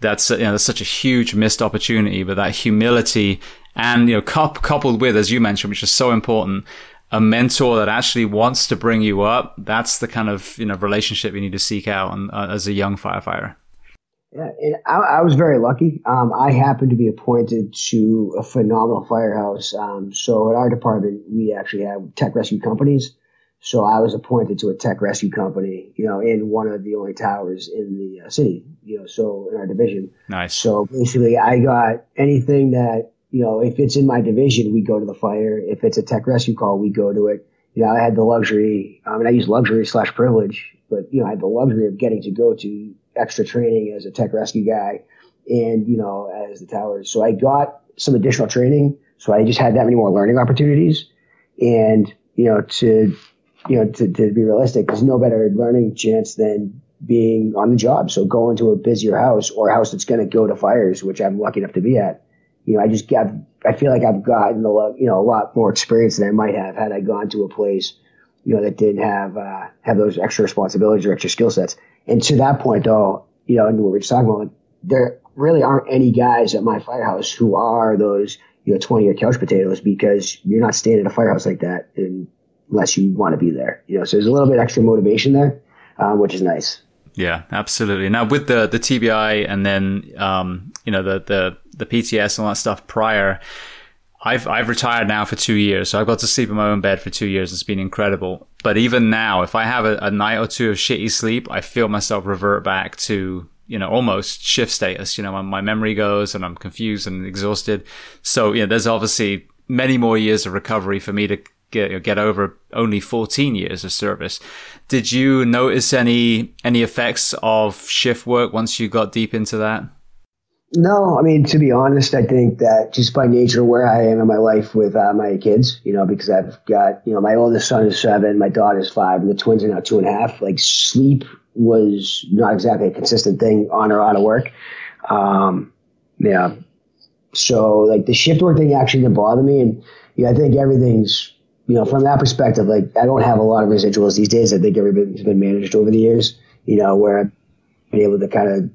That's, you know, that's such a huge missed opportunity, but that humility and, you know, coupled with, as you mentioned, which is so important, a mentor that actually wants to bring you up, that's the kind of you know relationship you need to seek out on, uh, as a young firefighter. Yeah, I, I was very lucky. Um, I happened to be appointed to a phenomenal firehouse. Um, so in our department, we actually have tech rescue companies. So I was appointed to a tech rescue company, you know, in one of the only towers in the uh, city, you know, so in our division. Nice. So basically, I got anything that you know, if it's in my division, we go to the fire. If it's a tech rescue call, we go to it. You know, I had the luxury, I mean, I use luxury slash privilege, but, you know, I had the luxury of getting to go to extra training as a tech rescue guy and, you know, as the towers. So I got some additional training. So I just had that many more learning opportunities. And, you know, to, you know, to, to be realistic, there's no better learning chance than being on the job. So going to a busier house or a house that's going to go to fires, which I'm lucky enough to be at you know, I just got, I feel like I've gotten a lot, you know, a lot more experience than I might have had I gone to a place, you know, that didn't have, uh, have those extra responsibilities or extra skill sets. And to that point though, you know, and what we are just talking about, there really aren't any guys at my firehouse who are those, you know, 20 year couch potatoes because you're not staying at a firehouse like that unless you want to be there, you know, so there's a little bit extra motivation there, um, which is nice. Yeah, absolutely. Now with the the TBI and then um, you know the the the PTS and all that stuff prior, I've I've retired now for two years, so I've got to sleep in my own bed for two years. It's been incredible. But even now, if I have a, a night or two of shitty sleep, I feel myself revert back to you know almost shift status. You know, my, my memory goes and I'm confused and exhausted. So yeah, there's obviously many more years of recovery for me to get, get over only 14 years of service. Did you notice any any effects of shift work once you got deep into that? No, I mean to be honest, I think that just by nature where I am in my life with uh, my kids, you know, because I've got you know my oldest son is seven, my daughter is five, and the twins are now two and a half. Like sleep was not exactly a consistent thing on or out of work. Um, yeah, so like the shift work thing actually didn't bother me, and yeah, I think everything's you know, from that perspective, like I don't have a lot of residuals these days. I think everything's been managed over the years, you know, where I've been able to kind of,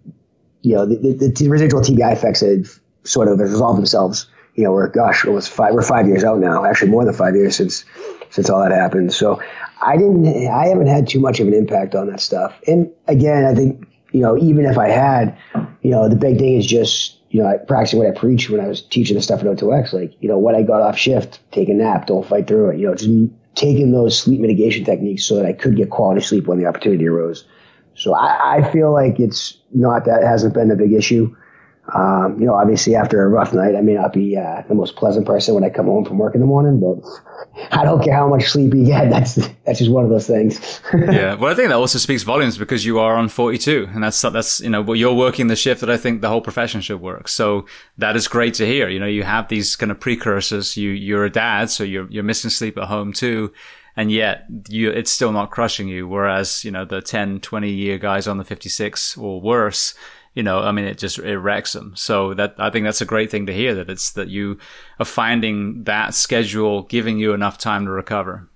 you know, the, the, the residual TBI effects have sort of resolved themselves. You know, we're gosh, it was five, we're five years out now. Actually, more than five years since since all that happened. So I didn't, I haven't had too much of an impact on that stuff. And again, I think you know, even if I had, you know, the big thing is just you know, practicing what I preach when I was teaching the stuff at O2X, like, you know, when I got off shift, take a nap, don't fight through it, you know, just taking those sleep mitigation techniques so that I could get quality sleep when the opportunity arose. So I, I feel like it's not that hasn't been a big issue. Um, you know, obviously after a rough night, I may not be uh, the most pleasant person when I come home from work in the morning, but I don't care how much sleep you get. That's that's just one of those things. yeah, well, I think that also speaks volumes because you are on 42, and that's that's you know you're working the shift that I think the whole profession should work. So that is great to hear. You know, you have these kind of precursors. You you're a dad, so you're you're missing sleep at home too and yet you, it's still not crushing you. Whereas, you know, the 10, 20 year guys on the 56 or worse, you know, I mean, it just it wrecks them. So that I think that's a great thing to hear that it's that you are finding that schedule giving you enough time to recover.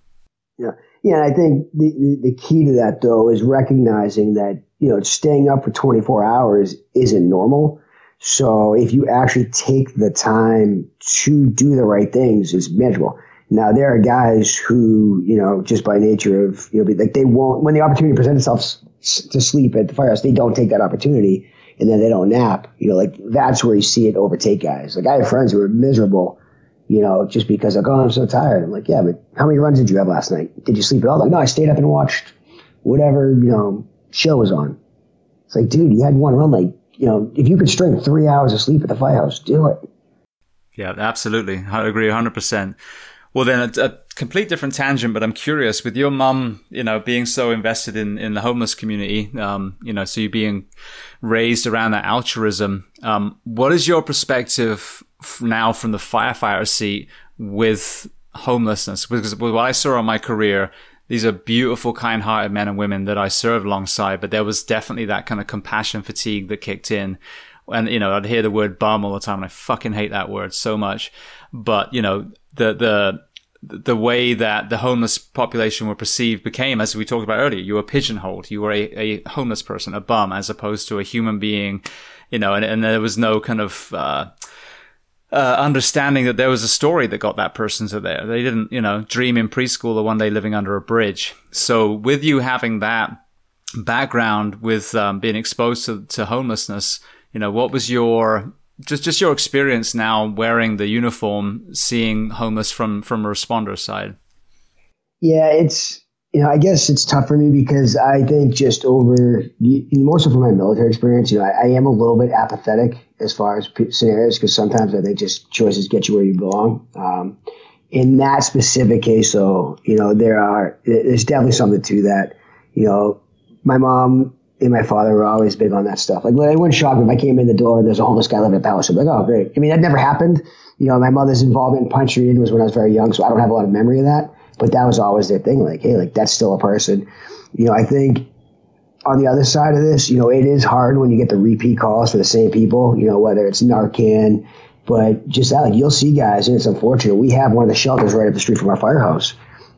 Yeah, yeah. I think the, the, key to that though is recognizing that you know staying up for 24 hours isn't normal. So if you actually take the time to do the right things, it's manageable. Now there are guys who, you know, just by nature of, you know, like they won't, when the opportunity presents itself to sleep at the firehouse, they don't take that opportunity and then they don't nap. You know, like that's where you see it overtake guys. Like I have friends who are miserable, you know, just because like, oh, I'm so tired. I'm like, yeah, but how many runs did you have last night? Did you sleep at all? Like, no, I stayed up and watched whatever, you know, show was on. It's like, dude, you had one run. Like, you know, if you could string three hours of sleep at the firehouse, do it. Yeah, absolutely. I agree 100%. Well, then a, a, complete different tangent, but I'm curious with your mum, you know, being so invested in, in the homeless community, um, you know, so you being raised around that altruism. Um, what is your perspective now from the firefighter seat with homelessness because what I saw on my career, these are beautiful, kind-hearted men and women that I served alongside, but there was definitely that kind of compassion fatigue that kicked in. And, you know, I'd hear the word bum all the time and I fucking hate that word so much. But, you know, the, the, the way that the homeless population were perceived became, as we talked about earlier, you were pigeonholed. You were a, a homeless person, a bum, as opposed to a human being, you know, and, and there was no kind of, uh, uh, understanding that there was a story that got that person to there. They didn't, you know, dream in preschool or one day living under a bridge. So with you having that background with um, being exposed to, to homelessness, you know, what was your just just your experience now wearing the uniform, seeing homeless from from a responder side. Yeah, it's you know I guess it's tough for me because I think just over more so from my military experience, you know, I, I am a little bit apathetic as far as scenarios because sometimes I think just choices get you where you belong. Um, in that specific case, though, you know, there are there's definitely something to that. You know, my mom and my father were always big on that stuff. Like, it wouldn't shock me if I came in the door and there's a homeless guy living at the house. Be like, oh, great. I mean, that never happened. You know, my mother's involvement in Pine Street was when I was very young, so I don't have a lot of memory of that. But that was always their thing. Like, hey, like that's still a person. You know, I think on the other side of this, you know, it is hard when you get the repeat calls for the same people. You know, whether it's Narcan, but just that, like you'll see guys, and it's unfortunate. We have one of the shelters right up the street from our firehouse,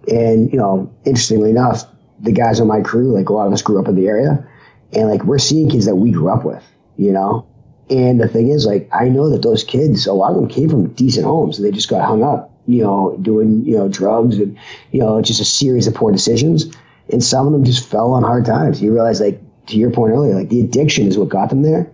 and you know, interestingly enough, the guys on my crew, like a lot of us grew up in the area and like we're seeing kids that we grew up with, you know? And the thing is, like, I know that those kids, a lot of them came from decent homes and they just got hung up, you know, doing, you know, drugs and, you know, just a series of poor decisions. And some of them just fell on hard times. You realize, like, to your point earlier, like the addiction is what got them there.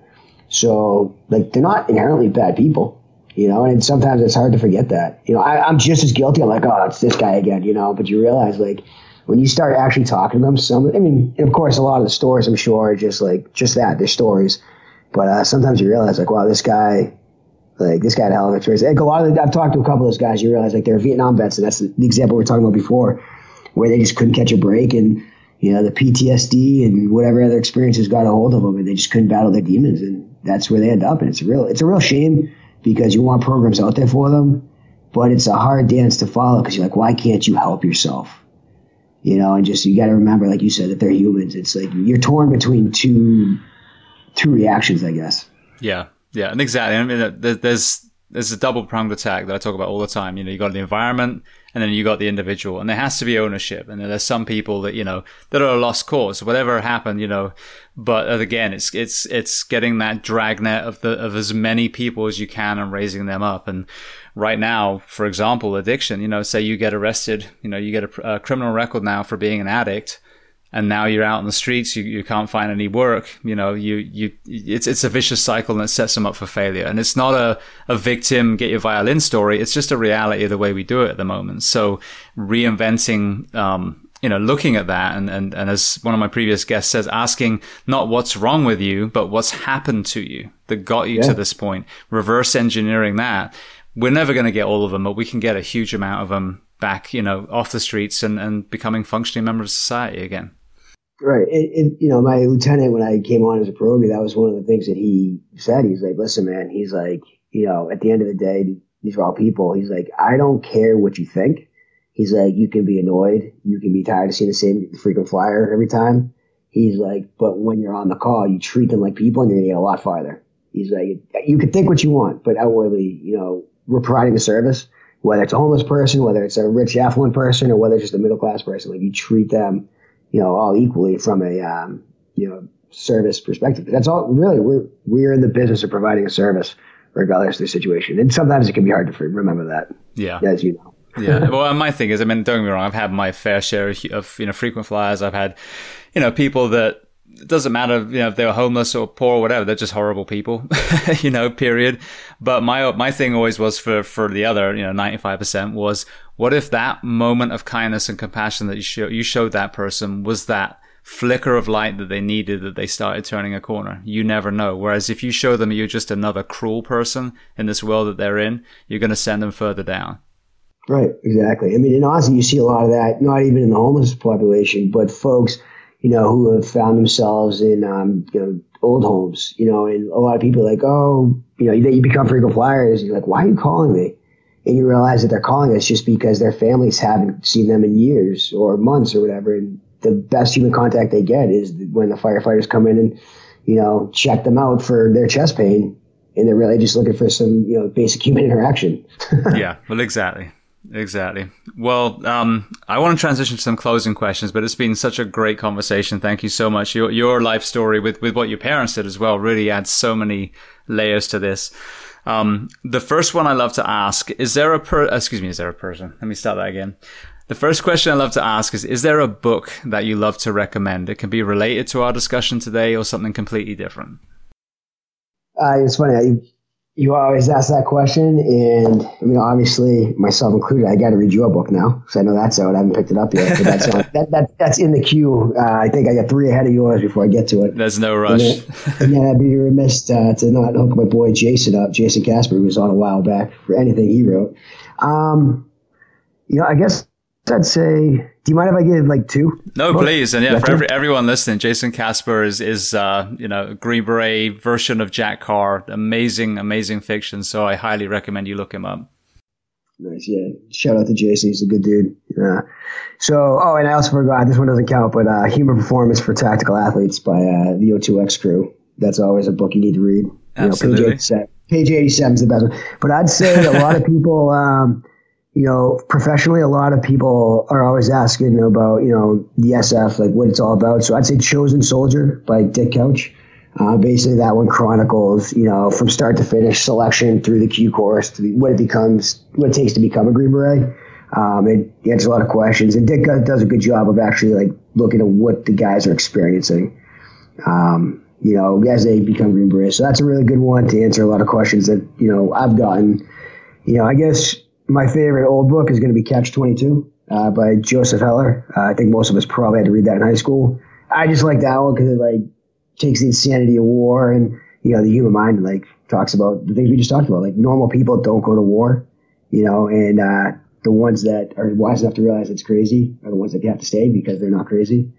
So, like, they're not inherently bad people, you know, and sometimes it's hard to forget that. You know, I, I'm just as guilty. I'm like, oh, it's this guy again, you know, but you realize, like, when you start actually talking to them, some, I mean, of course, a lot of the stories, I'm sure, are just like, just that, they're stories. But uh, sometimes you realize, like, wow, this guy, like, this guy had a hell of a choice. Like, a lot of the, I've talked to a couple of those guys, you realize, like, they're Vietnam vets, and that's the, example we are talking about before, where they just couldn't catch a break, and, you know, the PTSD and whatever other experiences got a hold of them, and they just couldn't battle their demons, and that's where they end up. And it's real, it's a real shame because you want programs out there for them, but it's a hard dance to follow because you're like, why can't you help yourself? You know, and just you got to remember, like you said, that they're humans. It's like you're torn between two two reactions, I guess. Yeah, yeah, and exactly. I mean, uh, there's there's a double pronged attack that I talk about all the time. You know, you got the environment and then you got the individual and there has to be ownership. And there's some people that, you know, that are a lost cause, whatever happened, you know, but uh, again, it's, it's, it's getting that dragnet of the, of as many people as you can and raising them up. And right now, for example, addiction, you know, say you get arrested, you know, you get a, a criminal record now for being an addict and now you're out in the streets, you, you can't find any work, you know, you, you, it's, it's a vicious cycle and it sets them up for failure. And it's not a, a victim, get your violin story. It's just a reality of the way we do it at the moment. So reinventing, um, you know, looking at that and, and, and as one of my previous guests says, asking not what's wrong with you, but what's happened to you that got you yeah. to this point, reverse engineering that. We're never going to get all of them, but we can get a huge amount of them back, you know, off the streets and, and becoming functioning members of society again. Right. And, and, you know, my lieutenant, when I came on as a parolee, that was one of the things that he said. He's like, listen, man, he's like, you know, at the end of the day, these are all people. He's like, I don't care what you think. He's like, you can be annoyed. You can be tired of seeing the same frequent flyer every time. He's like, but when you're on the call, you treat them like people and you're going to get a lot farther. He's like, you can think what you want, but outwardly, you know, we're providing a service, whether it's a homeless person, whether it's a rich, affluent person, or whether it's just a middle class person. Like you treat them you know, all equally from a, um, you know, service perspective. That's all really, we're, we're in the business of providing a service regardless of the situation. And sometimes it can be hard to remember that. Yeah. As you know. yeah. Well, my thing is, I mean, don't get me wrong. I've had my fair share of, you know, frequent flyers. I've had, you know, people that it doesn't matter, you know, if they were homeless or poor or whatever. They're just horrible people, you know, period. But my, my thing always was for, for the other, you know, 95% was what if that moment of kindness and compassion that you show, you showed that person was that flicker of light that they needed that they started turning a corner? You never know. Whereas if you show them you're just another cruel person in this world that they're in, you're going to send them further down. Right, exactly. I mean, in Aussie, you see a lot of that, not even in the homeless population, but folks you know, who have found themselves in, um, you know, old homes, you know, and a lot of people are like, oh, you know, you, you become frequent flyers. You're like, why are you calling me? and you realize that they're calling us just because their families haven't seen them in years or months or whatever. And the best human contact they get is when the firefighters come in and, you know, check them out for their chest pain. And they're really just looking for some, you know, basic human interaction. yeah, well, exactly. Exactly. Well, um, I want to transition to some closing questions, but it's been such a great conversation. Thank you so much. Your, your life story with, with what your parents did as well really adds so many layers to this. Um, the first one I love to ask is there a per, excuse me, is there a person? Let me start that again. The first question I love to ask is, is there a book that you love to recommend? It can be related to our discussion today or something completely different. Uh, it's funny you always ask that question, and I mean, obviously, myself included, I got to read your book now because I know that's out. I haven't picked it up yet, but that's on, that, that that's in the queue. Uh, I think I got three ahead of yours before I get to it. There's no rush. And then, and then I'd be remiss uh, to not hook my boy Jason up, Jason Kasper, who was on a while back for anything he wrote. Um, you know, I guess I'd say, do you mind if I give like two? No, please. And yeah, for every, everyone listening, Jason Kasper is, is, uh, you know, Green Beret version of Jack Carr. Amazing, amazing fiction. So I highly recommend you look him up. Nice. Yeah. Shout out to Jason. He's a good dude. Yeah. So, oh, and I also forgot, this one doesn't count, but, uh, Human Performance for Tactical Athletes by, uh, the O2X crew. That's always a book you need to read. Absolutely. You know, page 87. Page 87 is the best one. But I'd say a lot of people, um, you know, professionally, a lot of people are always asking about, you know, the SF, like what it's all about. So I'd say Chosen Soldier by Dick Couch. Uh, basically, that one chronicles, you know, from start to finish, selection through the Q course to what it becomes, what it takes to become a Green Beret. Um, it answers a lot of questions, and Dick does a good job of actually like looking at what the guys are experiencing. Um, you know, as they become Green Berets. So that's a really good one to answer a lot of questions that you know I've gotten. You know, I guess my favorite old book is going to be Catch 22 uh, by Joseph Heller. Uh, I think most of us probably had to read that in high school. I just like that one because it like takes the insanity of war and you know the human mind and like talks about the things we just talked about. Like normal people don't go to war, you know, and uh, the ones that are wise enough to realize it's crazy are the ones that have to stay because they're not crazy.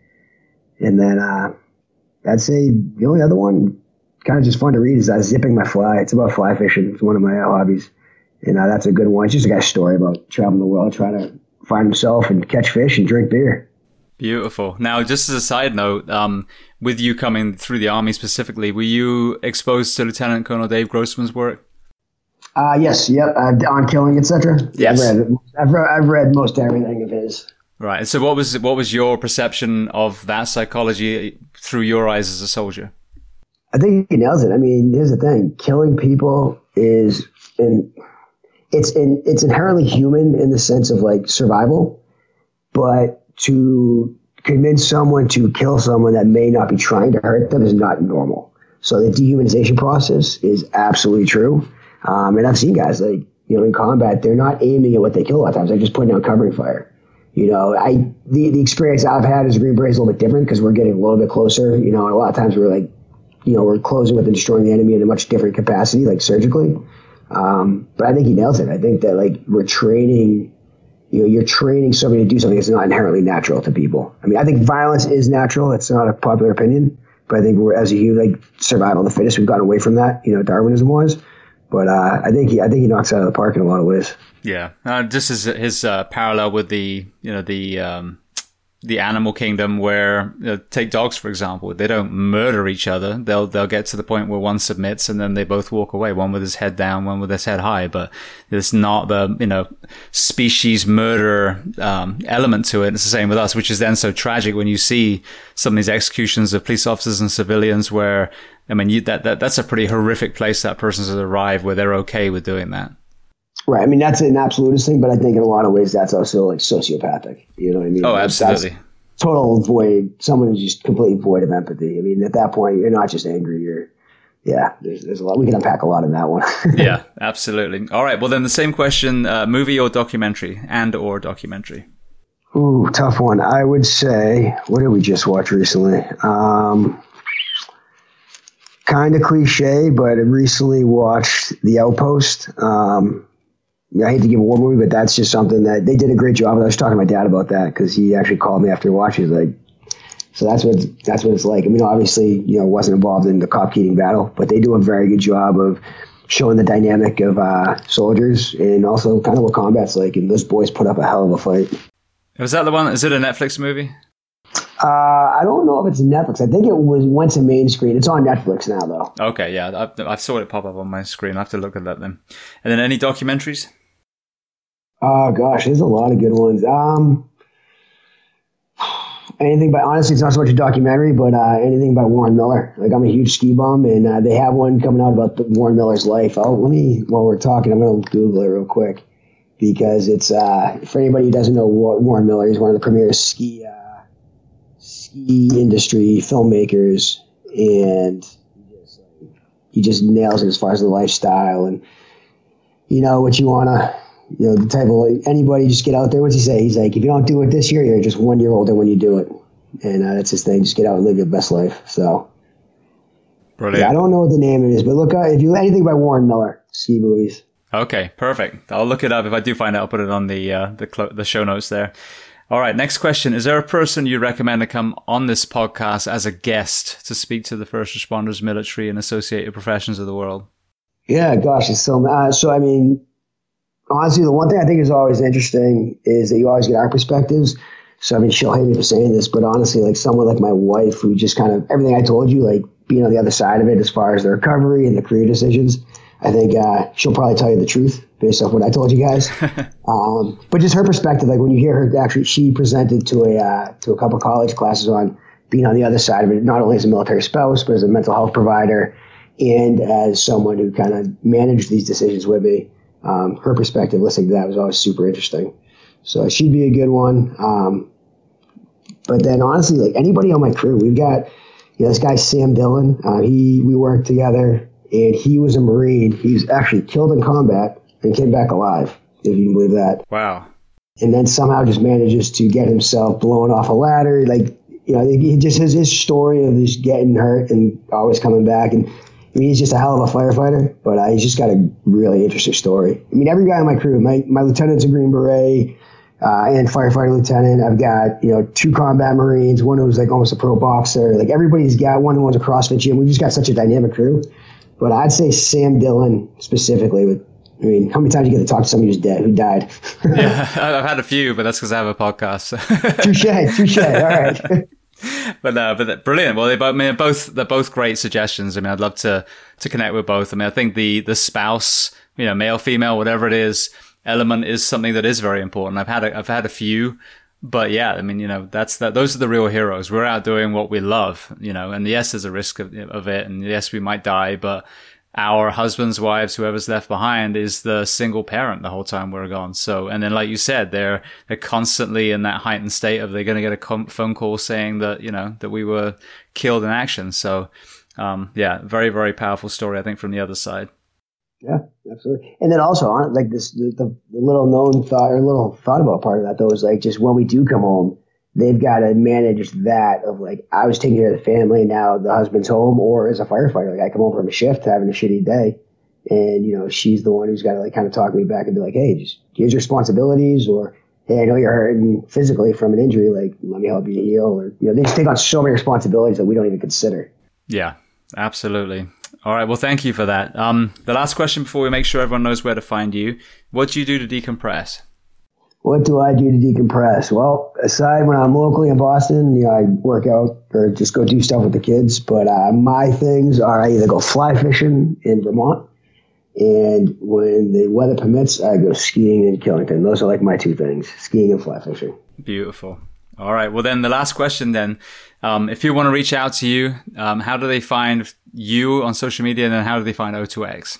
And then uh, I'd say the only other one, kind of just fun to read, is uh, Zipping My Fly. It's about fly fishing. It's one of my hobbies you know, that's a good one. It's just a guy's story about traveling the world, trying to find himself and catch fish and drink beer. Beautiful. Now, just as a side note, um, with you coming through the army specifically, were you exposed to Lieutenant Colonel Dave Grossman's work? Uh, yes, yep, uh, on killing, etc. Yes, I've read, I've, read, I've read most everything of his. Right. So, what was what was your perception of that psychology through your eyes as a soldier? I think he nails it. I mean, here's the thing: killing people is, in it's in, it's inherently human in the sense of like survival, but to convince someone to kill someone that may not be trying to hurt them is not normal. So the dehumanization process is absolutely true. Um, and I've seen guys like, you know, in combat, they're not aiming at what they kill a lot of times. They're just putting out covering fire. You know, I, the, the experience I've had as a Green Beret is a little bit different because we're getting a little bit closer. You know, a lot of times we're like, you know, we're closing with and destroying the enemy in a much different capacity, like surgically. Um, but I think he nails it. I think that like we're training, you know, you're training somebody to do something that's not inherently natural to people. I mean, I think violence is natural. It's not a popular opinion, but I think we're as a human, like survival of the fittest, we've gotten away from that. You know, Darwinism was. But uh, I think he, I think he knocks out of the park in a lot of ways. Yeah, uh, this is his uh, parallel with the, you know, the um, the animal kingdom where you know, take dogs for example they don't murder each other. They'll they'll get to the point where one submits and then they both walk away one with his head down one with his head high. But it's not the you know species murder um, element to it. It's the same with us which is then so tragic when you see some of these executions of police officers and civilians where I mean you, that, that that's a pretty horrific place that person's arrived where they're okay with doing that Right. I mean, that's an absolutist thing, but I think in a lot of ways that's also like sociopathic. You know what I mean? Oh, absolutely. Total void. Someone who's just completely void of empathy. I mean, at that point, you're not just angry. You're, yeah, there's, there's a lot. We can unpack a lot in that one. yeah, absolutely. All right. Well, then the same question: uh, movie or documentary, and or documentary. Ooh, tough one. I would say. What did we just watch recently? Um, kind of cliche, but I recently watched The Outpost. Um, I hate to give a war movie, but that's just something that they did a great job. I was talking to my dad about that because he actually called me after watching. He's like, so that's what that's what it's like. I mean, obviously, you know, wasn't involved in the Cop Keating battle, but they do a very good job of showing the dynamic of uh, soldiers and also kind of what combat's like. And those boys put up a hell of a fight. Was that the one? Is it a Netflix movie? Uh, I don't know if it's Netflix. I think it was went to main screen. It's on Netflix now, though. Okay, yeah, I, I saw it pop up on my screen. I have to look at that then. And then any documentaries? Oh gosh, there's a lot of good ones. Um, anything by honestly, it's not so much a documentary, but uh, anything by Warren Miller. Like I'm a huge ski bum, and uh, they have one coming out about the, Warren Miller's life. Oh, let me while we're talking, I'm gonna Google it real quick because it's uh, for anybody who doesn't know Warren Miller. He's one of the premier ski uh, ski industry filmmakers, and he just, he just nails it as far as the lifestyle and you know what you wanna you know, the type of anybody just get out there. What's he say? He's like, if you don't do it this year, you're just one year older when you do it, and uh, that's his thing. Just get out and live your best life. So, Brilliant. yeah, I don't know what the name it is, but look, uh, if you anything by Warren Miller, ski movies. Okay, perfect. I'll look it up. If I do find it, I'll put it on the uh, the the show notes there. All right, next question. Is there a person you recommend to come on this podcast as a guest to speak to the first responders, military, and associated professions of the world? Yeah, gosh, it's so. Uh, so I mean, honestly, the one thing I think is always interesting is that you always get our perspectives. So, I mean, she'll hate me for saying this, but honestly, like someone like my wife who just kind of everything I told you, like being on the other side of it as far as the recovery and the career decisions, I think uh, she'll probably tell you the truth based off what I told you guys. um, but just her perspective, like when you hear her, actually, she presented to a uh, to a couple college classes on being on the other side of it, not only as a military spouse, but as a mental health provider and as someone who kind of managed these decisions with me um, her perspective listening to that was always super interesting. So she'd be a good one. Um, but then honestly, like anybody on my crew, we've got you know, this guy Sam Dillon. Uh, he we worked together, and he was a Marine. He was actually killed in combat and came back alive. If you can believe that. Wow. And then somehow just manages to get himself blown off a ladder. Like you know, he just has his story of just getting hurt and always coming back. And he's just a hell of a firefighter, but uh, he's just got a really interesting story. I mean, every guy on my crew, my, my lieutenant's a Green Beret uh, and firefighter lieutenant. I've got, you know, two combat Marines, one who's like almost a pro boxer. Like everybody's got one who owns a CrossFit gym. We've just got such a dynamic crew. But I'd say Sam Dillon specifically with I mean, how many times do you get to talk to somebody who's dead, who died? yeah, I've had a few, but that's because I have a podcast. touche, touche. All right. but uh, but brilliant. Well, they both, I mean, both they're both great suggestions. I mean, I'd love to to connect with both. I mean, I think the the spouse, you know, male, female, whatever it is, element is something that is very important. I've had a, I've had a few, but yeah, I mean, you know, that's that. Those are the real heroes. We're out doing what we love, you know, and yes, there's a risk of, of it, and yes, we might die, but our husbands, wives, whoever's left behind is the single parent the whole time we're gone. So, and then like you said, they're, they're constantly in that heightened state of they're going to get a com- phone call saying that, you know, that we were killed in action. So, um, yeah, very, very powerful story, I think, from the other side. Yeah, absolutely. And then also on like this, the, the, the little known thought or little thought about part of that though is like just when we do come home, they've got to manage that of like I was taking care of the family, now the husband's home, or as a firefighter, like I come home from a shift having a shitty day, and you know she's the one who's got to like kind of talk me back and be like, hey, just here's your responsibilities, or hey, I know you're hurting physically from an injury, like let me help you heal, or you know they just take on so many responsibilities that we don't even consider. Yeah, absolutely. All right, well, thank you for that. Um, the last question before we make sure everyone knows where to find you: What do you do to decompress? What do I do to decompress? Well, aside when I'm locally in Boston, you know, I work out or just go do stuff with the kids. But uh, my things are I either go fly fishing in Vermont, and when the weather permits, I go skiing in Killington. Those are like my two things: skiing and fly fishing. Beautiful. All right. Well, then the last question then. Um, if you want to reach out to you, um, how do they find you on social media and then how do they find O2X?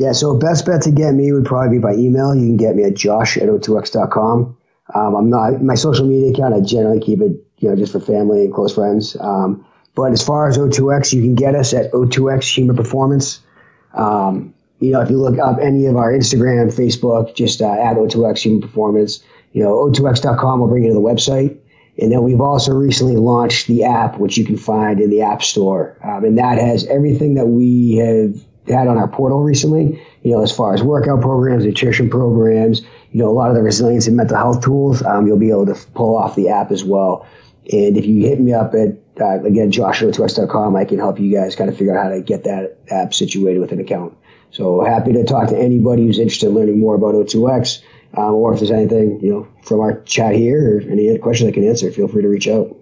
Yeah, so best bet to get me would probably be by email. You can get me at josh at o2x.com. Um, I'm not, my social media account, I generally keep it, you know, just for family and close friends. Um, but as far as O2X, you can get us at O2X Human Performance. Um, you know, if you look up any of our Instagram, Facebook, just uh, at O2X Human Performance, you know, O2X.com will bring you to the website. And then we've also recently launched the app, which you can find in the App Store. Um, and that has everything that we have had on our portal recently, you know, as far as workout programs, nutrition programs, you know, a lot of the resilience and mental health tools, um, you'll be able to pull off the app as well. And if you hit me up at, uh, again, joshua2x.com, I can help you guys kind of figure out how to get that app situated with an account. So happy to talk to anybody who's interested in learning more about O2X, um, or if there's anything you know from our chat here or any questions I can answer, feel free to reach out.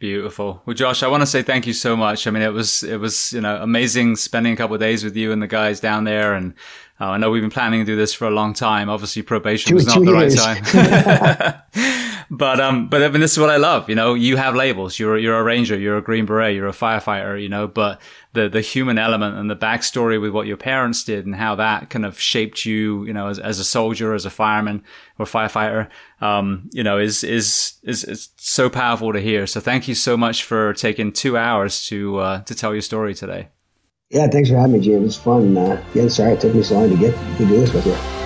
Beautiful. Well, Josh, I want to say thank you so much. I mean, it was it was you know amazing spending a couple of days with you and the guys down there, and uh, I know we've been planning to do this for a long time. Obviously, probation two, was not the years. right time. but um, but I mean, this is what I love. You know, you have labels. You're you're a ranger. You're a green beret. You're a firefighter. You know, but the the human element and the backstory with what your parents did and how that kind of shaped you. You know, as, as a soldier, as a fireman or firefighter. Um, you know, is is is is so powerful to hear. So thank you so much for taking two hours to uh, to tell your story today. Yeah, thanks for having me, Jim. It's fun. Uh, yeah, sorry it took me so long to get to do this with you.